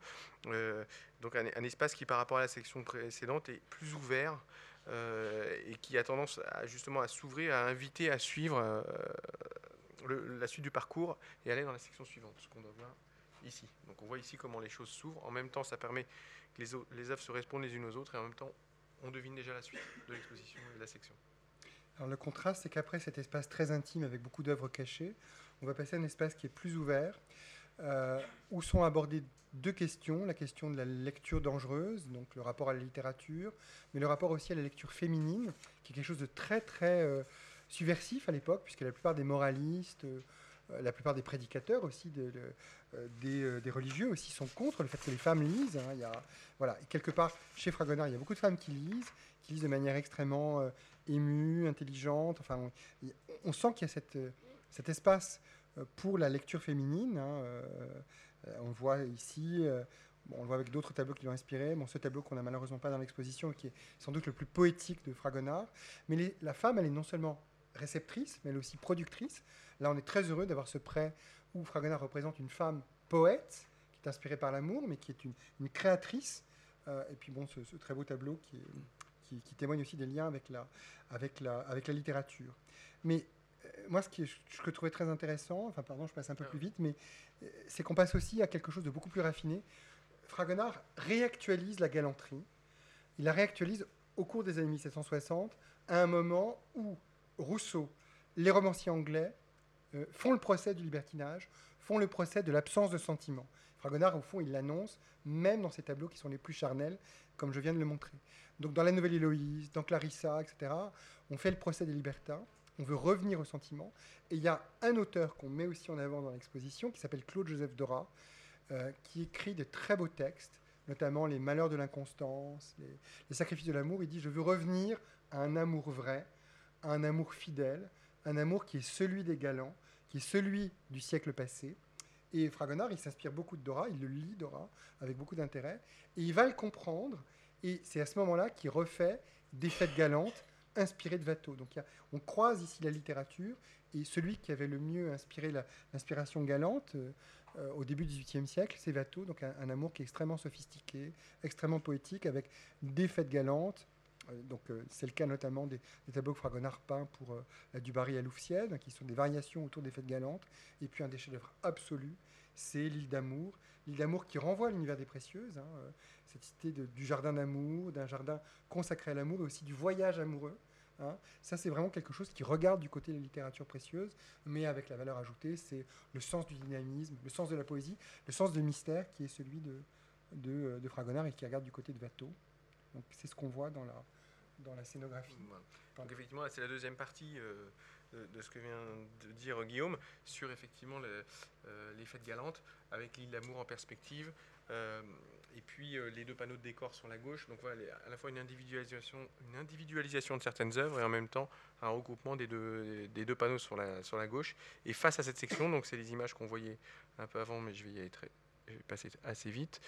Euh, donc un, espace qui, par rapport à la section précédente, est plus ouvert. Euh, et qui a tendance à, justement à s'ouvrir, à inviter à suivre euh, la suite du parcours et aller dans la section suivante, ce qu'on doit voir ici. Donc on voit ici comment les choses s'ouvrent. En même temps, ça permet que les, œuvres se répondent les unes aux autres et en même temps, on devine déjà la suite de l'exposition et de la section. Alors le contraste, c'est qu'après cet espace très intime avec beaucoup d'œuvres cachées, on va passer à un espace qui est plus ouvert, où sont abordées deux questions. La question de la lecture dangereuse, donc le rapport à la littérature, mais le rapport aussi à la lecture féminine, qui est quelque chose de très, très subversif à l'époque, puisque la plupart des moralistes, la plupart des prédicateurs aussi, des, des, religieux aussi sont contre le fait que les femmes lisent. Hein. y a, voilà, quelque part, chez Fragonard, il y a beaucoup de femmes qui lisent, qui lisent de manière extrêmement émue, intelligente. Enfin, on, sent qu'il y a cette, cet espace euh, pour la lecture féminine. Hein, euh, on le voit ici. Euh, on le voit avec d'autres tableaux qui l'ont inspiré. Bon, ce tableau qu'on n'a malheureusement pas dans l'exposition, qui est sans doute le plus poétique de Fragonard. Mais la femme, elle est non seulement réceptrice, mais elle est aussi productrice. Là, on est très heureux d'avoir ce prêt où Fragonard représente une femme poète, qui est inspirée par l'amour, mais qui est une, créatrice. et puis, bon, ce, très beau tableau qui, témoigne aussi des liens avec la, littérature. Mais euh, moi, ce, qui que je trouvais très intéressant, enfin, pardon, je passe un peu plus vite, mais euh, c'est qu'on passe aussi à quelque chose de beaucoup plus raffiné. Fragonard réactualise la galanterie. Il la réactualise au cours des années 1760, à un moment où Rousseau, les romanciers anglais, euh, font le procès du libertinage, font le procès de l'absence de sentiment. Fragonard, au fond, il l'annonce, même dans ses tableaux qui sont les plus charnels, comme je viens de le montrer. Donc dans la Nouvelle Héloïse, dans Clarissa, etc., on fait le procès des libertins, on veut revenir au sentiment. Et il y a un auteur qu'on met aussi en avant dans l'exposition, qui s'appelle Claude-Joseph Dora, euh, qui écrit de très beaux textes, notamment Les malheurs de l'inconstance, les, les, sacrifices de l'amour. Il dit, je veux revenir à un amour vrai, à un amour fidèle, un amour qui est celui des galants, qui est celui du siècle passé. Et Fragonard, il s'inspire beaucoup de Dora, il le lit, Dora, avec beaucoup d'intérêt, et il va le comprendre, et c'est à ce moment-là qu'il refait des fêtes galantes inspirées de Watteau. Donc on croise ici la littérature, et celui qui avait le mieux inspiré l'inspiration galante euh, au début du XVIIIe siècle, c'est Watteau, donc un, amour qui est extrêmement sophistiqué, extrêmement poétique, avec des fêtes galantes. Euh, donc euh, c'est le cas notamment des, tableaux que Fragonard peint pour la Dubarry à Louvciennes, qui sont des variations autour des fêtes galantes, et puis un des chefs-d'œuvre absolus, c'est l'île d'amour, l'île d'amour qui renvoie à l'univers des précieuses, hein, euh, cette idée du jardin d'amour, d'un jardin consacré à l'amour, et aussi du voyage amoureux. Hein. Ça, c'est vraiment quelque chose qui regarde du côté de la littérature précieuse, mais avec la valeur ajoutée, c'est le sens du dynamisme, le sens de la poésie, le sens du mystère qui est celui de, de, euh, Fragonard et qui regarde du côté de Watteau. Donc, c'est ce qu'on voit dans la, dans la scénographie. Donc, effectivement, c'est la deuxième partie. Euh, de, ce que vient de dire Guillaume sur effectivement euh, les fêtes galantes avec l'île d'amour en perspective. Euh, et puis les deux panneaux de décor sur la gauche. Donc voilà, à la fois une individualisation, une individualisation de certaines œuvres et en même temps un regroupement des deux, des deux panneaux sur la, sur la gauche. Et face à cette section, donc c'est les images qu'on voyait un peu avant, mais je vais y aller très, je vais passer assez vite.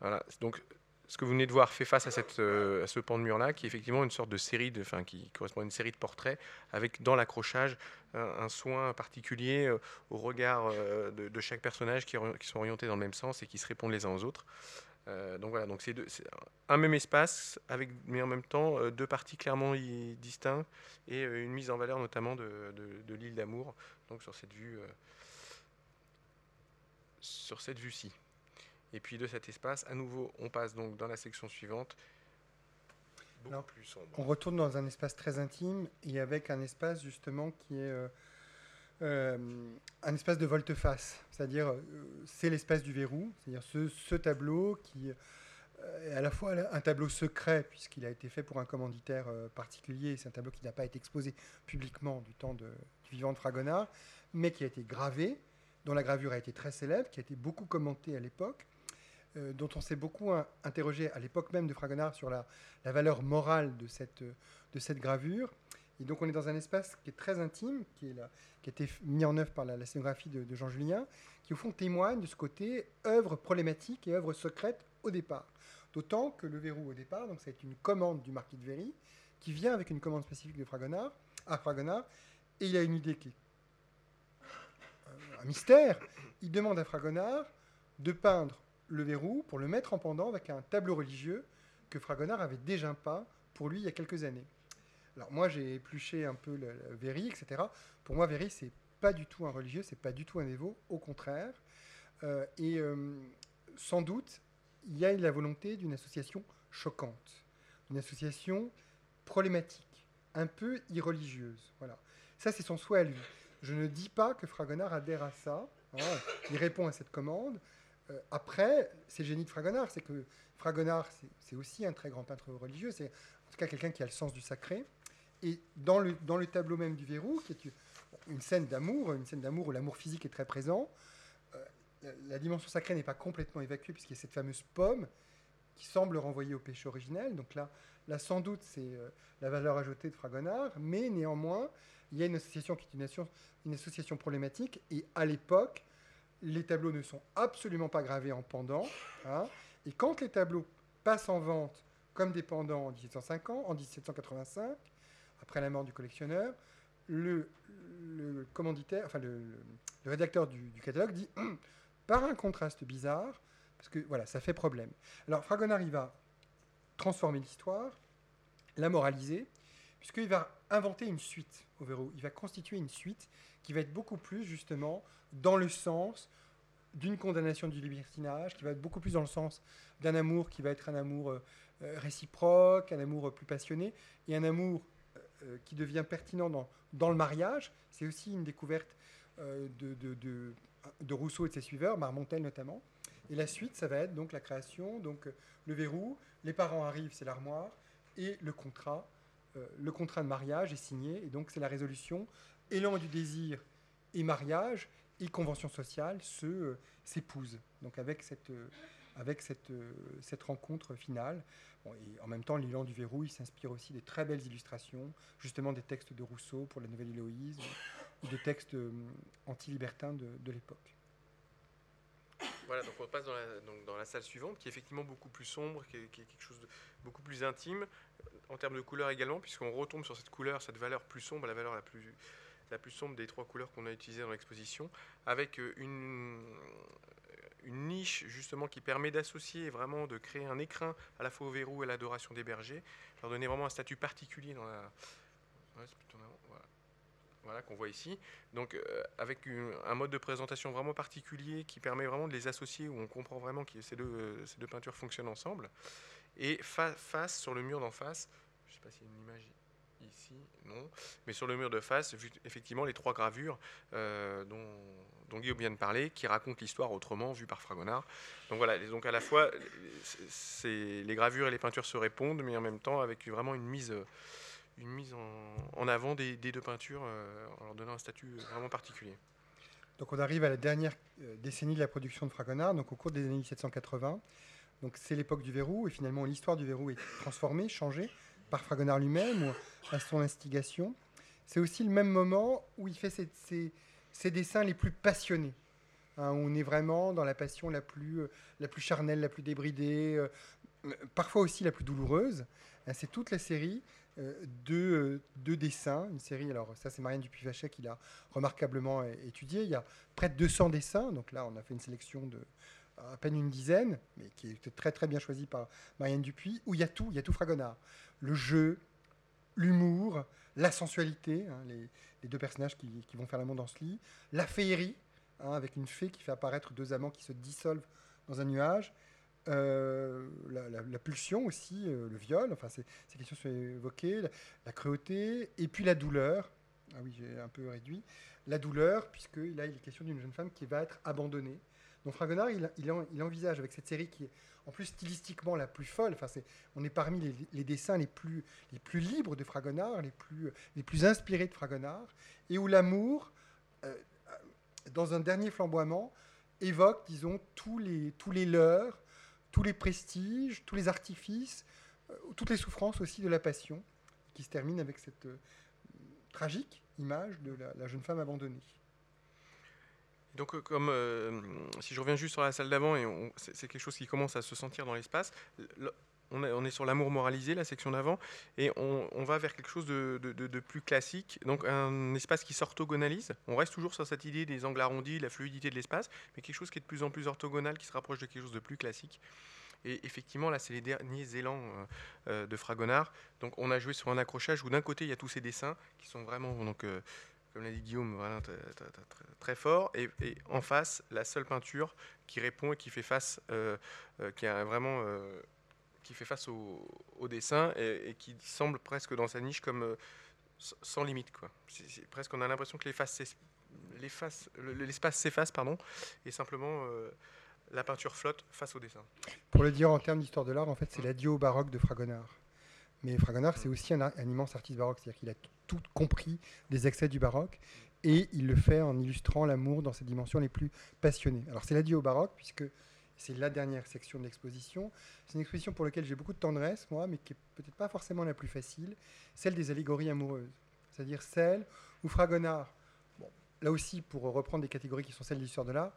Voilà, donc ce que vous venez de voir fait face à, cette, euh, ce pan de mur-là, qui est effectivement une sorte de série, de, qui correspond à une série de portraits, avec dans l'accrochage un, soin particulier euh, au regard euh, de, chaque personnage qui, sont orientés dans le même sens et qui se répondent les uns aux autres. donc voilà, donc c'est un même espace, avec, mais en même temps deux parties clairement distinctes et une mise en valeur notamment de, de l'île d'amour, donc sur cette vue, sur cette vue-ci. Et puis de cet espace, à nouveau, on passe donc dans la section suivante. plus sombre. On retourne dans un espace très intime et avec un espace justement qui est euh, euh, un espace de volte-face. C'est-à-dire, euh, c'est l'espace du verrou, c'est-à-dire ce, ce, tableau qui est à la fois un tableau secret, puisqu'il a été fait pour un commanditaire particulier, c'est un tableau qui n'a pas été exposé publiquement du temps de, du vivant de Fragonard, mais qui a été gravé, dont la gravure a été très célèbre, qui a été beaucoup commentée à l'époque euh, dont on s'est beaucoup interrogé à l'époque même de Fragonard sur la, valeur morale de cette, de cette gravure. Et donc on est dans un espace qui est très intime, qui, a été mis en œuvre par la, scénographie de, Jean Julien, qui au fond témoigne de ce côté œuvre problématique et œuvre secrète au départ. D'autant que le verrou au départ, donc c'est une commande du marquis de Véry, qui vient avec une commande spécifique de Fragonard, à Fragonard, et il a une idée qui est un mystère. Il demande à Fragonard de peindre le verrou pour le mettre en pendant avec un tableau religieux que Fragonard avait déjà peint pour lui il y a quelques années. Alors moi j'ai épluché un peu le, Véry, etc. Pour moi Véry c'est pas du tout un religieux, c'est pas du tout un dévot, au contraire. Euh, et euh, sans doute il y a la volonté d'une association choquante, une association problématique, un peu irreligieuse. Voilà. Ça c'est son souhait à lui. je ne dis pas que Fragonard adhère à ça. Hein. il répond à cette commande. Euh, après, c'est le génie de Fragonard, c'est que Fragonard, c'est aussi un très grand peintre religieux, c'est en tout cas quelqu'un qui a le sens du sacré. Et dans le, tableau même du verrou, qui est une scène d'amour, une scène d'amour où l'amour physique est très présent, euh, la, dimension sacrée n'est pas complètement évacuée, puisqu'il y a cette fameuse pomme qui semble renvoyer au péché originel. Donc là, là sans doute, c'est euh, la valeur ajoutée de Fragonard, mais néanmoins, il y a une association qui est une association problématique, et à l'époque, les tableaux ne sont absolument pas gravés en pendant. Hein. et quand les tableaux passent en vente comme des pendants en 1750, en 1785, après la mort du collectionneur, le, commanditaire, enfin le, rédacteur du, catalogue dit par un contraste bizarre, parce que voilà, ça fait problème. Alors Fragonard, va transformer l'histoire, la moraliser, puisqu'il va inventer une suite au verrou. Il va constituer une suite qui va être beaucoup plus justement dans le sens d'une condamnation du libertinage, qui va être beaucoup plus dans le sens d'un amour qui va être un amour euh, euh, réciproque, un amour plus passionné, et un amour euh, qui devient pertinent dans, le mariage. C'est aussi une découverte de, Rousseau et de ses suiveurs, Marmontel notamment. Et la suite, ça va être donc la création, donc le verrou, les parents arrivent, c'est l'armoire, et le contrat, le contrat de mariage est signé, et donc c'est la résolution, élan du désir et mariage, et convention sociale se euh, s'épousent. Donc avec cette, euh, avec cette, euh, cette rencontre finale. et en même temps, l'élan du verrou, il s'inspire aussi des très belles illustrations, justement des textes de Rousseau pour la Nouvelle Héloïse, ou de textes anti-libertins de, l'époque. Voilà, donc on passe dans la, donc dans la, salle suivante, qui est effectivement beaucoup plus sombre, qui est, quelque chose de beaucoup plus intime, en termes de couleur également, puisqu'on retombe sur cette couleur, cette valeur plus sombre, la valeur la plus, la plus sombre des trois couleurs qu'on a utilisées dans l'exposition, avec euh, une, niche justement qui permet d'associer vraiment, de créer un écrin à la fois au verrou et à l'adoration des bergers, leur donner vraiment un statut particulier dans la... voilà, qu'on voit ici. Donc euh, avec un mode de présentation vraiment particulier qui permet vraiment de les associer, où on comprend vraiment que ces deux, ces deux peintures fonctionnent ensemble. Et face, sur le mur d'en face, je ne sais pas s'il y a une image ici, non. Mais sur le mur de face, effectivement, les trois gravures euh, dont, Guillaume vient de parler, qui racontent l'histoire autrement, vue par Fragonard. Donc voilà, donc à la fois, les gravures et les peintures se répondent, mais en même temps avec vraiment une mise, une mise en, avant des, deux peintures, euh, en leur donnant un statut vraiment particulier. Donc on arrive à la dernière euh, décennie de la production de Fragonard, donc au cours des années 1780. Donc c'est l'époque du verrou, et finalement l'histoire du verrou est transformée, changée par Fragonard lui-même ou à son instigation. C'est aussi le même moment où il fait ses, dessins les plus passionnés. Hein, on est vraiment dans la passion la plus, euh, la plus charnelle, la plus débridée, euh, parfois aussi la plus douloureuse. Hein, c'est toute la série euh, de, de, dessins. Une série, alors ça c'est Marianne Dupuy-Vachet qui l'a remarquablement étudié. Il y a près de 200 dessins, donc là on a fait une sélection de à peine une dizaine, mais qui était très très bien choisie par Marianne Dupuy, où il y a tout, il y a tout Fragonard. Le jeu, l'humour, la sensualité, hein, les, deux personnages qui, vont faire l'amour dans ce lit, la féerie, hein, avec une fée qui fait apparaître deux amants qui se dissolvent dans un nuage, euh, la, pulsion aussi, euh, le viol, enfin ces, questions sont évoquées, la, cruauté, et puis la douleur, ah oui j'ai un peu réduit, la douleur, puisque là il est question d'une jeune femme qui va être abandonnée. Fragonard, il, envisage avec cette série qui est en plus stylistiquement la plus folle. On est parmi les, dessins les plus, libres de Fragonard, les plus, inspirés de Fragonard, et où l'amour, euh, dans un dernier flamboiement, évoque, disons, tous les, tous les leurs, tous les prestiges, tous les artifices, euh, toutes les souffrances aussi de la passion, qui se termine avec cette euh, tragique image de la jeune femme abandonnée. Donc, euh, comme euh, si je reviens juste sur la salle d'avant, et c'est quelque chose qui commence à se sentir dans l'espace. On, est sur l'amour moralisé, la section d'avant, et on, va vers quelque chose de, plus classique, donc un espace qui s'orthogonalise. On reste toujours sur cette idée des angles arrondis, la fluidité de l'espace, mais quelque chose qui est de plus en plus orthogonal, qui se rapproche de quelque chose de plus classique. Et effectivement, là, c'est les derniers élans euh, de Fragonard. Donc, on a joué sur un accrochage où d'un côté, il y a tous ces dessins qui sont vraiment donc, comme l'a dit Guillaume, voilà, très, fort. Et, en face, la seule peinture qui répond et qui fait face, euh, euh, qui a vraiment, euh, qui fait face au, dessin et, qui semble presque dans sa niche comme sans limite. Quoi. presque, on a l'impression que l'espace s'efface pardon, et simplement la peinture flotte face au dessin. Pour le dire en termes d'histoire de l'art, en fait, c'est l'adieu au baroque de Fragonard. Mais Fragonard, c'est aussi un, immense artiste baroque, c'est-à-dire qu'il a tout compris des excès du baroque, et il le fait en illustrant l'amour dans ses dimensions les plus passionnées. Alors c'est l'adieu au baroque, puisque c'est la dernière section de l'exposition. C'est une exposition pour laquelle j'ai beaucoup de tendresse, moi, mais qui est peut-être pas forcément la plus facile, celle des allégories amoureuses. C'est-à-dire celle où Fragonard, bon, là aussi pour reprendre des catégories qui sont celles de l'histoire de l'art,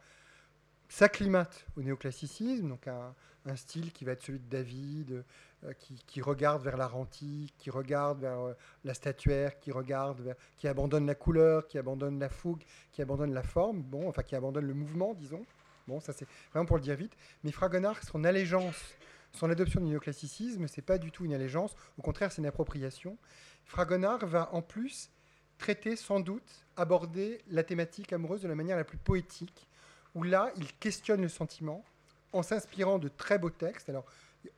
s'acclimate au néoclassicisme, donc un, style qui va être celui de David, euh, qui, regarde vers l'art antique, qui regarde vers euh, la statuaire, qui regarde qui abandonne la couleur, qui abandonne la fougue, qui abandonne la forme, bon, enfin qui abandonne le mouvement, disons. Bon, ça c'est vraiment pour le dire vite. Mais Fragonard, son allégeance, son adoption du néoclassicisme, c'est pas du tout une allégeance. Au contraire, c'est une appropriation. Fragonard va en plus traiter sans doute, aborder la thématique amoureuse de la manière la plus poétique, où là, il questionne le sentiment en s'inspirant de très beaux textes. Alors,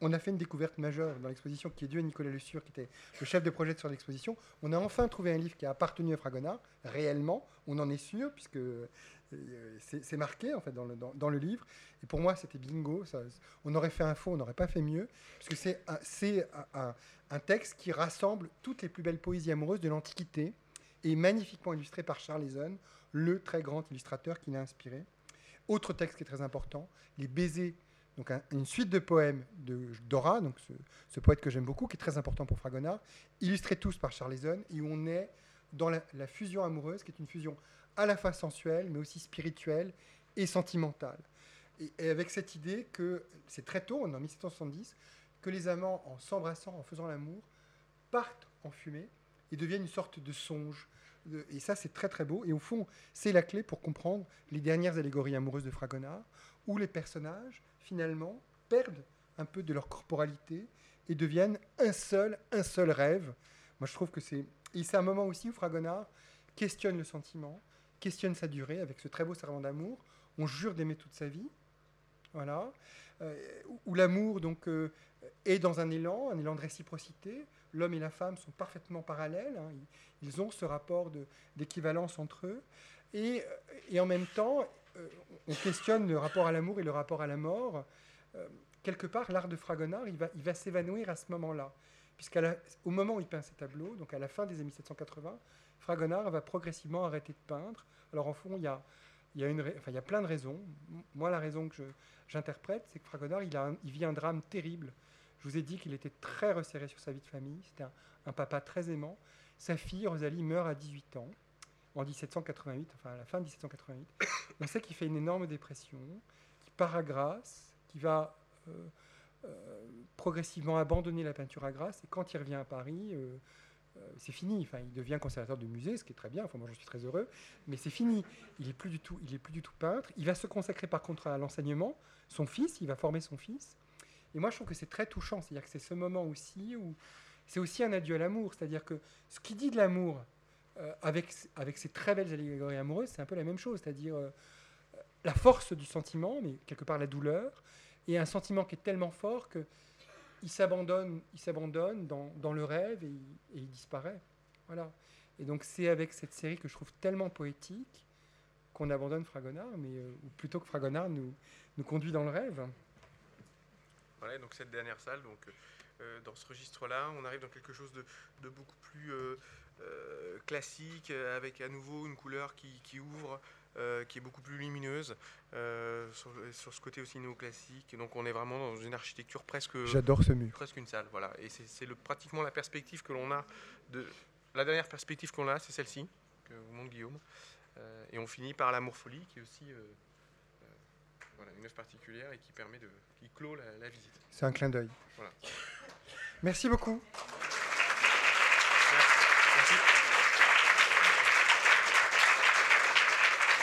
on a fait une découverte majeure dans l'exposition qui est due à Nicolas Le Sur, qui était le chef de projet sur l'exposition. On a enfin trouvé un livre qui a appartenu à Fragonard, réellement, on en est sûr, puisque euh, c'est marqué en fait dans le, livre. Et pour moi, c'était bingo. On aurait fait un faux, on n'aurait pas fait mieux, puisque c'est un, texte qui rassemble toutes les plus belles poésies amoureuses de l'Antiquité et magnifiquement illustré par Charles Charleson, le très grand illustrateur qui l'a inspiré. Autre texte qui est très important, les baisers. Donc une suite de poèmes de Dora, donc ce, poète que j'aime beaucoup, qui est très important pour Fragonard, illustrés tous par Charles Charleson, et où on est dans la, fusion amoureuse, qui est une fusion à la fois sensuelle, mais aussi spirituelle et sentimentale. Et, avec cette idée que c'est très tôt, en 1770, que les amants, en s'embrassant, en faisant l'amour, partent en fumée et deviennent une sorte de songe. Et ça, c'est très très beau. Et au fond, c'est la clé pour comprendre les dernières allégories amoureuses de Fragonard, où les personnages, finalement, perdent un peu de leur corporalité et deviennent un seul, un seul rêve. Moi, je trouve que c'est... Et c'est un moment aussi où Fragonard questionne le sentiment, questionne sa durée avec ce très beau serment d'amour. On jure d'aimer toute sa vie. Voilà. Euh, où l'amour donc euh, est dans un élan, un élan de réciprocité. L'homme et la femme sont parfaitement parallèles. Hein. Ils, ont ce rapport d'équivalence entre eux. Et, et, en même temps, on questionne le rapport à l'amour et le rapport à la mort. quelque part, l'art de Fragonard, il va, il va s'évanouir à ce moment-là. Puisqu'au moment où il peint ses tableaux, donc à la fin des années 1780, Fragonard va progressivement arrêter de peindre. Alors en fond, il y a, il y a, une, enfin, il y a plein de raisons. Moi, la raison que j'interprète, c'est que Fragonard, il, a il vit un drame terrible. Je vous ai dit qu'il était très resserré sur sa vie de famille. C'était un, papa très aimant. Sa fille, Rosalie, meurt à 18 ans, en 1788, enfin à la fin de 1788. On sait qu'il fait une énorme dépression, qu'il part à Grasse, qu'il va euh, euh, progressivement abandonner la peinture à Grasse. Et quand il revient à Paris, euh, c'est fini. Enfin, il devient conservateur de musée, ce qui est très bien. Enfin, moi, je suis très heureux. Mais c'est fini. Il est plus du tout. Il plus du tout peintre. Il va se consacrer par contre à l'enseignement. Son fils, il va former son fils. Et moi, je trouve que c'est très touchant. C'est-à-dire que c'est ce moment aussi où c'est aussi un adieu à l'amour. C'est-à-dire que ce qui dit de l'amour avec avec ces très belles allégories amoureuses, c'est un peu la même chose. C'est-à-dire euh, la force du sentiment, mais quelque part la douleur, et un sentiment qui est tellement fort que il s'abandonne, il s'abandonne dans, le rêve et il, disparaît. Voilà. Et donc c'est avec cette série que je trouve tellement poétique qu'on abandonne Fragonard, mais euh, plutôt que Fragonard nous, nous conduit dans le rêve. Voilà, donc cette dernière salle, donc euh, dans ce registre-là, on arrive dans quelque chose de, beaucoup plus euh, classique, avec à nouveau une couleur qui, qui ouvre, euh, qui est beaucoup plus lumineuse, euh, sur, ce côté aussi néoclassique. Donc on est vraiment dans une architecture presque. J'adore ce mur. Presque une salle, voilà. Et c'est pratiquement la perspective que l'on a de. La dernière perspective qu'on a, c'est celle-ci, que vous montre Guillaume. Euh, et on finit par l'amour folie, qui est aussi voilà, une œuvre particulière et qui permet de. qui clôt la, la visite. C'est un clin d'œil. Voilà. Merci beaucoup.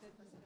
Gracias.